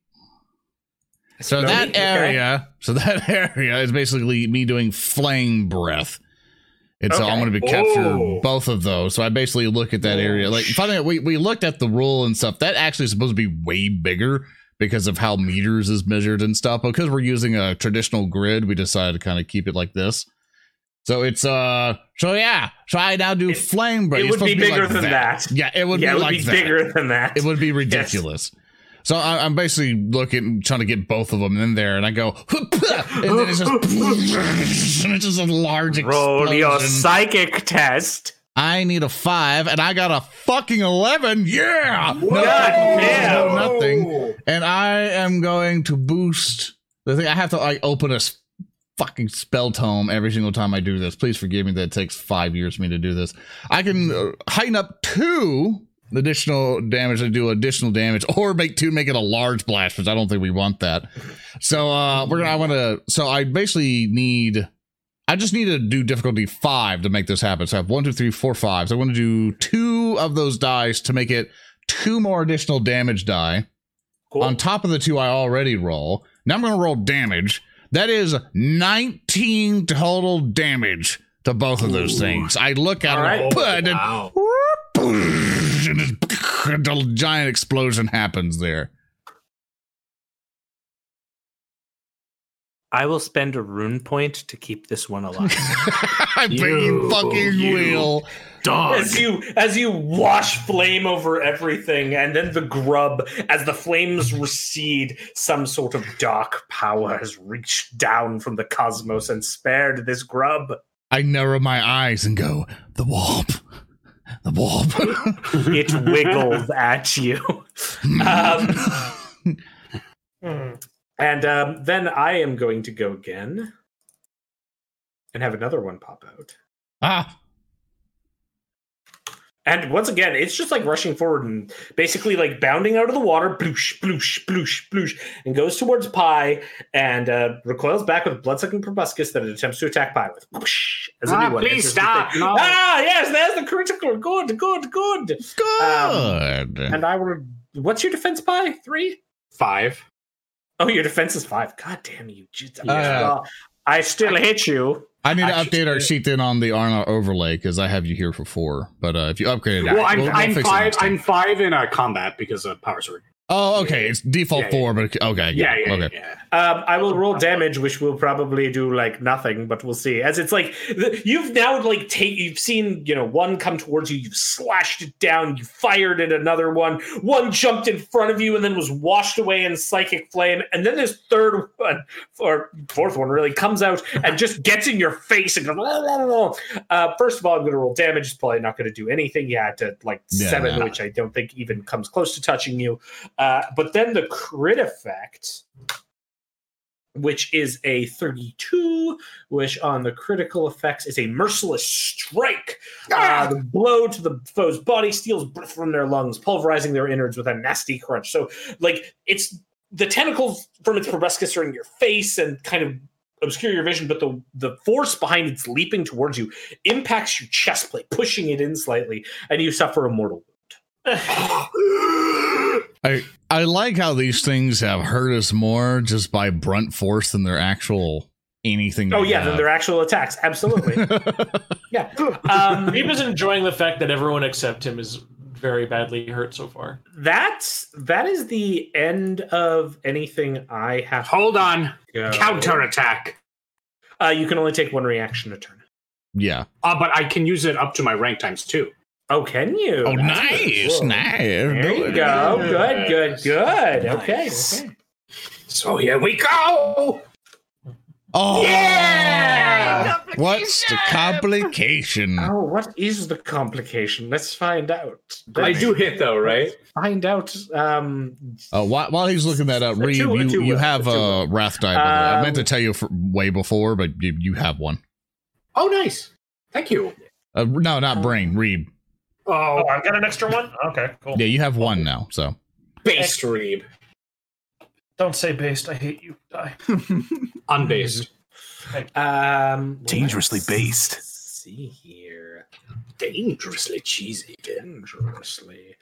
So that Okay. area, so that area is basically me doing flame breath. It's all Okay. going to be capture both of those. So I basically look at that area. Like, funny, we we looked at the rule and stuff. That actually is supposed to be way bigger because of how meters is measured and stuff. But because we're using a traditional grid, we decided to kind of keep it like this. So it's uh, so yeah. So I now do It- flame breath. it would be bigger like than that. Yeah, it would yeah, be it would like be that. bigger than that. It would be ridiculous. So I, I'm basically looking, trying to get both of them in there, and I go, and then it's just, and it's just a large explosion. psychic test. I need a five, and I got a fucking eleven. Yeah, no, God damn. no, nothing. And I am going to boost the thing. I have to like open a fucking spell tome every single time I do this. Please forgive me that it takes five years for me to do this. I can uh, heighten up two additional damage to do additional damage, or make two make it a large blast, which I don't think we want that. So uh we're gonna. I want to. So I basically need. I just need to do difficulty five to make this happen. So I have one, two, three, four, five. So I want to do two of those dice to make it two more additional damage die Cool. on top of the two I already roll. Now I'm going to roll damage. That is 19 total damage to both of those things. I look at All it, right. and did- Wow. and just- a giant explosion happens there. I will spend a rune point to keep this one alive. I bet you You- fucking you- will. Dog. as you as you wash flame over everything, and then the grub, as the flames recede, some sort of dark power has reached down from the cosmos and spared this grub. I narrow my eyes and go, the warp. The warp. It wiggles at you. Um, Hmm. And um, then I am going to go again and have another one pop out. ah, And once again, it's just like rushing forward and basically like bounding out of the water, bloosh, bloosh, bloosh, bloosh, and goes towards Pi and uh, recoils back with bloodsucking proboscis that it attempts to attack Pi with. Whoosh, as a Ah, new one. please stop, no. Ah, yes, there's the critical. Good, good, good. good. And I will. What's your defense, Pi? Three? Five. Oh, your defense is five. God damn you. yeah. Well, I still hit you. I need to I update our sheet then on the Arna overlay because I have you here for four. But uh, if you upgrade it, Well, I'm, we'll- we'll I'm fix it five. I'm five in a combat because of power sword. Oh, okay. It's default Yeah, four, but okay. Yeah, yeah, okay. yeah. Um, I will roll damage, which will probably do like nothing, but we'll see. As it's like the, you've now like take you've seen you know one come towards you, you've slashed it down, you fired at another one, one jumped in front of you and then was washed away in psychic flame, and then this third one or fourth one really comes out and just gets in your face and goes. "La, la, la, la." Uh, first of all, I'm going to roll damage. It's probably not going to do anything. Had to like Yeah, seven, yeah. which I don't think even comes close to touching you. Uh, but then the crit effect which is a 32, which on the critical effects is a merciless strike. Uh, the blow to the foe's body steals breath from their lungs, pulverizing their innards with a nasty crunch. So, like, it's the tentacles from its proboscis are in your face and kind of obscure your vision, but the the force behind its leaping towards you impacts your chest plate, pushing it in slightly, and you suffer a mortal wound. I I like how these things have hurt us more just by brunt force than their actual anything. Oh yeah, then have. their actual attacks, absolutely. yeah. Um, Reeb is enjoying the fact that everyone except him is very badly hurt so far. That's that is the end of anything I have. Hold on. to go. Counterattack. Uh, you can only take one reaction a turn. yeah. Uh, but I can use it up to my rank times two. Oh, can you? Oh, That's nice, cool. nice. There you go. Good, good, good. Okay. Nice. okay. So here we go. Oh, Yeah! what's the complication? Oh, what is the complication? Let's find out. I Let's do hit though, right? find out. Um, Uh, while, while he's looking that up, A Reeb, two- you, two you have a two a wrath die. by the way. I meant to Um, tell you for, way before, but you, you have one. Oh, nice. Thank you. Uh, no, not Braine. Reeb. Oh, Oh, I've got an extra one? Okay, cool. Yeah, you have one now. So based Reeb. Don't say based. I hate you. Die. Unbased. um, Dangerously based. See here. Dangerously cheesy. dangerously.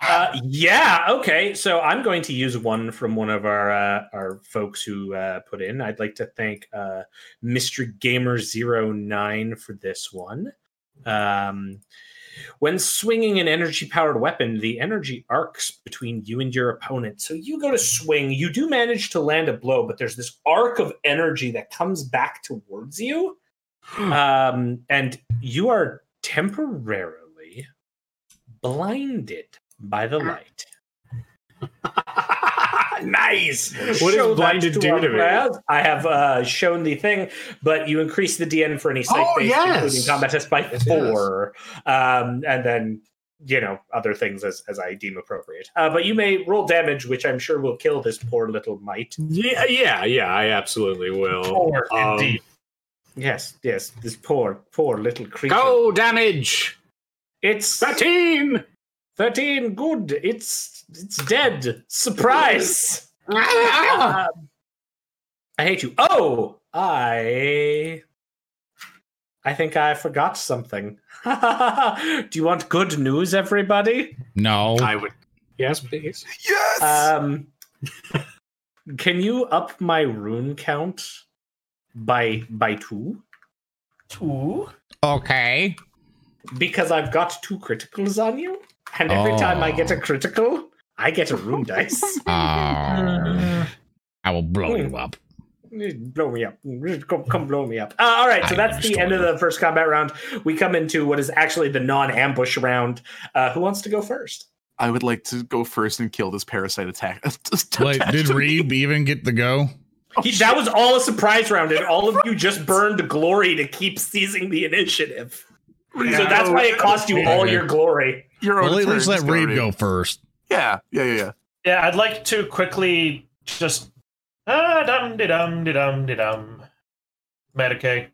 Uh, yeah. Okay. So I'm going to use one from one of our uh, our folks who uh, put in. I'd like to thank uh, Mr. Gamer 09 for this one. Um, when swinging an energy powered weapon, the energy arcs between you and your opponent. So you go to swing, you do manage to land a blow, but there's this arc of energy that comes back towards you. Um, and you are temporarily blinded by the light. Nice. What Show does blinded do to me? I have uh, shown the thing, but you increase the DN for any sight Oh, based, yes. including combat test, by Yes, four, um, and then you know other things as, as I deem appropriate. Uh, but you may roll damage, which I'm sure will kill this poor little mite. Yeah, yeah, yeah. I absolutely will. Four, Um, indeed. Yes, yes, this poor, poor little creature. Go damage. It's Thirteen. 13 good it's it's dead surprise! Um, i hate you oh i i think i forgot something do you want good news everybody no. I would. Yes, please. Yes. um can you up my rune count by by two Two. okay. because i've got two criticals on you and every time i get a Oh. critical i get a rune dice. Uh, I will blow you up. blow me up. Come, come blow me up. Uh, all right so I that's the destroy end of the first combat round. We come into what is actually the non-ambush round. Uh, who wants to go first? I would like to go first and kill this parasite attack. Wait, did Reeb even get the go? He- that was all a surprise round and all of you just burned glory to keep seizing the initiative. So that's why it cost you all your glory Your own Well, at least let Reeb go first. Yeah, yeah, yeah, yeah. Yeah, I'd like to quickly just ah dum de dum de dum de dum. Medicae.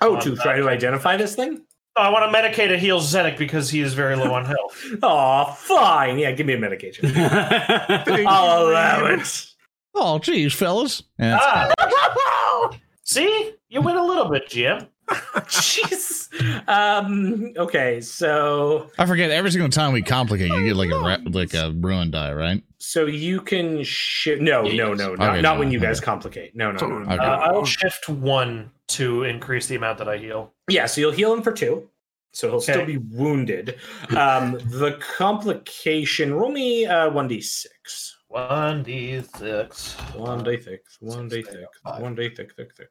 oh Um, to try to identify this thing Oh, I want to medicate to heal Zedek because he is very low on health. oh fine yeah give me a medication i'll allow it Oh, geez, fellas. Yeah, ah. See, you win a little bit, GM. Jeez um okay so I forget every single time we complicate, you get like a ra- like a ruin die, right? So you can shift. No, no, no, not, Okay, not no, when you guys okay. complicate. No, no, no, no. Okay. Uh, I'll shift one to increase the amount that I heal. Yeah, so you'll heal him for two. so he'll still Okay. be wounded. Um, the complication. Roll me uh, one d six. One d six. One day thick. One day Six, One day thick. Thick. Thick.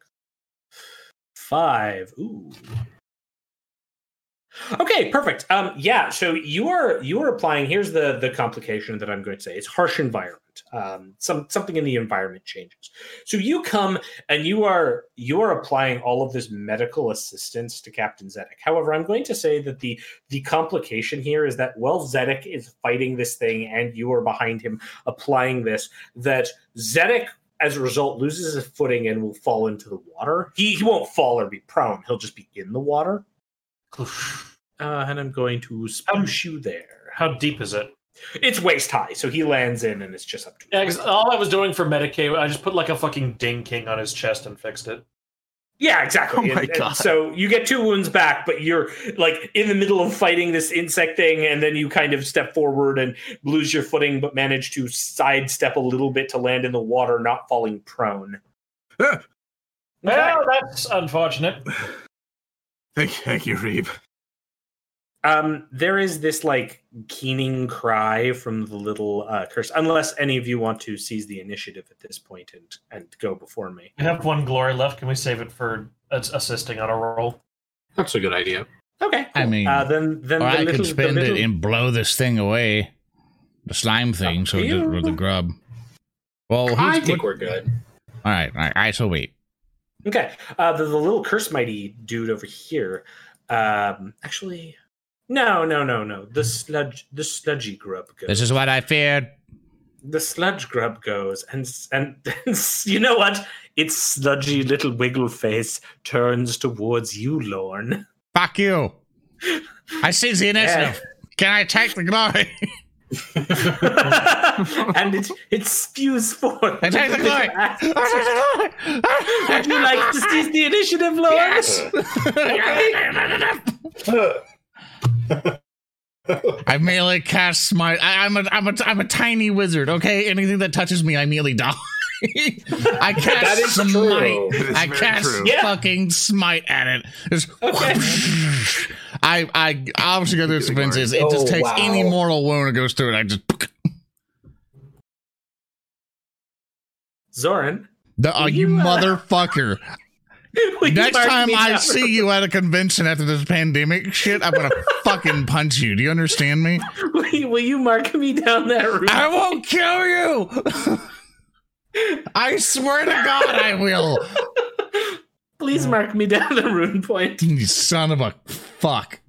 Five. Ooh. Okay, perfect. Um, yeah. So you are you are applying. Here's the the complication that I'm going to say. It's harsh environment. Um, some something in the environment changes. So you come and you are you are applying all of this medical assistance to Captain Zedek. However, I'm going to say that the the complication here is that while Zedek is fighting this thing and you are behind him applying this, that Zedek as a result loses his footing and will fall into the water. He he won't fall or be prone. He'll just be in the water. Uh, and I'm going to sploosh you there. How deep is it? It's waist high, so he lands in and it's just up to Yeah, 'cause all I was doing for Medicae, I just put like a fucking ding king on his chest and fixed it. Yeah, exactly. Oh my And- and God. so you get two wounds back, but you're like in the middle of fighting this insect thing, and then you kind of step forward and lose your footing, but manage to sidestep a little bit to land in the water, not falling prone. Ah. Well, that's unfortunate. Thank, thank you, Reeb. Um, there is this like keening cry from the little uh, curse. Unless any of you want to seize the initiative at this point and and go before me. We have one glory left. Can we save it for as- assisting on a roll? That's a good idea. Okay. I mean, uh, then then or the I little, could spend the little, it and blow this thing away, the slime thing, so it or the grub. Well, I who's, think we're good. all right, all right, all right. So wait, Okay. Uh, the, the little curse mighty dude over here. Um, actually, no, no, no, no. The sludge, the sludgy grub goes. this is what I feared. the sludge grub goes, and and, and you know what? Its sludgy little wiggle face turns towards you, Lorn. Fuck you. I see the initiative. Can I take the glory? and it it spews forth. I take the glory. Would you like to seize the initiative, Lorn? I melee cast smite. I, I'm a I'm a I'm a tiny wizard. Okay, anything that touches me, I immediately die. I cast That is smite. true. I cast true. Yeah. fucking smite at it. Just Okay. I I obviously got this defense is it just Oh, takes wow. any mortal wound that goes through it. I just Zoran. the uh, you You, uh, motherfucker. Next time I see you at a convention after this pandemic shit, I'm gonna fucking punch you. Do you understand me? will, you, mark me down that route? I won't kill you. I swear to God, I will. Please mark me down the rune point. You son of a fuck.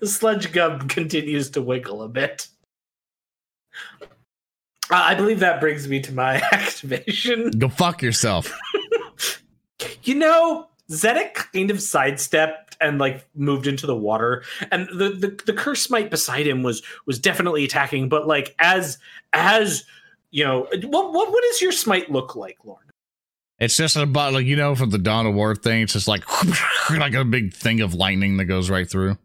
The sludge gum continues to wiggle a bit. Uh, I believe that brings me to my activation. Go fuck yourself. You know, Zedek kind of sidestepped and like moved into the water, and the, the the curse smite beside him was was definitely attacking. But like as as you know, what what what does your smite look like, Lorn? It's just about like you know from the Dawn of War thing. It's just like like a big thing of lightning that goes right through.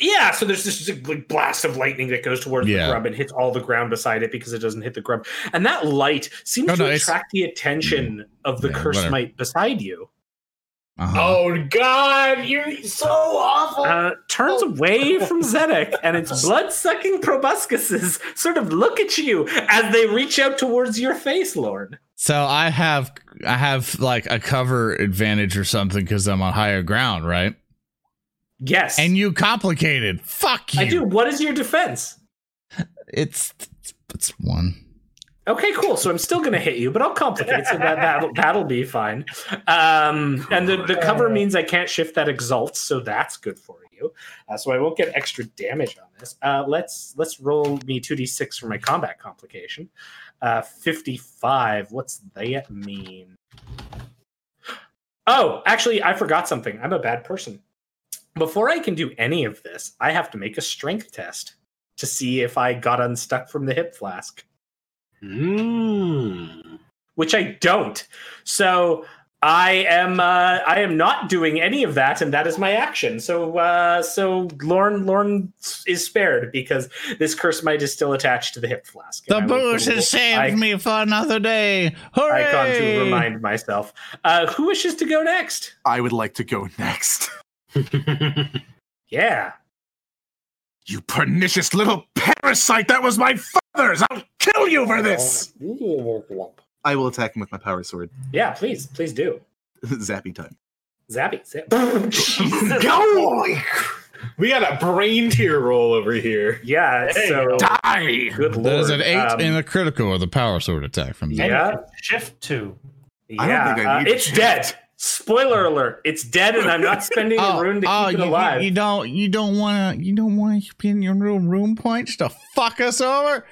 Yeah, so there's this like, blast of lightning that goes towards Yeah. the grub and hits all the ground beside it because it doesn't hit the grub. And that light seems No, to no, it's- attract the attention of the Yeah, curse whatever. mite beside you. Uh-huh. Oh God, you're so awful. Uh, turns away from Zedek, and its blood-sucking proboscises sort of look at you as they reach out towards your face, Lord. So I have I have like a cover advantage or something because I'm on higher ground, right? Yes, And you complicated. Fuck you. I do. What is your defense? It's it's one. Okay, cool. So I'm still going to hit you, but I'll complicate. So that that'll, that'll be fine. Um, and the, the cover means I can't shift that exalt, so that's good for you. Uh, so I won't get extra damage on this. Uh, let's let's roll me two d six for my combat complication. Uh, Fifty five. What's that mean? Oh, actually, I forgot something. I'm a bad person. Before I can do any of this, I have to make a strength test to see if I got unstuck from the hip flask Mm. which I don't. So I am uh, I am not doing any of that, and that is my action. So uh, so Lorn Lorn is spared because this curse might is still attached to the hip flask. The And booze has saved i- me for another day. Hooray! Icon to remind myself. Uh, who wishes to go next? I would like to go next. Yeah. You pernicious little parasite! That was my father's! I'll kill you for this! I will attack him with my power sword. Yeah, please, please do. Zappy time. Zappy. zap. Go! We got a brain tear roll over here. Yeah, There you so Die! good lord. That is an eight Um, and a critical of the power sword attack from Zappy. Yeah. Shift two. I don't yeah, think I uh, need to it's change. dead. Spoiler alert! It's dead, and I'm not spending a rune to keep it you, alive. you don't you don't want to you don't want to pin your little room points to fuck us over.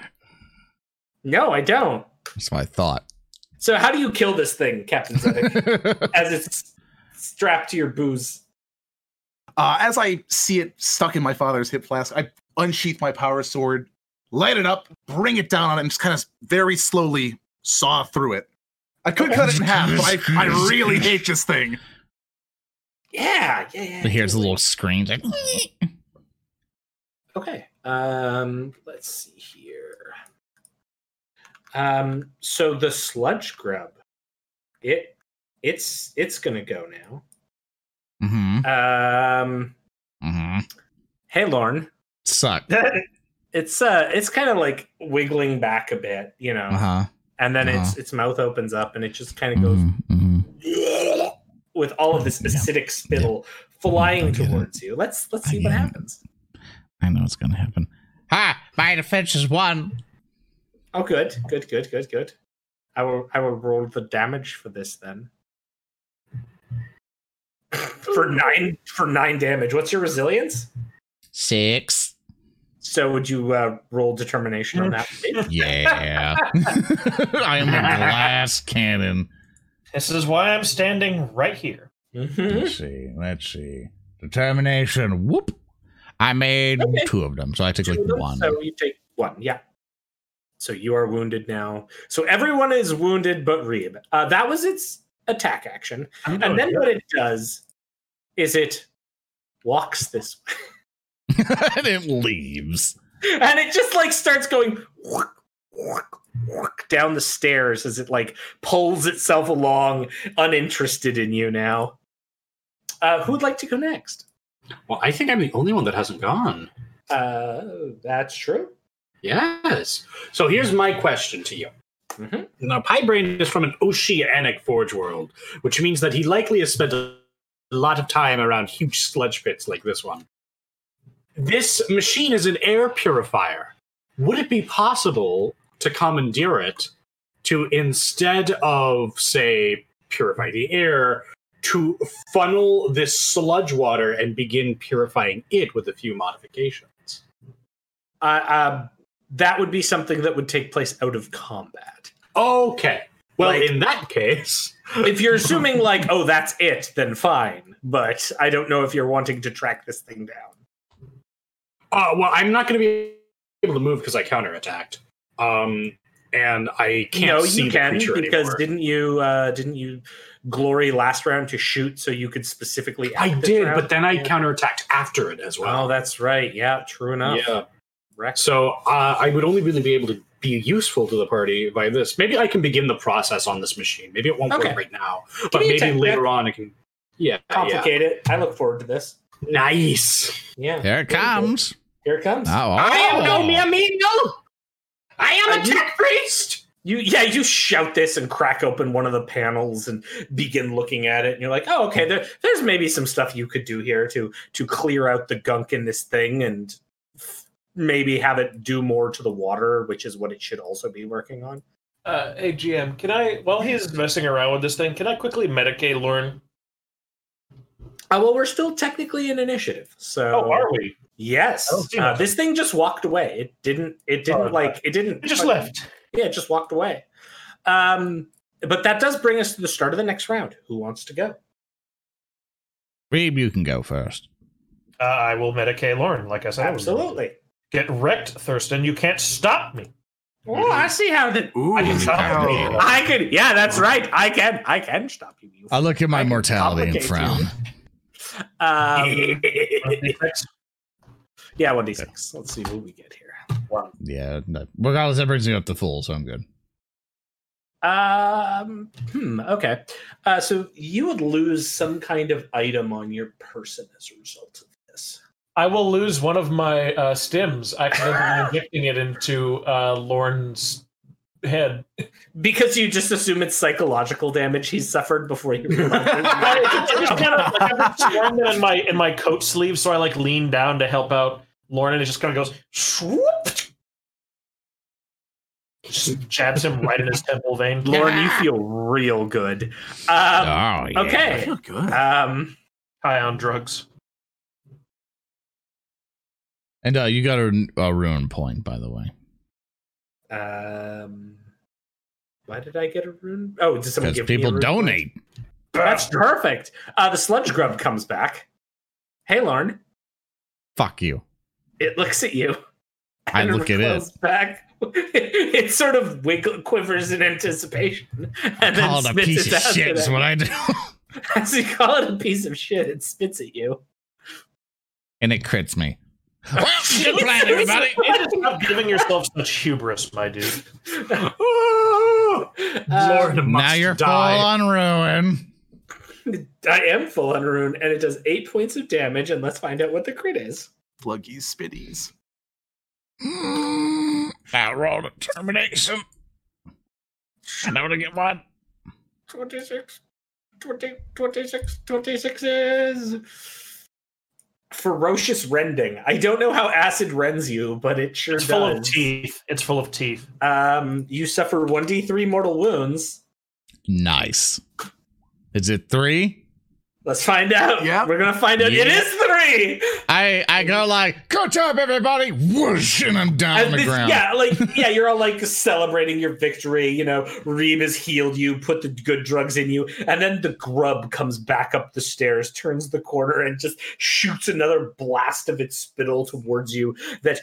no, I don't. That's my thought. So, how do you kill this thing, Captain Zedek, as it's strapped to your booze? Uh, as I see it stuck in my father's hip flask, I unsheath my power sword, light it up, bring it down on it, and just kind of very slowly saw through it. I could cut it in half, but I, I really hate this thing. Yeah, yeah, yeah. Here's a little scream. Like, Okay. Um, let's see here. Um, so the sludge grub, it it's it's gonna go now. mm-hmm, Um, mm-hmm. hey Lorn, Suck. it's uh it's kind of like wiggling back a bit, you know, Uh huh. And then its uh-huh. its mouth opens up and it just kind of goes Mm-hmm. with all of this Yeah. acidic spittle flying I get it. towards you. Let's let's I see what it. happens. I know it's gonna happen. Ha! My defense is one. Oh, good, good, good, good, good. I will I will roll the damage for this then. for nine for nine damage. What's your resilience? Six. So would you uh, roll determination on that? Yeah. I am a glass cannon. This is why I'm standing right here. Mhm. Let's see. Let's see. Determination. Whoop. I made Okay. two of them, so I took like Two of them, one. So you take one. Yeah. So you are wounded now. So everyone is wounded but Reeb. Uh, that was its attack action. And then what it does is it walks this way. and it leaves. and it just like starts going walk, walk, walk down the stairs as it like pulls itself along, uninterested in you now. Uh, who would like to go next? Well, I think I'm the only one that hasn't gone. Uh, that's true. Yes. So here's my question to you. Mhm. Now, Pi Braine is from an oceanic forge world, which means that he likely has spent a lot of time around huge sludge pits like this one. This machine is an air purifier. Would it be possible to commandeer it to, instead of, say, purify the air, to funnel this sludge water and begin purifying it with a few modifications? Uh, uh, that would be something that would take place out of combat. Okay. Well, Like- in that case, If you're assuming like, oh, that's it, then fine. But I don't know if you're wanting to track this thing down. Uh, well, I'm not going to be able to move because I counterattacked. Um, and I can't no, see you the can creature because anymore. didn't you uh, didn't you glory last round to shoot so you could specifically? I did, round? but then I Yeah. counterattacked after it as well. Oh, that's right. Yeah, true enough. yeah. Rex. So uh, I would only really be able to be useful to the party by this. Maybe I can begin the process on this machine. Maybe it won't Okay. work right now, but maybe tech later check. on it can. Yeah, yeah. complicate it. I look forward to this. Nice. Yeah. There it very good. comes. Here it comes. Oh, I am no oh. mere mingle. I am Uh, a you- tech priest. You yeah, you shout this and crack open one of the panels and begin looking at it, and you're like, oh, okay, there, there's maybe some stuff you could do here to to clear out the gunk in this thing and f- maybe have it do more to the water, which is what it should also be working on. Uh, hey GM, can I while he's messing around with this thing, can I quickly medicate Lorn? Uh, well, we're still technically an initiative, so Oh, are we? yes, I uh, this thing just walked away. It didn't. It didn't Oh, like. It didn't. It just fucking- left. Yeah, it just walked away. Um, but that does bring us to the start of the next round. Who wants to go? Reeb, you can go first. Uh, I will medicate Lorn, like I said. I was going to. Absolutely. Get wrecked, Thurston. You can't stop me. Oh, I see how that. Ooh, I can stop cow. me. I can. Yeah, that's right. I can. I can stop you. you I look at my I mortality and complicate frown. Um, yeah, one d six. Let's see what we get here. One. Yeah, no, regardless, that brings me up to full, so I'm good. Um. Hmm. Okay. Uh, so you would lose some kind of item on your person as a result of this. I will lose one of my uh, stims, accidentally injecting it into uh, Lorn's head. Because you just assume it's psychological damage he's suffered before you realize I just kind of like, I've sworn that in my in my coat sleeve, so I like lean down to help out Lorn, and it just kind of goes swoop, just jabs him right in his temple vein. Lorn, you feel real good. Um, oh, yeah. I okay. feel good. Um, high on drugs. And uh, you got a, a ruin point, by the way. Um, why did I get a ruin? Oh, did someone give people ruin point? donate. That's perfect. Uh, the sludge grub comes back. Hey, Lorn. Fuck you. It looks at you. I look at it. Back. it sort of wiggle, quivers in anticipation, and then Called a spits piece it of shit is what I do. As you call it a piece of shit, it spits at you. and it crits me. Well, good plan, everybody. You need to Stop giving yourself such hubris, my dude. Lord must now you're die. full on ruin. I am full on ruin, and it does eight points of damage. And let's find out what the crit is. Fluggies, spitties. Mm, I rolled a termination. I know to get one. 26, 20, 26, 26 is ferocious rending. I don't know how acid rends you, but it sure It's does. full of teeth. It's full of teeth. Um, you suffer 1d3 mortal wounds. Nice. Is it three? Let's find out. Yeah. We're gonna find out. It Yeah. is three. I I go like, good job, everybody. Whoosh, and I'm down on the this- ground. yeah, like yeah, you're all like celebrating your victory. You know, Reeb has healed you, put the good drugs in you, and then the grub comes back up the stairs, turns the corner, and just shoots another blast of its spittle towards you that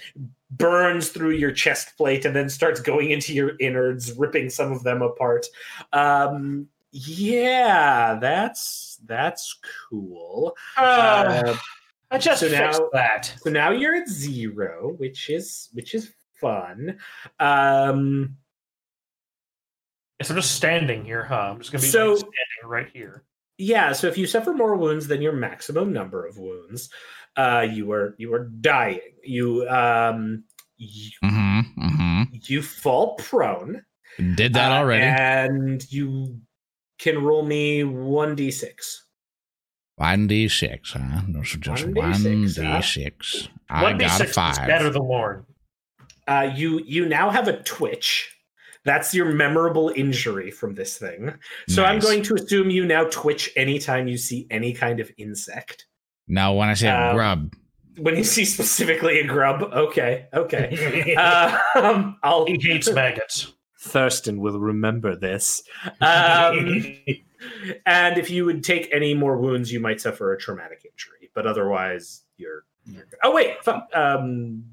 burns through your chest plate and then starts going into your innards, ripping some of them apart. Um, yeah, that's that's cool. Uh, I just so fixed now- that. so now you're at zero, which is which is fun. Um, Yes, I'm just standing here, huh? I'm just gonna be So- like, standing right here. yeah, so if you suffer more wounds than your maximum number of wounds, uh, you are you are dying. You um you, Mm-hmm. Mm-hmm. you fall prone. Did that uh, already. and you can roll me one d six. One d six, huh? No, so just 1d6, one d six. I One got a d6 is better five. than Lorn. Uh, you you now have a twitch. That's your memorable injury from this thing. So I'm going to assume you now twitch anytime you see any kind of insect. No, when I say Um, grub, When you see specifically a grub, okay, okay. um, I'll He hates maggots. Thurston will remember this. Um, and if you would take any more wounds, you might suffer a traumatic injury. But otherwise, you're. you're. Oh wait, fuck, um,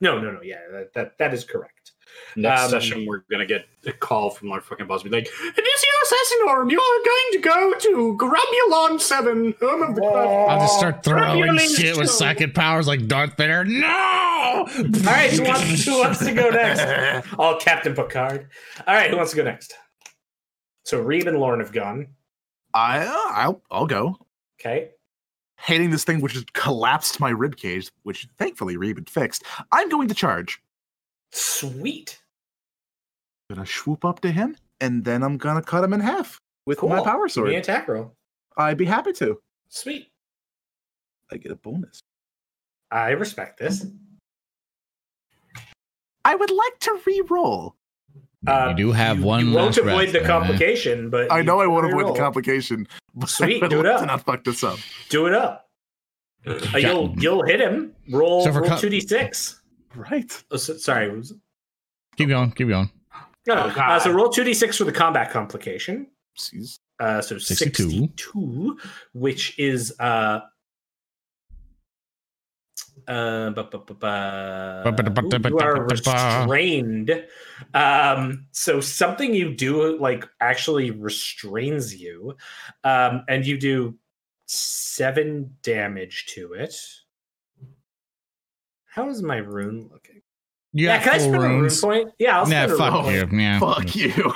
no, no, no. Yeah, that that, that is correct. Next Um, session, we're gonna get a call from our fucking boss. Be like, "It is your Assassin or You are going to go to Grubulon Seven, home of the I'll just start throwing Turbulence shit with two. psychic powers like Darth Vader. No! All right, who wants, who wants to go next? Oh, Captain Picard. All right, who wants to go next? So Reeb and Lorn have gone. I, uh, I'll, I'll go. Okay. Hating this thing which has collapsed my rib cage, which thankfully Reba fixed. I'm going to charge. Sweet. Gonna swoop up to him, and then I'm gonna cut him in half with my Cool. power Give me sword. attack roll. I'd be happy to. Sweet. I get a bonus. I respect this. I would like to re-roll. Uh, you do have you, one. You won't avoid breath, the complication, but I know I won't avoid reroll. the complication, Sweet, do it up. to not fuck this up. Do it up. Uh, you'll you'll hit him. Roll So roll two d six. Right. Oh, so- sorry. was- Keep going. Keep going. No, no. Oh, uh, so roll two d six for the combat complication. Oopsies. Uh, so 62. 62, which is uh uh, bu- bu- bu- bu- ooh, you are restrained. Um, so something you do like actually restrains you, um, and you do seven damage to it. How is my ruin looking? You yeah, got can I full spend a ruin runes. point? Yeah, I'll Nah, spend a fuck ruin you. Yeah. Fuck you.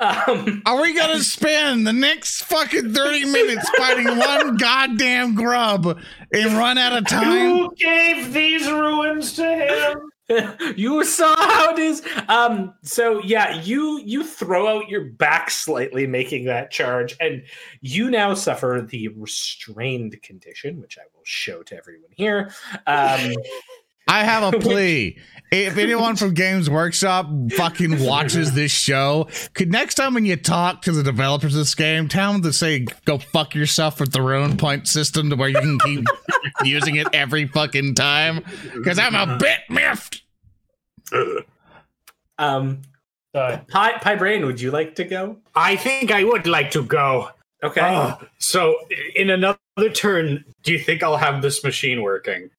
Um, Are we gonna spend the next fucking 30 minutes fighting one goddamn grub and run out of time? Who gave these ruins to him? you saw how it is. Um, so yeah, you you throw out your back slightly, making that charge, and you now suffer the restrained condition, which I will show to everyone here. Um, I have a plea. If anyone from Games Workshop fucking watches this show, could next time when you talk to the developers of this game, tell them to say go fuck yourself with the ruin point system to where you can keep using it every fucking time. Because I'm a bit miffed. um, Die. Pi, Pi Braine, would you like to go? I think I would like to go. Okay. Ah, so, in another turn, do you think I'll have this machine working?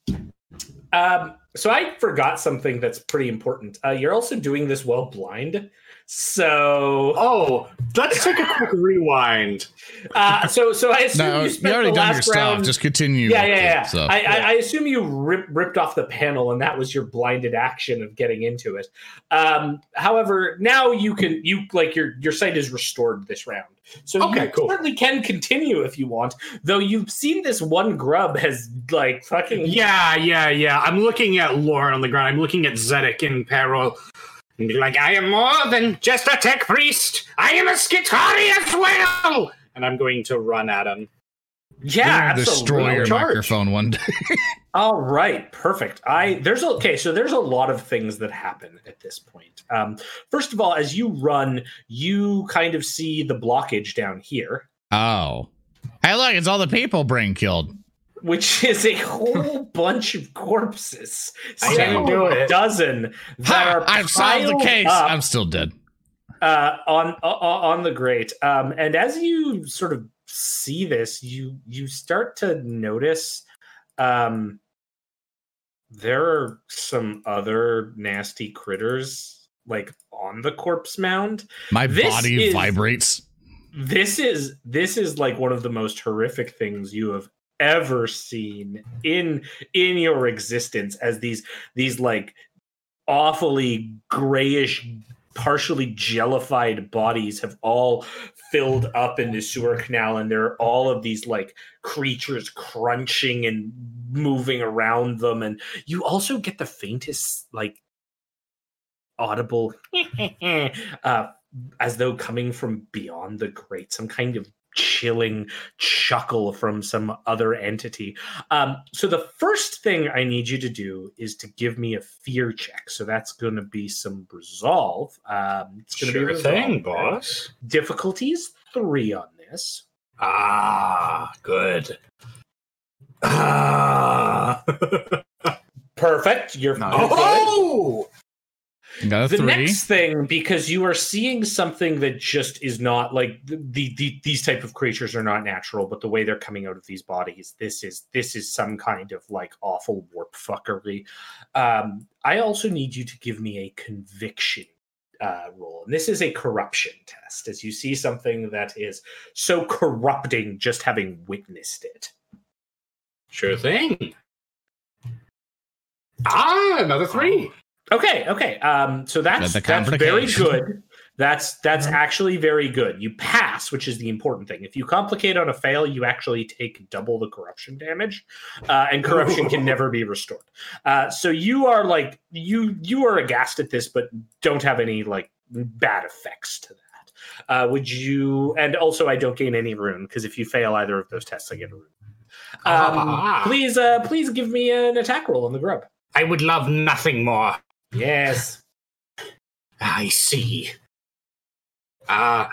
Um, so I forgot something that's pretty important. Uh, you're also doing this while blind. So, Oh, let's take a quick rewind. uh, so, so I assume No, you you already the done your last stuff. round. Just continue. yeah, with yeah, yeah. so. I, I, I assume you rip, ripped off the panel, and that was your blinded action of getting into it. Um, however, now you can you like your your sight is restored this round, so Okay, you cool. certainly can continue if you want. Though you've seen this one grub has like fucking Yeah, yeah, yeah. I'm looking at Lorn on the ground. I'm looking at Zedek in peril. And be Like, I am more than just a tech priest. I am a Skitarii as well. And I'm going to run at him. yeah, absolutely. destroy your Charge. microphone one day. All right, perfect. I there's a, okay, so there's a lot of things that happen at this point. Um, first of all, as you run, you kind of see the blockage down here, Oh. Hey, look, it's all the people brain killed. Which is a whole bunch of corpses, I didn't do it. dozen that Ha, are I've solved the case. up, I'm still dead. uh, on uh, on the grate. Um, and as you sort of see this, you you start to notice um, there are some other nasty critters like on the corpse mound. My This body is- vibrates. This is this is like one of the most horrific things you have ever seen in in your existence as these these like awfully grayish partially jellified bodies have all filled up in the sewer canal and there are all of these like creatures crunching and moving around them and you also get the faintest like audible uh, as though coming from beyond the grate some kind of chilling chuckle from some other entity. Um, so the first thing I need you to do is to give me a fear check. So that's going to be some resolve. Um, it's going to be Sure resolve. thing, boss. Difficulties three on this. Ah, good. Ah. Perfect. You're oh! Got a the three. next thing because you are seeing something that just is not like the, the these type of creatures are not natural but the way they're coming out of these bodies this is this is some kind of like awful warp fuckery um i also need you to give me a conviction uh, roll and this is a corruption test as you see something that is so corrupting just having witnessed it Sure thing. Ah, another three. Okay, okay. Um, so that's The that's very good. That's that's actually very good. You pass, which is the important thing. If you complicate on a fail, you actually take double the corruption damage, uh, and corruption can never be restored. Uh, so you are like you you are aghast at this, but don't have any like bad effects to that. Uh, would you? And also, I don't gain any ruin because if you fail either of those tests, I get a ruin. Um, Ah. Please, uh, please give me an attack roll on the grub. I would love nothing more. Yes. I see. Ah,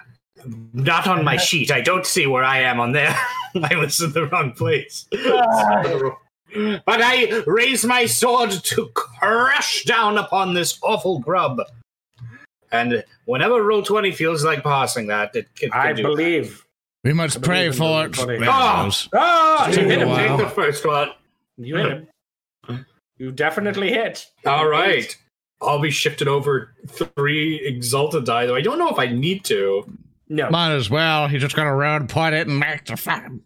not on my sheet. I don't see where I am on there. I was in the wrong place. So- but I raise my sword to crush down upon this awful grub. And whenever roll twenty feels like passing that, it can, I do believe. We must I pray for it. funny. There it Ah! Ah, you hit him. Take the first one. You hit him. You definitely hit. All right. I'll be shifted over three exalted die, though I don't know if I need to. No. Might as well. He's just gonna run, point it, and make the fun.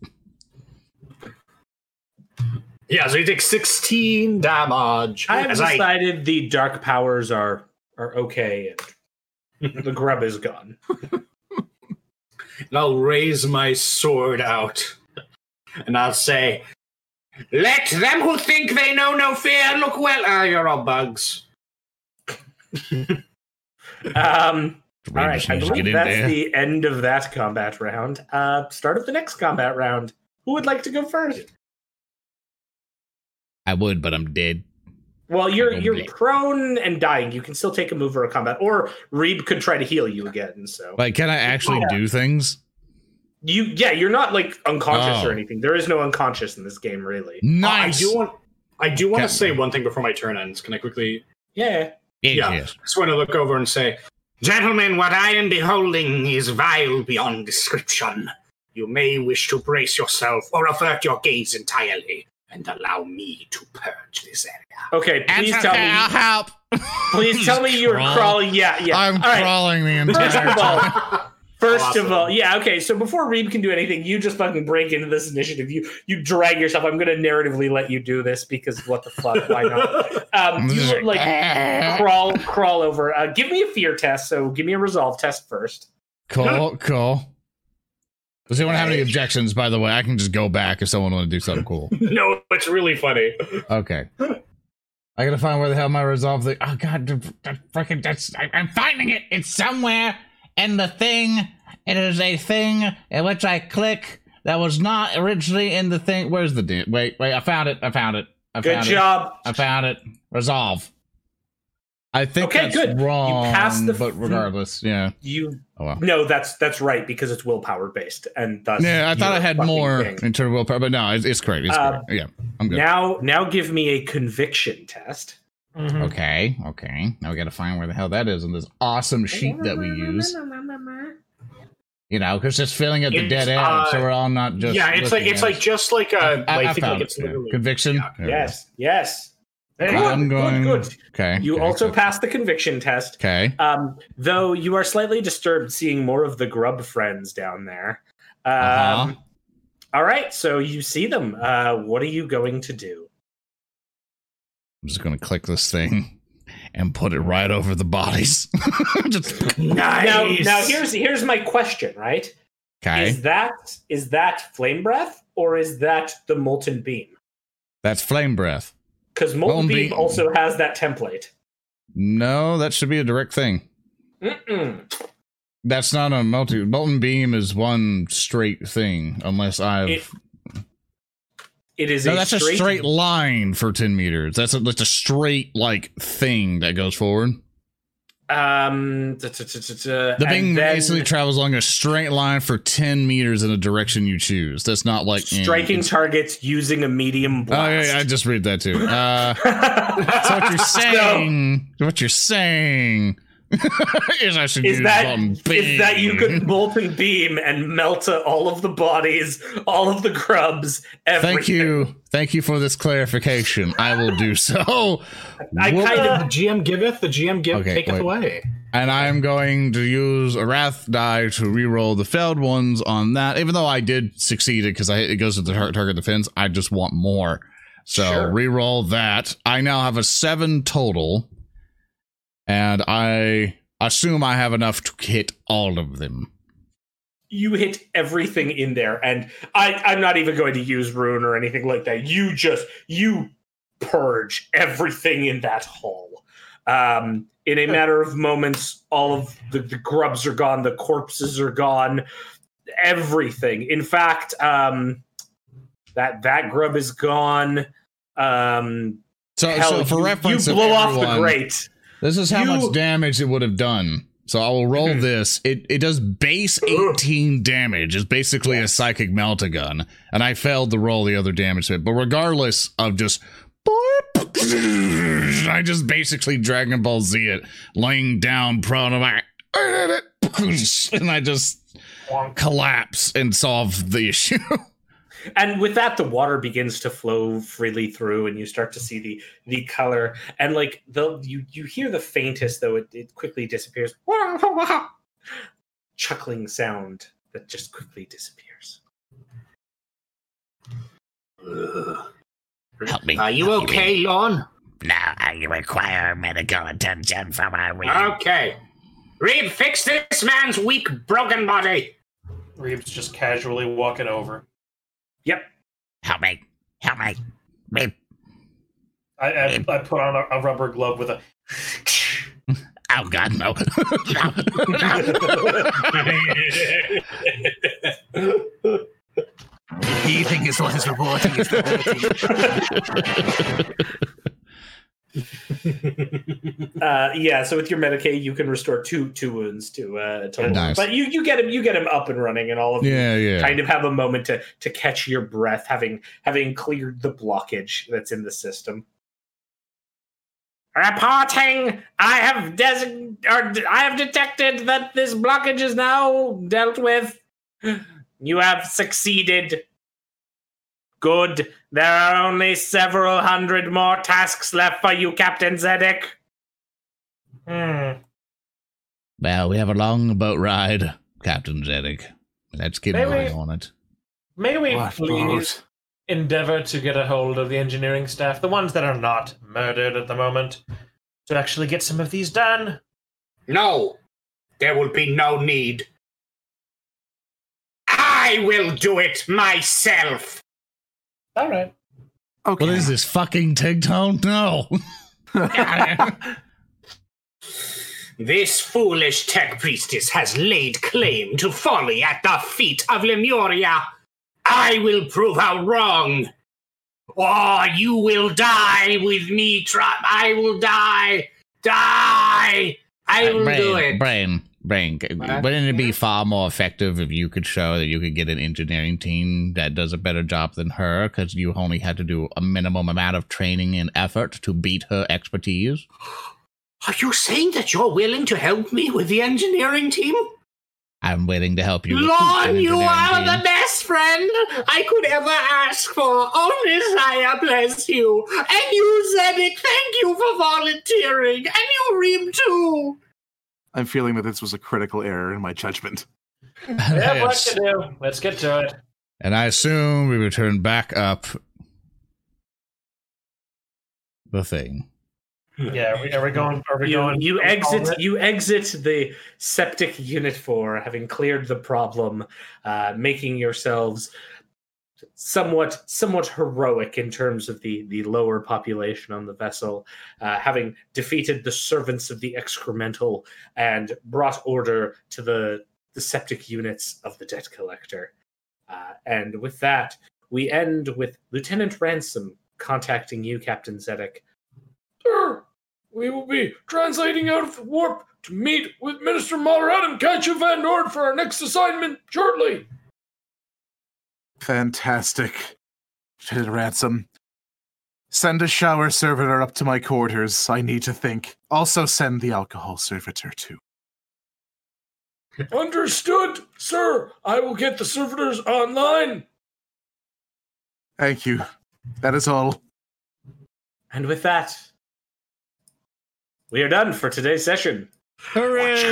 Yeah, so you take 16 damage. I have as I, decided the dark powers are are okay and the grub is gone. and I'll raise my sword out. And I'll say, Let them who think they know no fear look well. Ah, you're all bugs. Um, all Reed right, just I believe get in that's there. the end of that combat round. Uh, start of the next combat round. Who would like to go first? I would, but I'm dead. Well, you're you're Blade. prone and dying. You can still take a move or a combat, or Reeb could try to heal you again. So Like, can I actually Yeah. do things? you, yeah, you're not like unconscious Oh. or anything. There is no unconscious in this game, really. Nice. I do want I do want to say one thing before my turn ends. Can I quickly Yeah. Yes, yeah. yes. just want to look over and say, Gentlemen, what I am beholding is vile beyond description. You may wish to brace yourself or avert your gaze entirely and allow me to purge this area. Okay. Please That's tell okay, I'll me. help. Please tell me you're crawling. Yeah. Yeah. I'm All right. crawling the First entire of all, time. First Awesome. of all, yeah, okay. So before Reeb can do anything, you just fucking break into this initiative. You you drag yourself. I'm gonna narratively let you do this because what the fuck? Why not? Um, you like crawl crawl over. Uh, give me a fear test. So give me a resolve test first. Cool, cool. Does anyone have any objections, by the way? I can just go back if someone want to do something cool. No, it's really funny. Okay. I gotta find where the hell my resolve thing. Oh god, that- that freaking that's I, I'm finding it. It's somewhere in the thing. It is a thing in which I click that was not originally in the thing. Where's the wait? Wait, I found it. I found it. I Good found job. it. I found it. Resolve. I think Okay, that's good. You wrong. passed the but regardless, yeah. You Oh well. no, that's that's right because it's willpower based, and thus Yeah, I thought I had more king. in terms of willpower, but no, it's, it's great. It's Uh, great. Yeah, I'm good. Now now give me a conviction test. Okay, okay. Now we got to find where the hell that is on this awesome sheet that we use. You know, because it's filling up the It's, dead end, uh, so we're all not just. yeah, it's like it's like just like a. I, I, I think found like it's it. yeah. conviction. yeah. There we go. Yes, yes. Good, I'm going. good, good. Okay. You okay, also so- passed the conviction test. Okay. Um, though you are slightly disturbed seeing more of the grub friends down there. Um, Uh-huh. All right, so you see them. Uh, what are you going to do? I'm just gonna click this thing and put it right over the bodies. just Nice. Now, now here's here's my question. Right? okay. Is that is that flame breath or is that the molten beam? That's flame breath. Because molten Molten beam beam. also has that template. No, that should be a direct thing. Mm-mm. That's not a multi. Molten beam is one straight thing, unless I've. It, it is no, a that's straight, a straight line for ten meters. That's a that's a straight like thing that goes forward. Um, t- t- t- The then basically travels along a straight line for ten meters in a direction you choose. That's not like eh, striking it's- targets using a medium Oh blast. yeah, I just read that too. Uh, so what you're saying? What you're saying is I should is use that that you beam. could molten beam and melt all of the bodies, all of the grubs, everything. Thank you, thank you for this clarification. I will do so. I Whoop. kind of the GM giveth, the GM give Okay, taketh wait. away. and I am going to use a wrath die to reroll the failed ones on that. Even though I did succeed it because I it goes to the tar- target defense, I just want more. So Sure. reroll that. I now have a seven total, and I assume I have enough to hit all of them. you hit everything in there, and I I'm not even going to use ruin or anything like that. You just you purge everything in that hall. Um, in a matter of moments, all of the, the grubs are gone, the corpses are gone, everything. In fact, um, that that grub is gone. Um, So, hell, so for you, reference, you of blow off the grate. This is how You- much damage it would have done. So I will roll this. It it does base 18 damage. It's basically a psychic melt a gun. And I failed to roll the other damage to it. But regardless of just I just basically Dragon Ball Z it, laying down prone. And I just collapse and solve the issue. And with that the water begins to flow freely through and you start to see the the color and like the you you hear the faintest though it, it quickly disappears chuckling sound that just quickly disappears Ugh. Help me. Are you help me. okay, Lorn? Now I require medical attention for my weak. Okay. Reeb, fix this man's weak, broken body. Reeb's just casually walking over. Yep. Help me. Help me. Me. I, I, I put on a, a rubber glove with a. Oh God, no. Heaving is what is rewarding. is Uh, yeah. So with your Medicae, you can restore two two wounds to uh, to. Nice. But you you get him you get him up and running, and all of you yeah, yeah. kind of have a moment to to catch your breath, having having cleared the blockage that's in the system. Reporting, I have design or I have detected that this blockage is now dealt with. You have succeeded. Good. There are only several hundred more tasks left for you, Captain Zedek. Hmm. Well, we have a long boat ride, Captain Zedek. Let's get Maybe- going on it. May we What please boat? endeavor to get a hold of the engineering staff, the ones that are not murdered at the moment, to actually get some of these done? No, there will be no need. I will do it myself. All right. Okay. What is this fucking Tigtone? No. This foolish tech priestess has laid claim to folly at the feet of Lemuria. I will prove her wrong. Or you will die with me. Try- I will die. Die. I uh, will Braine, do it. Braine, Braine. Wouldn't it be far more effective if you could show that you could get an engineering team that does a better job than her? Because you only had to do a minimum amount of training and effort to beat her expertise. Are you saying that you're willing to help me with the engineering team? I'm willing to help you. Lorn, you are team. the best friend I could ever ask for. Oh, only Zaya bless you. And you, Zedek, thank you for volunteering. And you, Reeb, too. I'm feeling that this was a critical error in my judgment. Yeah, what Yes. to do? Let's get to it. And I assume we return back up the thing. Yeah, are we, are we going? Are we You, going? you are we calling exit you exit the septic unit four, having cleared the problem, uh, making yourselves somewhat somewhat heroic in terms of the the lower population on the vessel, uh, having defeated the servants of the excremental and brought order to the the septic units of the debt collector. Uh, and with that, we end with Lieutenant Ransom contacting you, Captain Zedek. Sir, we will be translating out of the warp to meet with Minister Malrad and Katja Van Nord for our next assignment shortly. Fantastic. Lieutenant Ransom. Send a shower servitor up to my quarters. I need to think. Also, send the alcohol servitor too. Understood, sir. I will get the servitors online. Thank you. That is all. And with that, we are done for today's session. Hooray!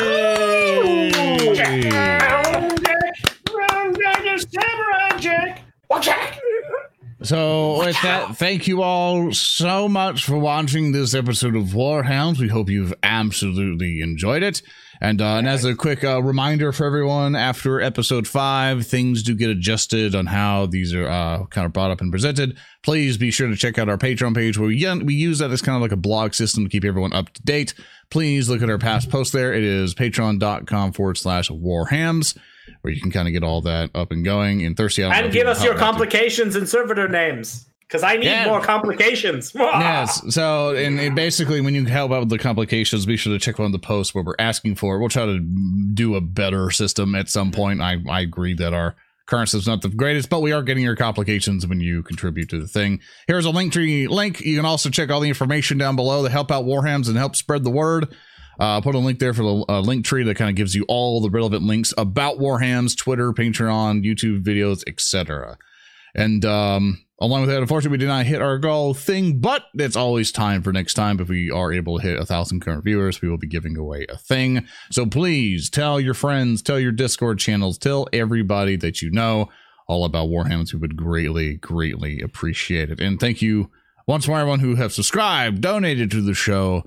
Round deck, round deck, it's Samurai Jack. Out. So, with that, thank you all so much for watching this episode of Warhams. We hope you've absolutely enjoyed it. And, uh, and as a quick uh, reminder for everyone, after episode five, things do get adjusted on how these are uh, kind of brought up and presented. Please be sure to check out our Patreon page where we, we use that as kind of like a blog system to keep everyone up to date. Please look at our past posts there. It is patreon.com forward slash warhams where you can kind of get all that up and going. And Thirsty, I And give us your complications and servitor names. Because I need Yeah. more complications. Yes. So, and, and basically, when you help out with the complications, be sure to check one of the posts where we're asking for it. We'll try to do a better system at some point. I, I agree that our current system's not the greatest, but we are getting your complications when you contribute to the thing. Here's a link tree link. You can also check all the information down below to help out Warhams and help spread the word. Uh, put a link there for the uh, link tree that kind of gives you all the relevant links about Warhams, Twitter, Patreon, YouTube videos, etc. And um, along with that, unfortunately, we did not hit our goal thing, but it's always time for next time. If we are able to hit a thousand current viewers, we will be giving away a thing. So please tell your friends, tell your Discord channels, tell everybody that you know. all about Warhammer, we would greatly, greatly appreciate it. And thank you once more, everyone who have subscribed, donated to the show,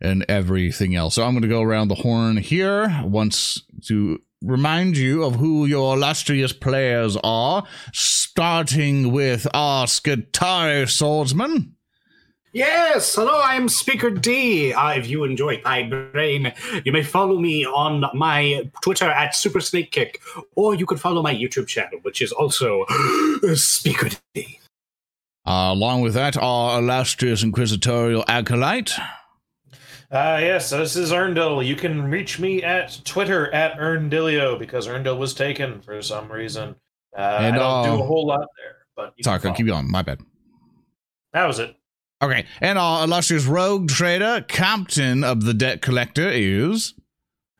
and everything else. So I'm going to go around the horn here once to remind you of who your illustrious players are, starting with our Skitarii swordsman. Yes, hello, I'm Speaker D. Uh, if you enjoy my brain, you may follow me on my Twitter at Super Snake Kick, or you could follow my YouTube channel, which is also Speaker D. Uh, along with that, our illustrious inquisitorial acolyte. Uh, yes, this is Earndil. You can reach me at Twitter at Earndilio because Earndil was taken for some reason. Uh, And, I don't uh, do a whole lot there, but you Sorry, can keep going. My bad. That was it. Okay, and our illustrious rogue trader, captain of the debt collector, is.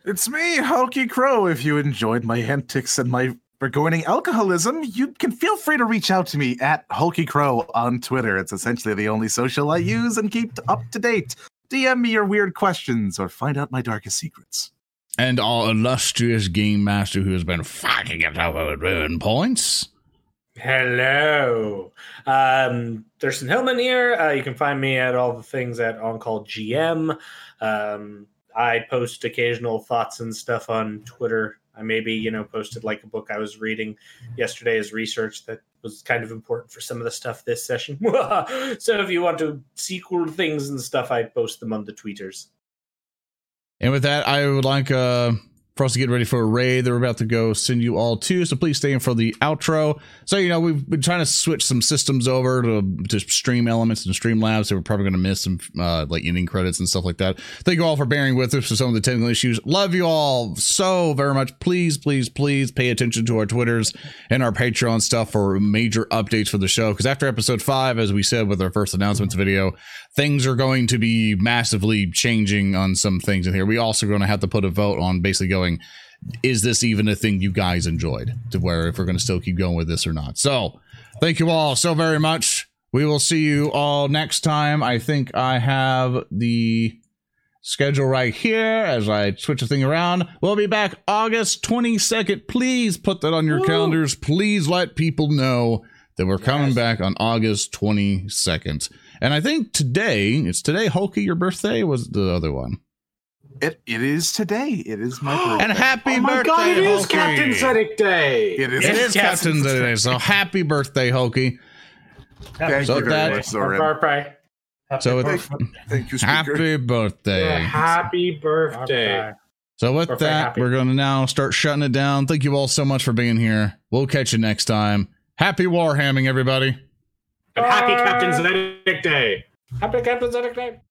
It's me, HulkyKrow. If you enjoyed my antics and my burgoyning alcoholism, you can feel free to reach out to me at HulkyKrow on Twitter. It's essentially the only social I use and keep up to date. DM me your weird questions or find out my darkest secrets. And our illustrious game master who has been fucking it over with ruin points. Hello. Um, Thurston Hillman here. Uh, you can find me at all the things at On Call GM. Um, I post occasional thoughts and stuff on Twitter. I maybe, you know, posted like a book I was reading yesterday as research that was kind of important for some of the stuff this session. so if you want to see cool things and stuff, I post them on the tweeters. And with that, I would like uh, for us to get ready for a raid that we're about to go send you all to. So please stay in for the outro. So, you know, we've been trying to switch some systems over to, to stream elements and stream labs. So we're probably going to miss some uh, like ending credits and stuff like that. Thank you all for bearing with us for some of the technical issues. Love you all so very much. Please, please, please pay attention to our Twitters and our Patreon stuff for major updates for the show. Because after episode five, as we said with our first announcements video, things are going to be massively changing on some things in here. We also going to have to put a vote on basically going, is this even a thing you guys enjoyed? To where if we're going to still keep going with this or not. So thank you all so very much. We will see you all next time. I think I have the schedule right here as I switch the thing around. We'll be back August 22nd. Please put that on your calendars. Please let people know that we're coming back on August 22nd. And I think today, it's today, Hulky, your birthday was the other one. It it is today. It is my birthday. And happy oh my birthday, god, it is Hulky. Captain Zedek Day! it is. It is Captain Captain's Day so happy birthday, Hulky. Thank So you very that- much, Zoran. Bye. So Thank, it's thank you, speaker. happy birthday. Happy birthday. So with Birthday that, happy. we're going to now start shutting it down. Thank you all so much for being here. We'll catch you next time. Happy warhamming, everybody. And happy Captain uh, Zedek Day! Happy Captain Zedek Day.